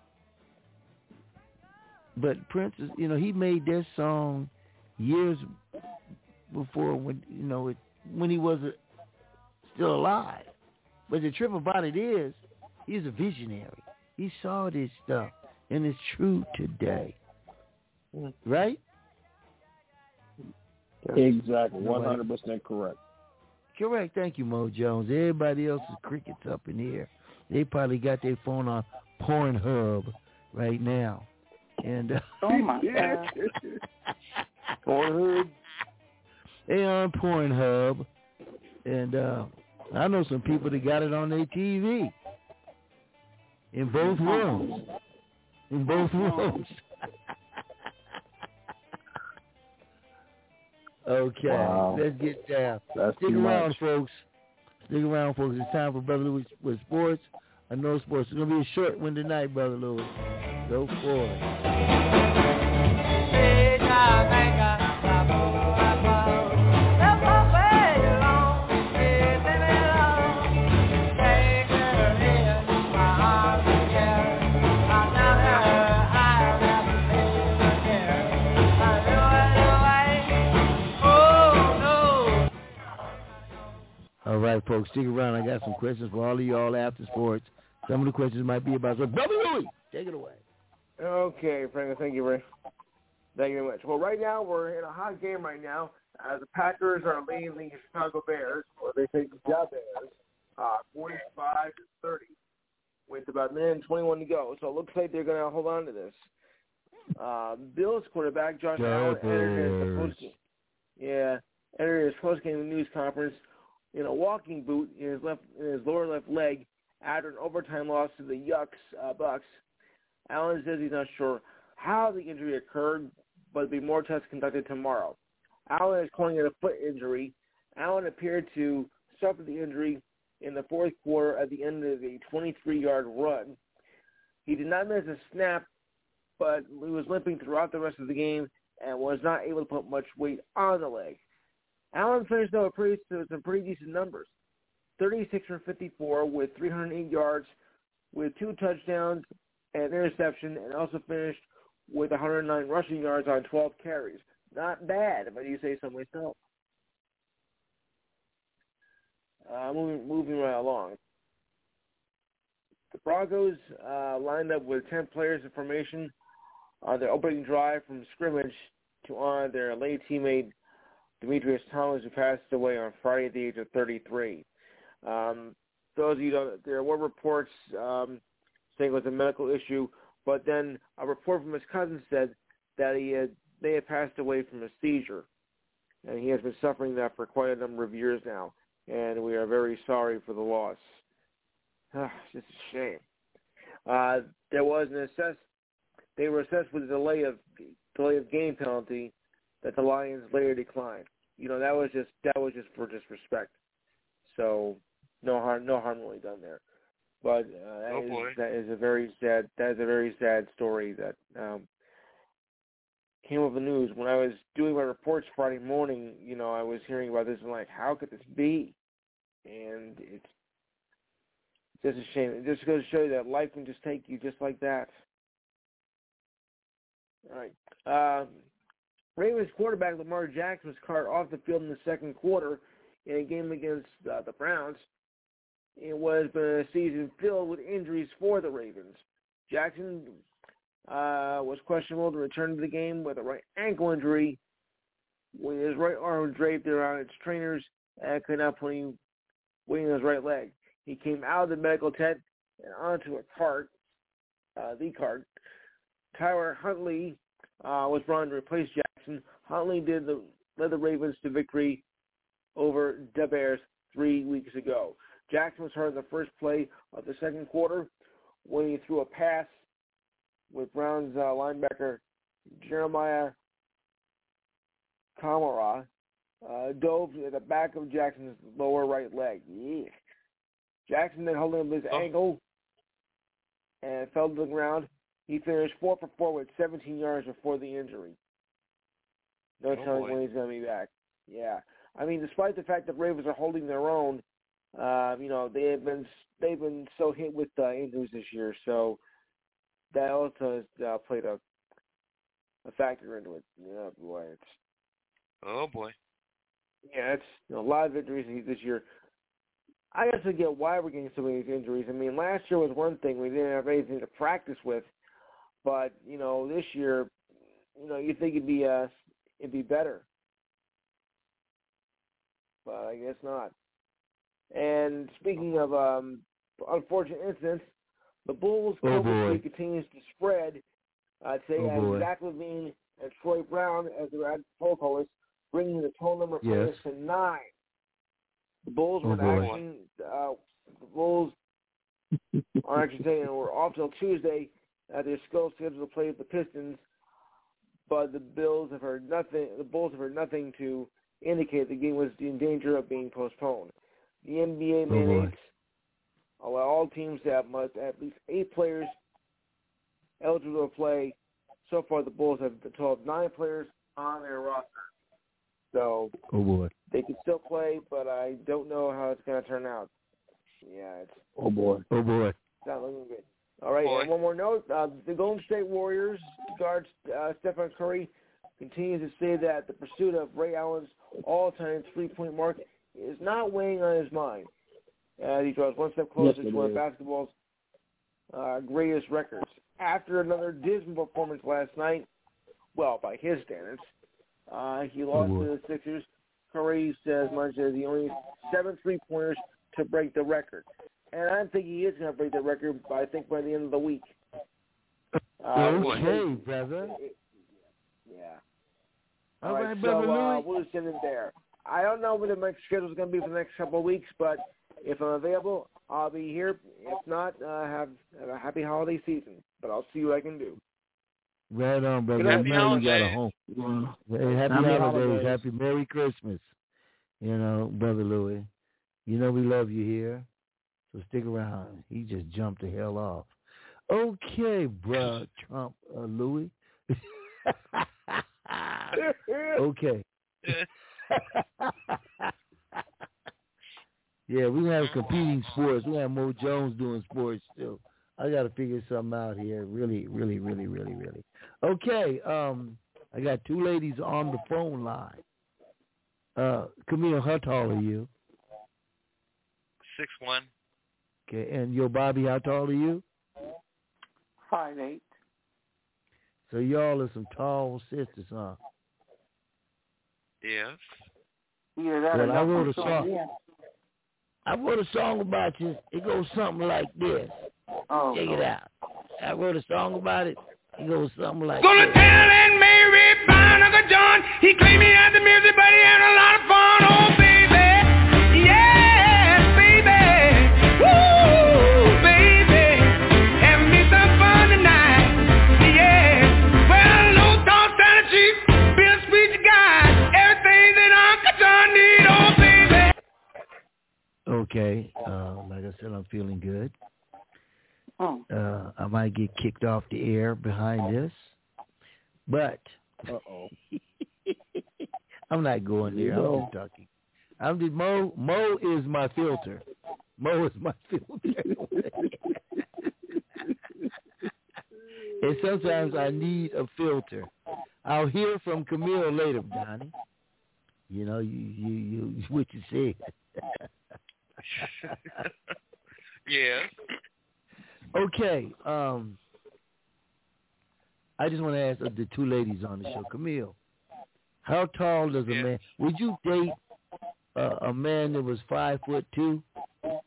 But Prince, is, you know, he made that song years before when you know it, when he was a, still alive. But the trip about it is, he's a visionary. He saw this stuff, and it's true today. Right? Exactly. One hundred percent correct. Correct. Thank you, Mo Jones. Everybody else is crickets up in here. They probably got their phone on Pornhub right now. And uh, Oh my God. Pornhub. They on Pornhub, and uh, I know some people that got it on their TV in both rooms. In both rooms. okay, Wow. let's get down. That's Stick around, much. folks. Stick around, folks. It's time for Brother Louis with sports I know sports. It's gonna be a short one tonight, brother Louis. For. All right, folks, stick around. I got some questions for all of y'all after sports. Some of the questions might be about so Brother take it away. Okay, Franklin, thank you very, thank you very much. Well, right now we're in a hot game right now. Uh, the Packers are leading the Chicago Bears, or they say the Bears, uh, 45 to 30, with about a minute and 21 to go. So it looks like they're going to hold on to this. Uh, Bills quarterback Josh Allen entered his post yeah entered his post game news conference in a walking boot in his left in his lower left leg after an overtime loss to the Yucks uh, Bucks. Allen says he's not sure how the injury occurred, but there'll be more tests conducted tomorrow. Allen is calling it a foot injury. Allen appeared to suffer the injury in the fourth quarter at the end of a 23-yard run. He did not miss a snap, but he was limping throughout the rest of the game and was not able to put much weight on the leg. Allen finished though pretty, some pretty decent numbers. 36 from 54 with 308 yards, with two touchdowns and an interception, and also finished with 109 rushing yards on 12 carries. Not bad, I do say so myself. Uh, moving, moving right along. The Broncos uh, lined up with 10 players in formation on their opening drive from scrimmage to honor their late teammate Demaryius Thomas, who passed away on Friday at the age of 33. Um, those of you don't, there were reports um, saying it was a medical issue, but then a report from his cousin said that he had they had passed away from a seizure, and he has been suffering that for quite a number of years now, and we are very sorry for the loss. just a shame. Uh, there was an assess. They were assessed with a delay of delay of game penalty that the Lions later declined. You know that was just that was just for disrespect. So no harm no harm really done there. But uh, that, Oh, is, that is a very sad that is a very sad story that um, came over the news when I was doing my reports Friday morning. You know I was hearing about this and like how could this be? And it's just a shame. It just goes to show you that life can just take you just like that. All right. Um, Ravens quarterback Lamar Jackson was carted off the field in the second quarter in a game against uh, the Browns. It was been a season filled with injuries for the Ravens. Jackson uh, was questionable to return to the game with a right ankle injury, with his right arm draped around its trainers and could not put weight on his right leg. He came out of the medical tent and onto a cart, uh, the cart. Tyler Huntley uh, was brought in to replace Jackson. Huntley did the led the Ravens to victory over the Bears three weeks ago. Jackson was hurt in the first play of the second quarter when he threw a pass with Browns uh, linebacker Jeremiah Kamara uh, dove at the back of Jackson's lower right leg. Yeah. Jackson then holding up his ankle and fell to the ground. He finished four for four with 17 yards before the injury. No Oh, telling boy. when he's going to be back. Yeah, I mean, despite the fact that Ravens are holding their own, uh, you know they have been they've been so hit with uh, injuries this year, so that also has uh, played a a factor into it. Yeah, boy, it's Oh boy. yeah, it's you know, a lot of injuries this year. I guess I get why we're getting so many injuries. I mean, last year was one thing; we didn't have anything to practice with. But you know, this year, you know, you think it'd be uh, it'd be better, but I guess not. And speaking of um, unfortunate incidents, the Bulls' Oh, COVID continues to spread. I'd say Oh, as. Zach LaVine and Troy Brown as their ad protocols, bringing the total number of Yes. players to nine. The Bulls Oh, were in boy. action. Uh, the Bulls are actually saying we're off till Tuesday. Uh, they're still scheduled to play with the Pistons, but the Bills have heard nothing. The Bulls have heard nothing to indicate the game was in danger of being postponed. The NBA Oh, boy. mandates allow all teams to have must have at least eight players eligible to play. So far, the Bulls have a total of nine players on their roster. So Oh boy. they can still play, but I don't know how it's going to turn out. Yeah, it's Oh boy. Oh boy. it's not looking good. All right, and one more note: uh, the Golden State Warriors guard uh, Stephen Curry continues to say that the pursuit of Ray Allen's all-time three-point mark is not weighing on his mind, as he draws one step closer Yes, to one of basketball's uh, greatest records. After another dismal performance last night, well, by his standards, uh, he lost to the Sixers. Curry says much as he only seven three-pointers to break the record. And I don't think he is going to break the record, but I think by the end of the week. Uh, okay, brother. Yeah. All All right, right, brother so uh, we'll send it there. I don't know what the next schedule is going to be for the next couple of weeks, but if I'm available, I'll be here. If not, uh, have, have a happy holiday season. But I'll see what I can do. Right on, brother. Happy I know you got a holidays. home. Hey, happy, Happy holidays. holidays. Happy Merry Christmas. You know, brother Louis. You know we love you here. So stick around. He just jumped the hell off. Okay, bruh, Trump uh, Louis. okay. yeah, we have competing sports. We have Mo Jones doing sports too. I got to figure something out here. Really, really, really, really, really. Okay. Um, I got two ladies on the phone line. Uh, Camille, how tall are you? Six one. Okay, and yo, Bobby, how tall are you? Five eight. So y'all are some tall sisters, huh? Yes. Either that or Well, I wrote a from song. Sudan. I wrote a song about you. It goes something like this. Oh, Check it out. I wrote a song about it. It goes something like Gonna this. tell Aunt Mary about Uncle John. He claimed he had the music, but he had a lot of fun. Oh, Okay. Uh, like I said, I'm feeling good. Oh. Uh, I might get kicked off the air behind this, but I'm not going there. I'm just talking. I'm just Mo. Mo is my filter. Mo is my filter. and sometimes I need a filter. I'll hear from Camille later, Donnie. You know, you you you what you said. Yes. Okay. Um, I just want to ask the two ladies on the show, Camille. How tall does a man? Would you date uh, a man that was five foot two? Mm,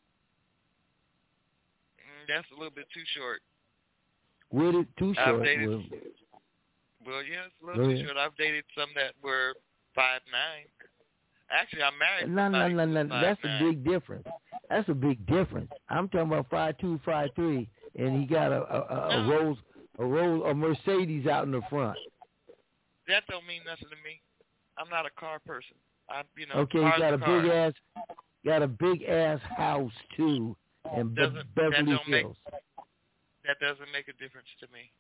That's a little bit too short. Would it too I've short? dated- Well, Well, yeah, it's a little too short. I've dated some that were five nine. Actually, I'm married. no, no, no, no. That's a big difference. That's a big difference. I'm talking about five two, five three, and he got a a, a, a Rolls a Rolls a Mercedes out in the front. That don't mean nothing to me. I'm not a car person. I, you know, Okay, he got a cars. big ass got a big ass house too, and Be- Doesn't- that Beverly don't make- Hills. That doesn't make a difference to me.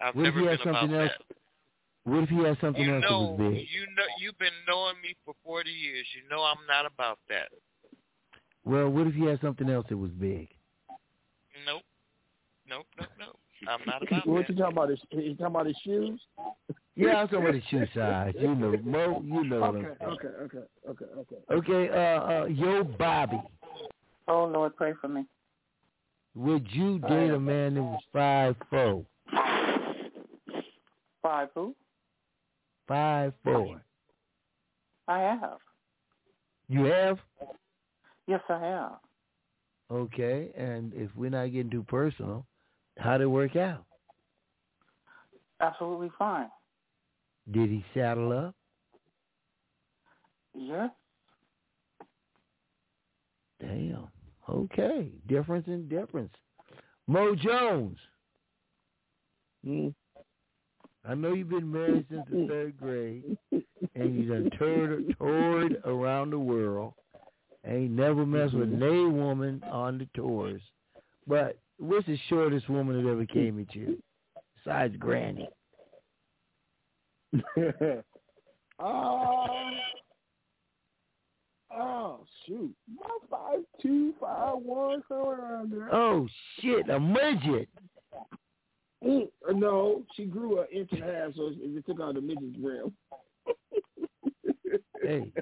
I've never he had been about something else? that. What if he had something You else that know, was big? you know, you've been knowing me for 40 years. You know I'm not about that. Well, what if he had something else that was big? Nope. Nope, nope, nope. I'm not about that. what that. you talking about? His, you talking about his shoes? Yeah, I'm talking about the shoe size. You know, Mo, you know Okay, okay, okay, okay, okay. Okay, uh, uh, yo, Bobby, Oh Lord, pray for me. would you date a man that was five four? Five who? Five four. I have. You have? Yes, I have. Okay, and if we're not getting too personal, how'd it work out? Absolutely fine. Did he saddle up? Yes. Damn. Okay, difference in difference. Mo Jones. Hmm. I know you've been married since the third grade, and you done toured, toured around the world, Ain't never messed with Mhm. nay woman on the tours. But what's the shortest woman that ever came at you? Besides Granny. oh, oh shoot, my five two, five one, somewhere around there. Oh shit, a midget. Mm, no, she grew an inch and a half, so it it took out the midget's rim. Hey,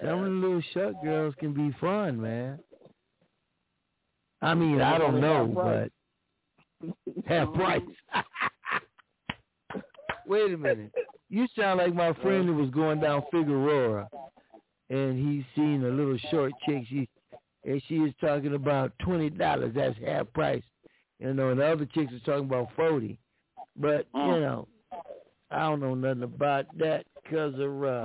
some of the little shut girls can be fun, man. I mean, I don't know, but half price. Wait a minute. You sound like my friend who was going down Figueroa, and he's seen a little short chick. She and she is talking about twenty dollars. That's half price. You know, and the other chicks was talking about forty. But you know, I don't know nothing about that because of uh.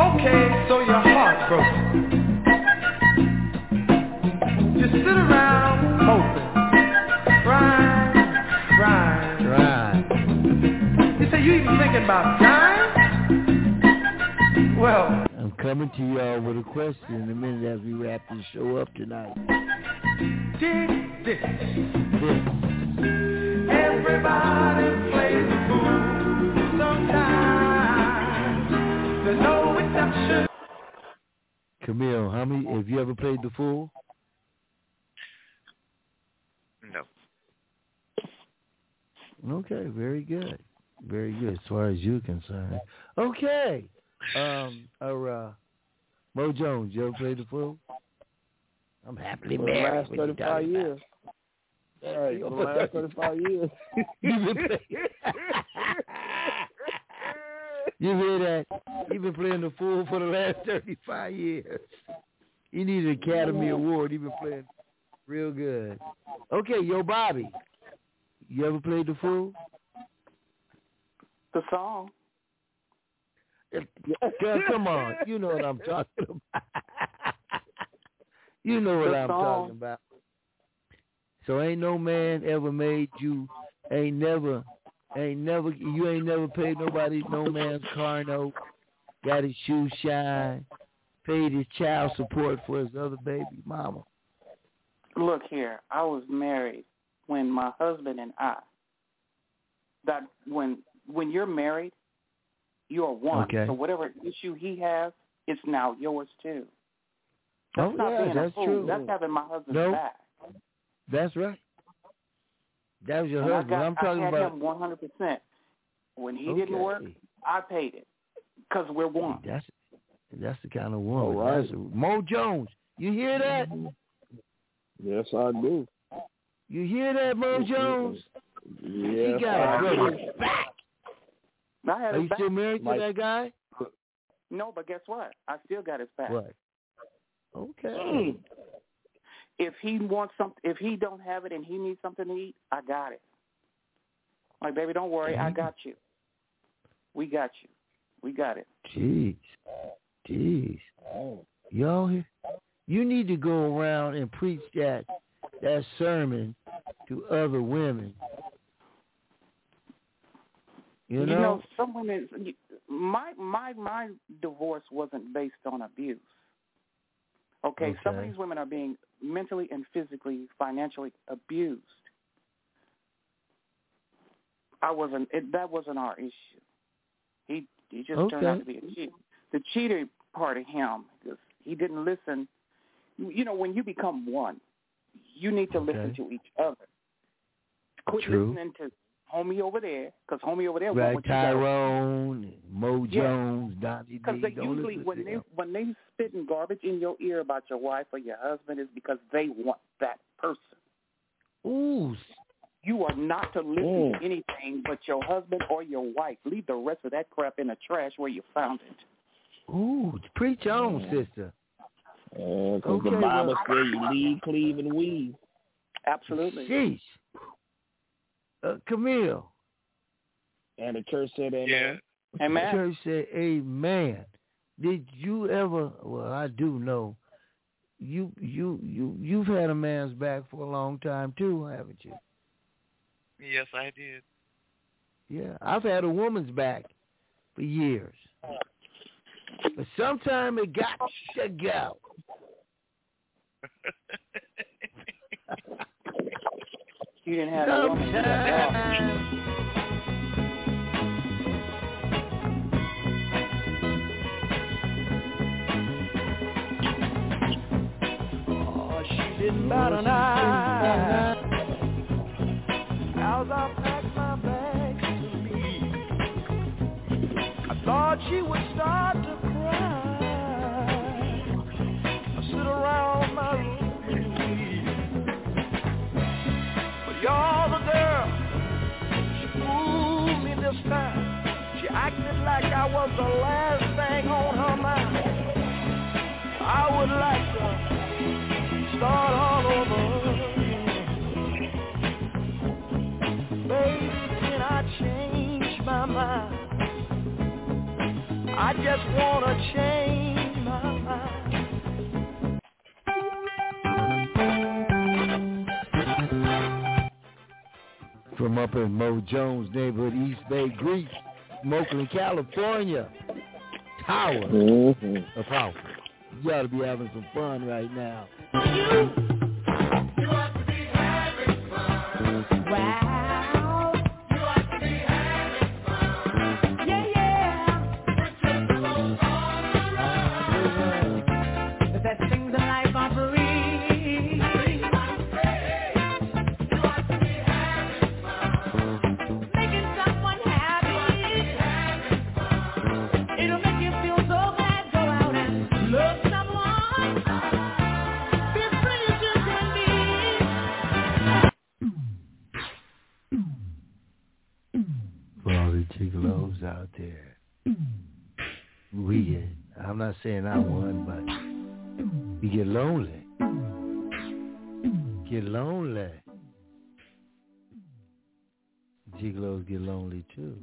Okay, so you're heartbroken. You sit around hoping, You even thinking about dying? Well, I'm coming to y'all with a question in a minute as we wrap this show up tonight. dig this. Everybody plays the fool sometimes. There's no exception. Camille, how many have you ever played the fool? No. Okay, very good. Very good as far as you're concerned. Okay. Um or uh Mo Jones, you ever played the fool? I'm happily For the married. last What you 35 talking years. All right, for the last 35 years. You've been You hear that? You've been playing the fool for the last 35 years. You need an Academy Award. You've been playing real good. Okay, yo, Bobby. You ever played the fool? The song. Come on. You know what I'm talking about. you know what The I'm song. talking about. So ain't no man ever made you ain't never ain't never you ain't never paid nobody no man's car note, got his shoes shine, paid his child support for his other baby mama. Look here, I was married when my husband and I. That when when you're married, you are one. Okay. So whatever issue he has, it's now yours too. That's Oh, not yeah, being that's a fool. true. That's having my husband's No. back. That's right. That was your And I husband. got, I'm talking I had about him 100. percent When he didn't work, I paid it because we're one. That's that's the kind of woman. All right. That's a, Mo Jones. You hear that? Mm-hmm. Yes, I do. You hear that, Mo Jones? Yes, he got I a brother. do. I had Are you back. still married to that guy? No, but guess what? I still got his back. What? Okay. Mm. If he wants something, if he don't have it and he needs something to eat, I got it. Like, baby, don't worry, I mm-hmm. got you. We got you. We got it. Jeez. Jeez. Y'all? You need to go around and preach that that sermon to other women. You know? some women. My my my divorce wasn't based on abuse. Okay, some of these women are being mentally and physically, financially abused. I wasn't. It, that wasn't our issue. He he just turned out to be a cheat. The cheater part of him, he didn't listen. You know, when you become one, you need to listen to each other. Quit True. listening to homie over there, because homie over there want Right, what you got. Tyrone, Mo Yeah. Jones, Donnie D. Because they Don't usually when they when they spitting garbage in your ear about your wife or your husband is because they want that person. Ooh. You are not to listen Mm. to anything but your husband or your wife. Leave the rest of that crap in the trash where you found it. Ooh, preach on, sister. Because Okay, the Bible well- says you lead, cleave, and weave. Absolutely. Sheesh. Uh, Camille. And the church said amen. The church said, Amen. Did you ever? Well, I do know. you you you you've had a man's back for a long time too, haven't you? Yes, I did. Yeah, I've had a woman's back for years, but sometime it got to go. You didn't have a woman. Sometime. Oh, she didn't bat an eye. As I packed my bags to leave, I thought she would acted like I was the last thing on her mind. I would like to start all over. Baby, can I change my mind? I just wanna change my mind. From up in Mo Jones neighborhood, East Bay, Grease, Oakland, California. Tower Mm-hmm. of power. You ought to be having some fun right now. Saying I won, but you get lonely. Get lonely. Gigolos get lonely too.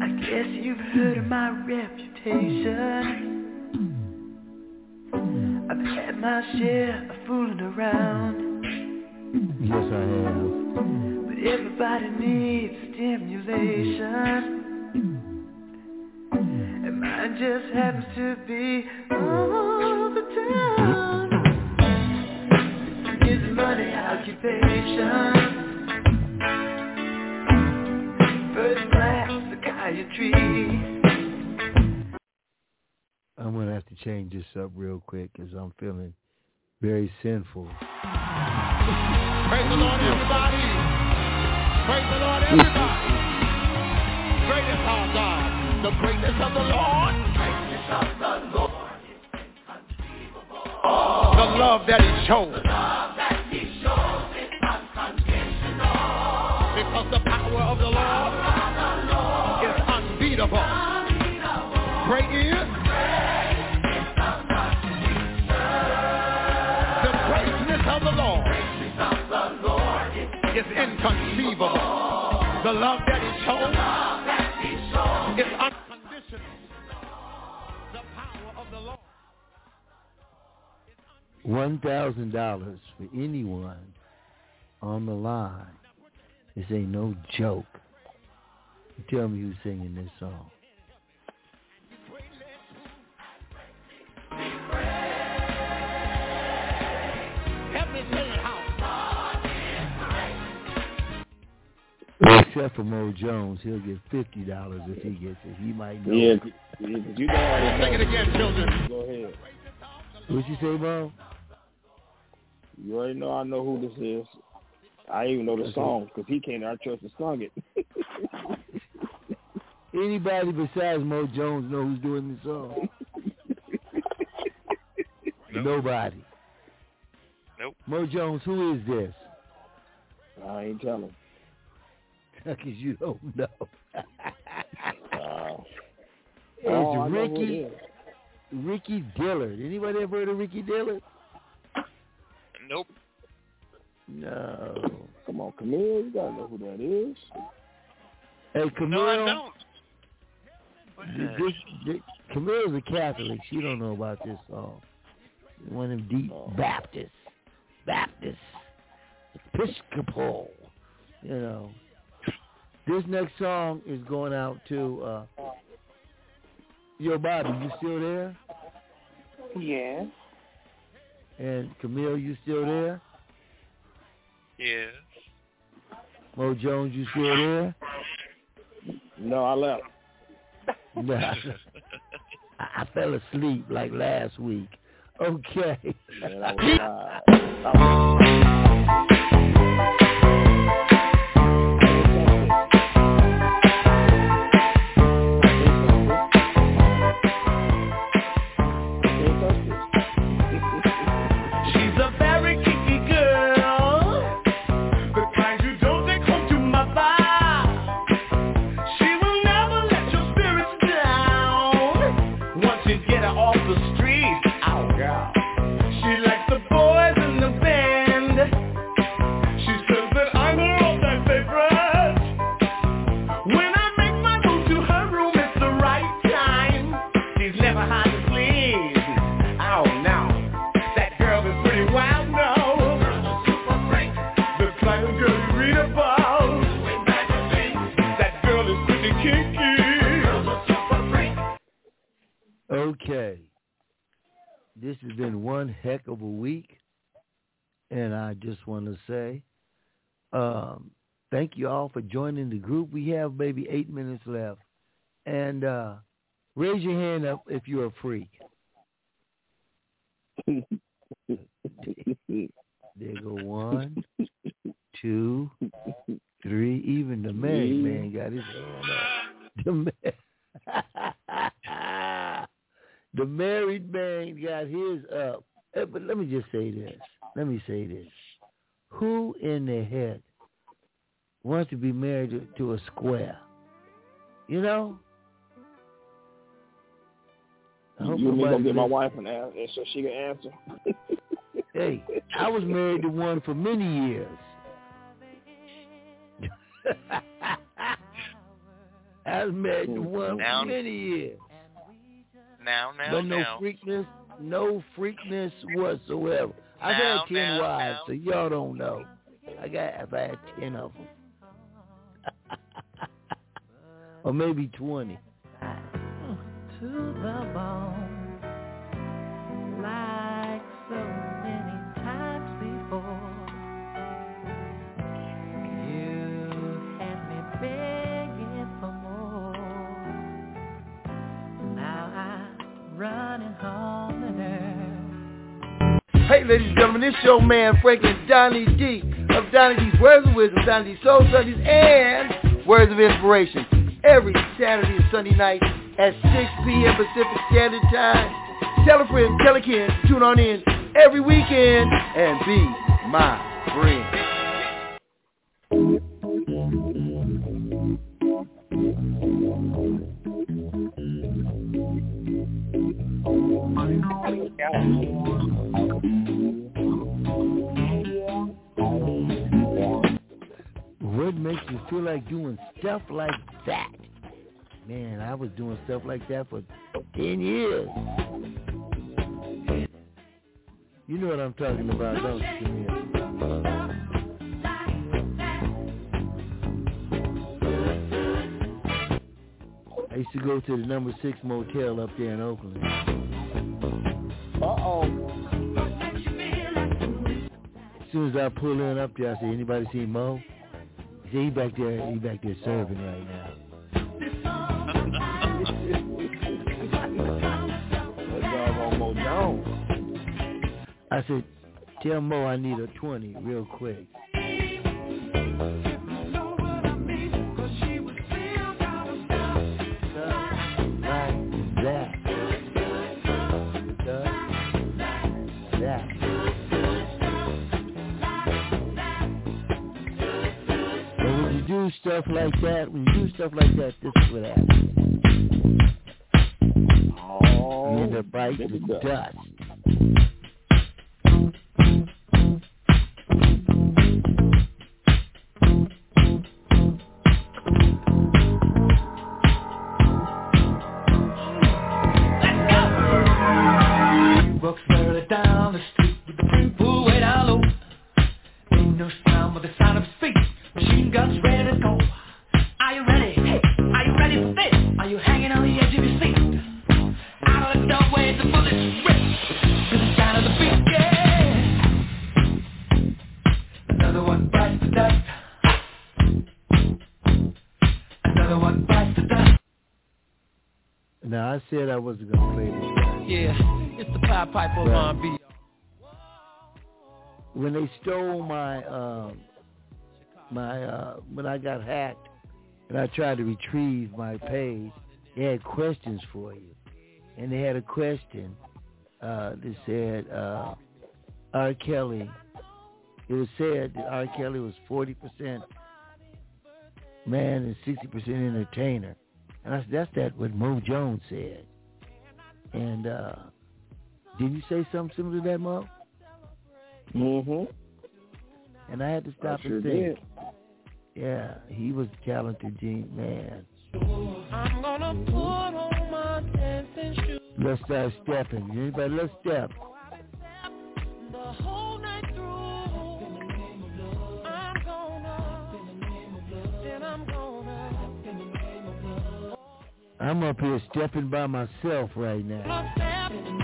I guess you've heard of my reputation. I've had my share of fooling around, Yes, I have. but everybody needs stimulation. And mine just happens to be all the time. It's money occupation. First class psychiatry. I'm gonna have to change this up real quick because I'm feeling very sinful. Praise the Lord, everybody. Praise the Lord, everybody. Great is our God. The greatness of the Lord. Greatness of the Lord. The love that he shows. Because the power of the Lord is unbeatable. Great is is inconceivable. The love that he shows is unconditional. The power of the Lord. One thousand dollars for anyone on the line. This ain't no joke. You tell me who's singing this song. Except for Mo Jones, he'll get fifty dollars if he gets it. He might know. Yeah, yeah, 'cause you know how to Sing it again, children. Go ahead. What you say, Mo? You already know I know who this is. I even know the song because he came to our church and sung it. Anybody besides Mo Jones know who's doing this song? Nobody. Nope. Mo Jones, who is this? I ain't telling. Because you don't know. Wow. It's Oh, I it Ricky. Ricky Dillard. Anybody ever heard of Ricky Dillard? Nope. No. Come on, Camille, you gotta know who that is. Hey, Camille. No, I don't. This, this, this, Camille's a Catholic. She don't know about this song. One of them deep Oh. Baptists, Baptist, Episcopal. You know. This next song is going out to uh Yo Bobby, you still there? Yes. And Camille, you still there? Yes. Mo Jones, you still there? No, I left. Nah. I, I fell asleep like last week. Okay. For joining the group. We have maybe eight minutes left. And uh, raise your hand up if you're a freak. There go one, two, three. Even the married man got his hand up. The, ma- the married man got his up. But let me just say this. Let me say this. Who in the head wants to be married to, to a square? You know? I hope You and me gonna get my wife an answer so she can answer. Hey, I was married to one for many years. I was married to one Now- for many years. Now, now, but no now. freakness, no freakness whatsoever. I've Now, had ten now, wives, now. so y'all don't know. I got, I've had ten of them, or maybe twenty. To the bone, like so many times before. You had me begging for more. Now I'm running home to her. Hey, ladies and gentlemen, this your man Franklin Donnie D of Donnie D's Words of Wisdom, Donnie D's Soul Sundays, and Words of Inspiration every Saturday and Sunday night at 6 p.m. Pacific Standard Time. Tell a friend, tell a kid, tune on in every weekend and be my friend. Like doing stuff like that? Man, I was doing stuff like that for ten years. You know what I'm talking about, don't you, Camille? I used to go to the number six motel up there in Oakland. Uh-oh. As soon as I pull in up there, I say, anybody see Mo? He back there, he back there serving right now. That doggone Mo Jones. I said, tell Mo I need a 20 real quick. Stuff like that, when you do stuff like that, this is what happens. Oh, you end up biting dust. Now I said I wasn't gonna play this. Yeah, it's the Pied Piper of. R&B. When they stole my um my uh when I got hacked and I tried to retrieve my page, they had questions for you. And they had a question uh that said uh R. Kelly it was said that R. Kelly was forty percent man and sixty percent entertainer. And that's that's that what Mo Jones said. And uh did you say something similar to that, Mo? Mm-hmm. And I had to stop I sure and think. did. Yeah, he was a talented gene man. I'm gonna put on my dancing shoes Let's start stepping. Anybody, let's step. I'm up here stepping by myself right now.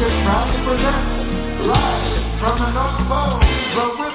Records proud to present live from the North Pole, Whispers.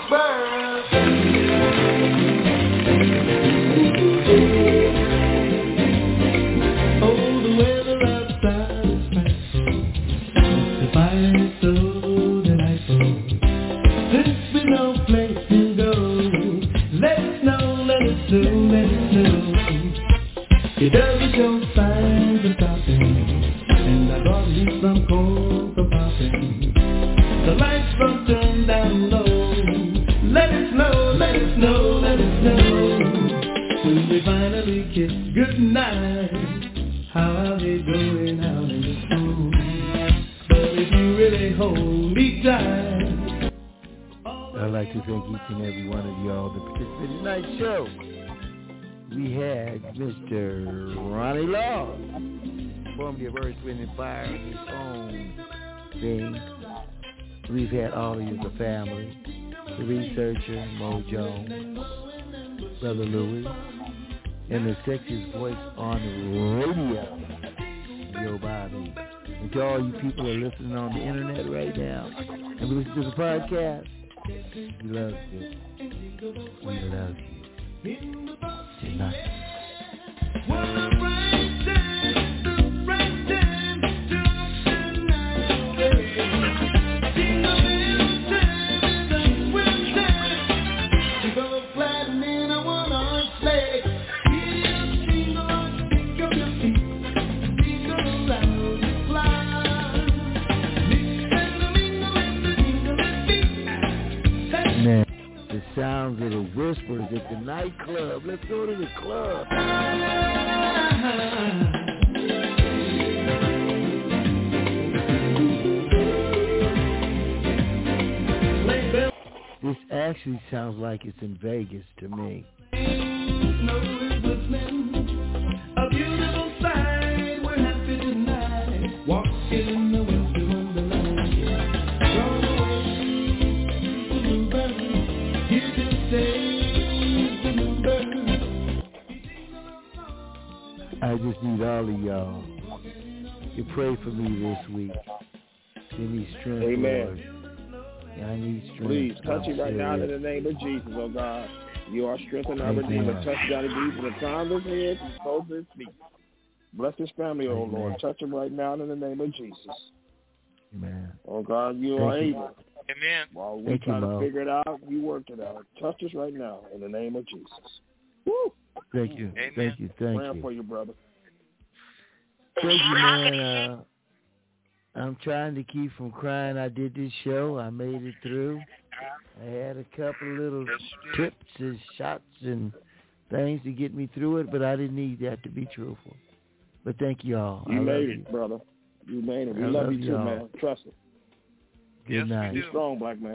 Participated in tonight's show. We had Mr. Ronnie Laws, formerly of Earth, Wind, and Fire, his own thing. We've had all of you, the family, the researcher, Mo Jones, Brother Louis, and the sexiest voice on radio, Joe Bobby. And to all you people are listening on the internet right now and listen to the podcast, we love you. We love you. Tonight. Man, sounds of the whispers at the nightclub. Let's go to the club. This actually sounds like it's in Vegas to me. I just need all of y'all to pray for me this week. Give me strength, Amen. Lord. Yeah, I need strength. Please touch I'm him right now in the name of Jesus, oh God. You are strengthening our Amen. Redeemer. Touch Donny D from the crown of his head to the soles of his feet. Bless his family, oh Amen. Lord. Touch him right now in the name of Jesus. Amen. Oh God, you Thank are you. able. Amen. While we Thank you, to Mo. figure it out, you worked it out. Touch us right now in the name of Jesus. Woo! Thank you. Thank you. Thank Praying you. for you, brother. Thank you, man. Uh, I'm trying to keep from crying. I did this show. I made it through. I had a couple little tips and shots and things to get me through it, but I didn't need that to be truthful. But thank you all. You I love made you. it, brother. You made it. We I love love you too, y'all. man. Trust it. Good night. Be strong, black man.